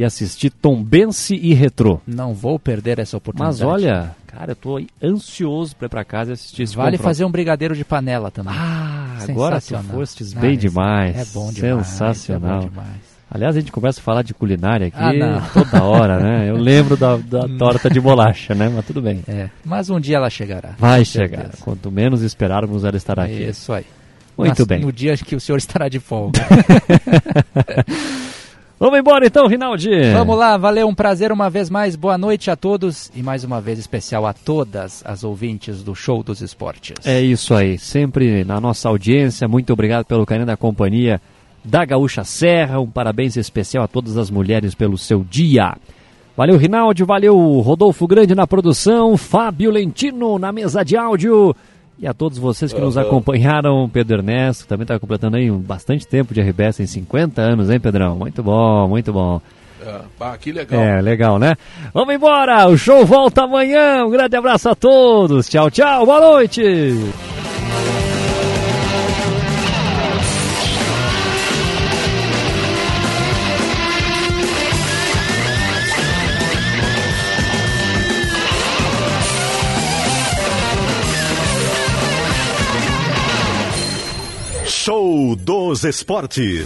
e assistir Tombense e Retrô. Não vou perder essa oportunidade. Mas olha, cara, eu tô ansioso para ir para casa e assistir esse Vale fazer um brigadeiro de panela também. Ah, agora tu Sensacional. fostes Ah, bem esse demais. é bom demais, Sensacional. é bom demais. Aliás, a gente começa a falar de culinária aqui Ah, toda hora, né? Eu lembro da, da torta de bolacha, né? Mas tudo bem. É, mas um dia ela chegará. Vai chegar. certeza. Quanto menos esperarmos, ela estará aqui. Isso aí. Muito Nas- bem. No dia que o senhor estará de folga. Vamos embora então, Rinaldi. Vamos lá, valeu, um prazer uma vez mais. Boa noite a todos e mais uma vez especial a todas as ouvintes do Show dos Esportes. É isso aí, sempre na nossa audiência. Muito obrigado pelo carinho da companhia da Gaúcha Serra. Um parabéns especial a todas as mulheres pelo seu dia. Valeu, Rinaldi, valeu, Rodolfo Grande na produção, Fábio Lentino na mesa de áudio. E a todos vocês que nos acompanharam, Pedro Ernesto, também está completando aí um bastante tempo de RBS, em 50 anos, hein, Pedrão? Muito bom, muito bom. Ah, que legal. É, legal, né? Vamos embora, o show volta amanhã. Um grande abraço a todos. Tchau, tchau, boa noite. Show dos Esportes.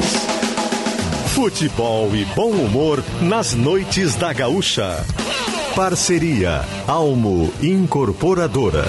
Futebol e bom humor nas noites da Gaúcha. Parceria Almo Incorporadora.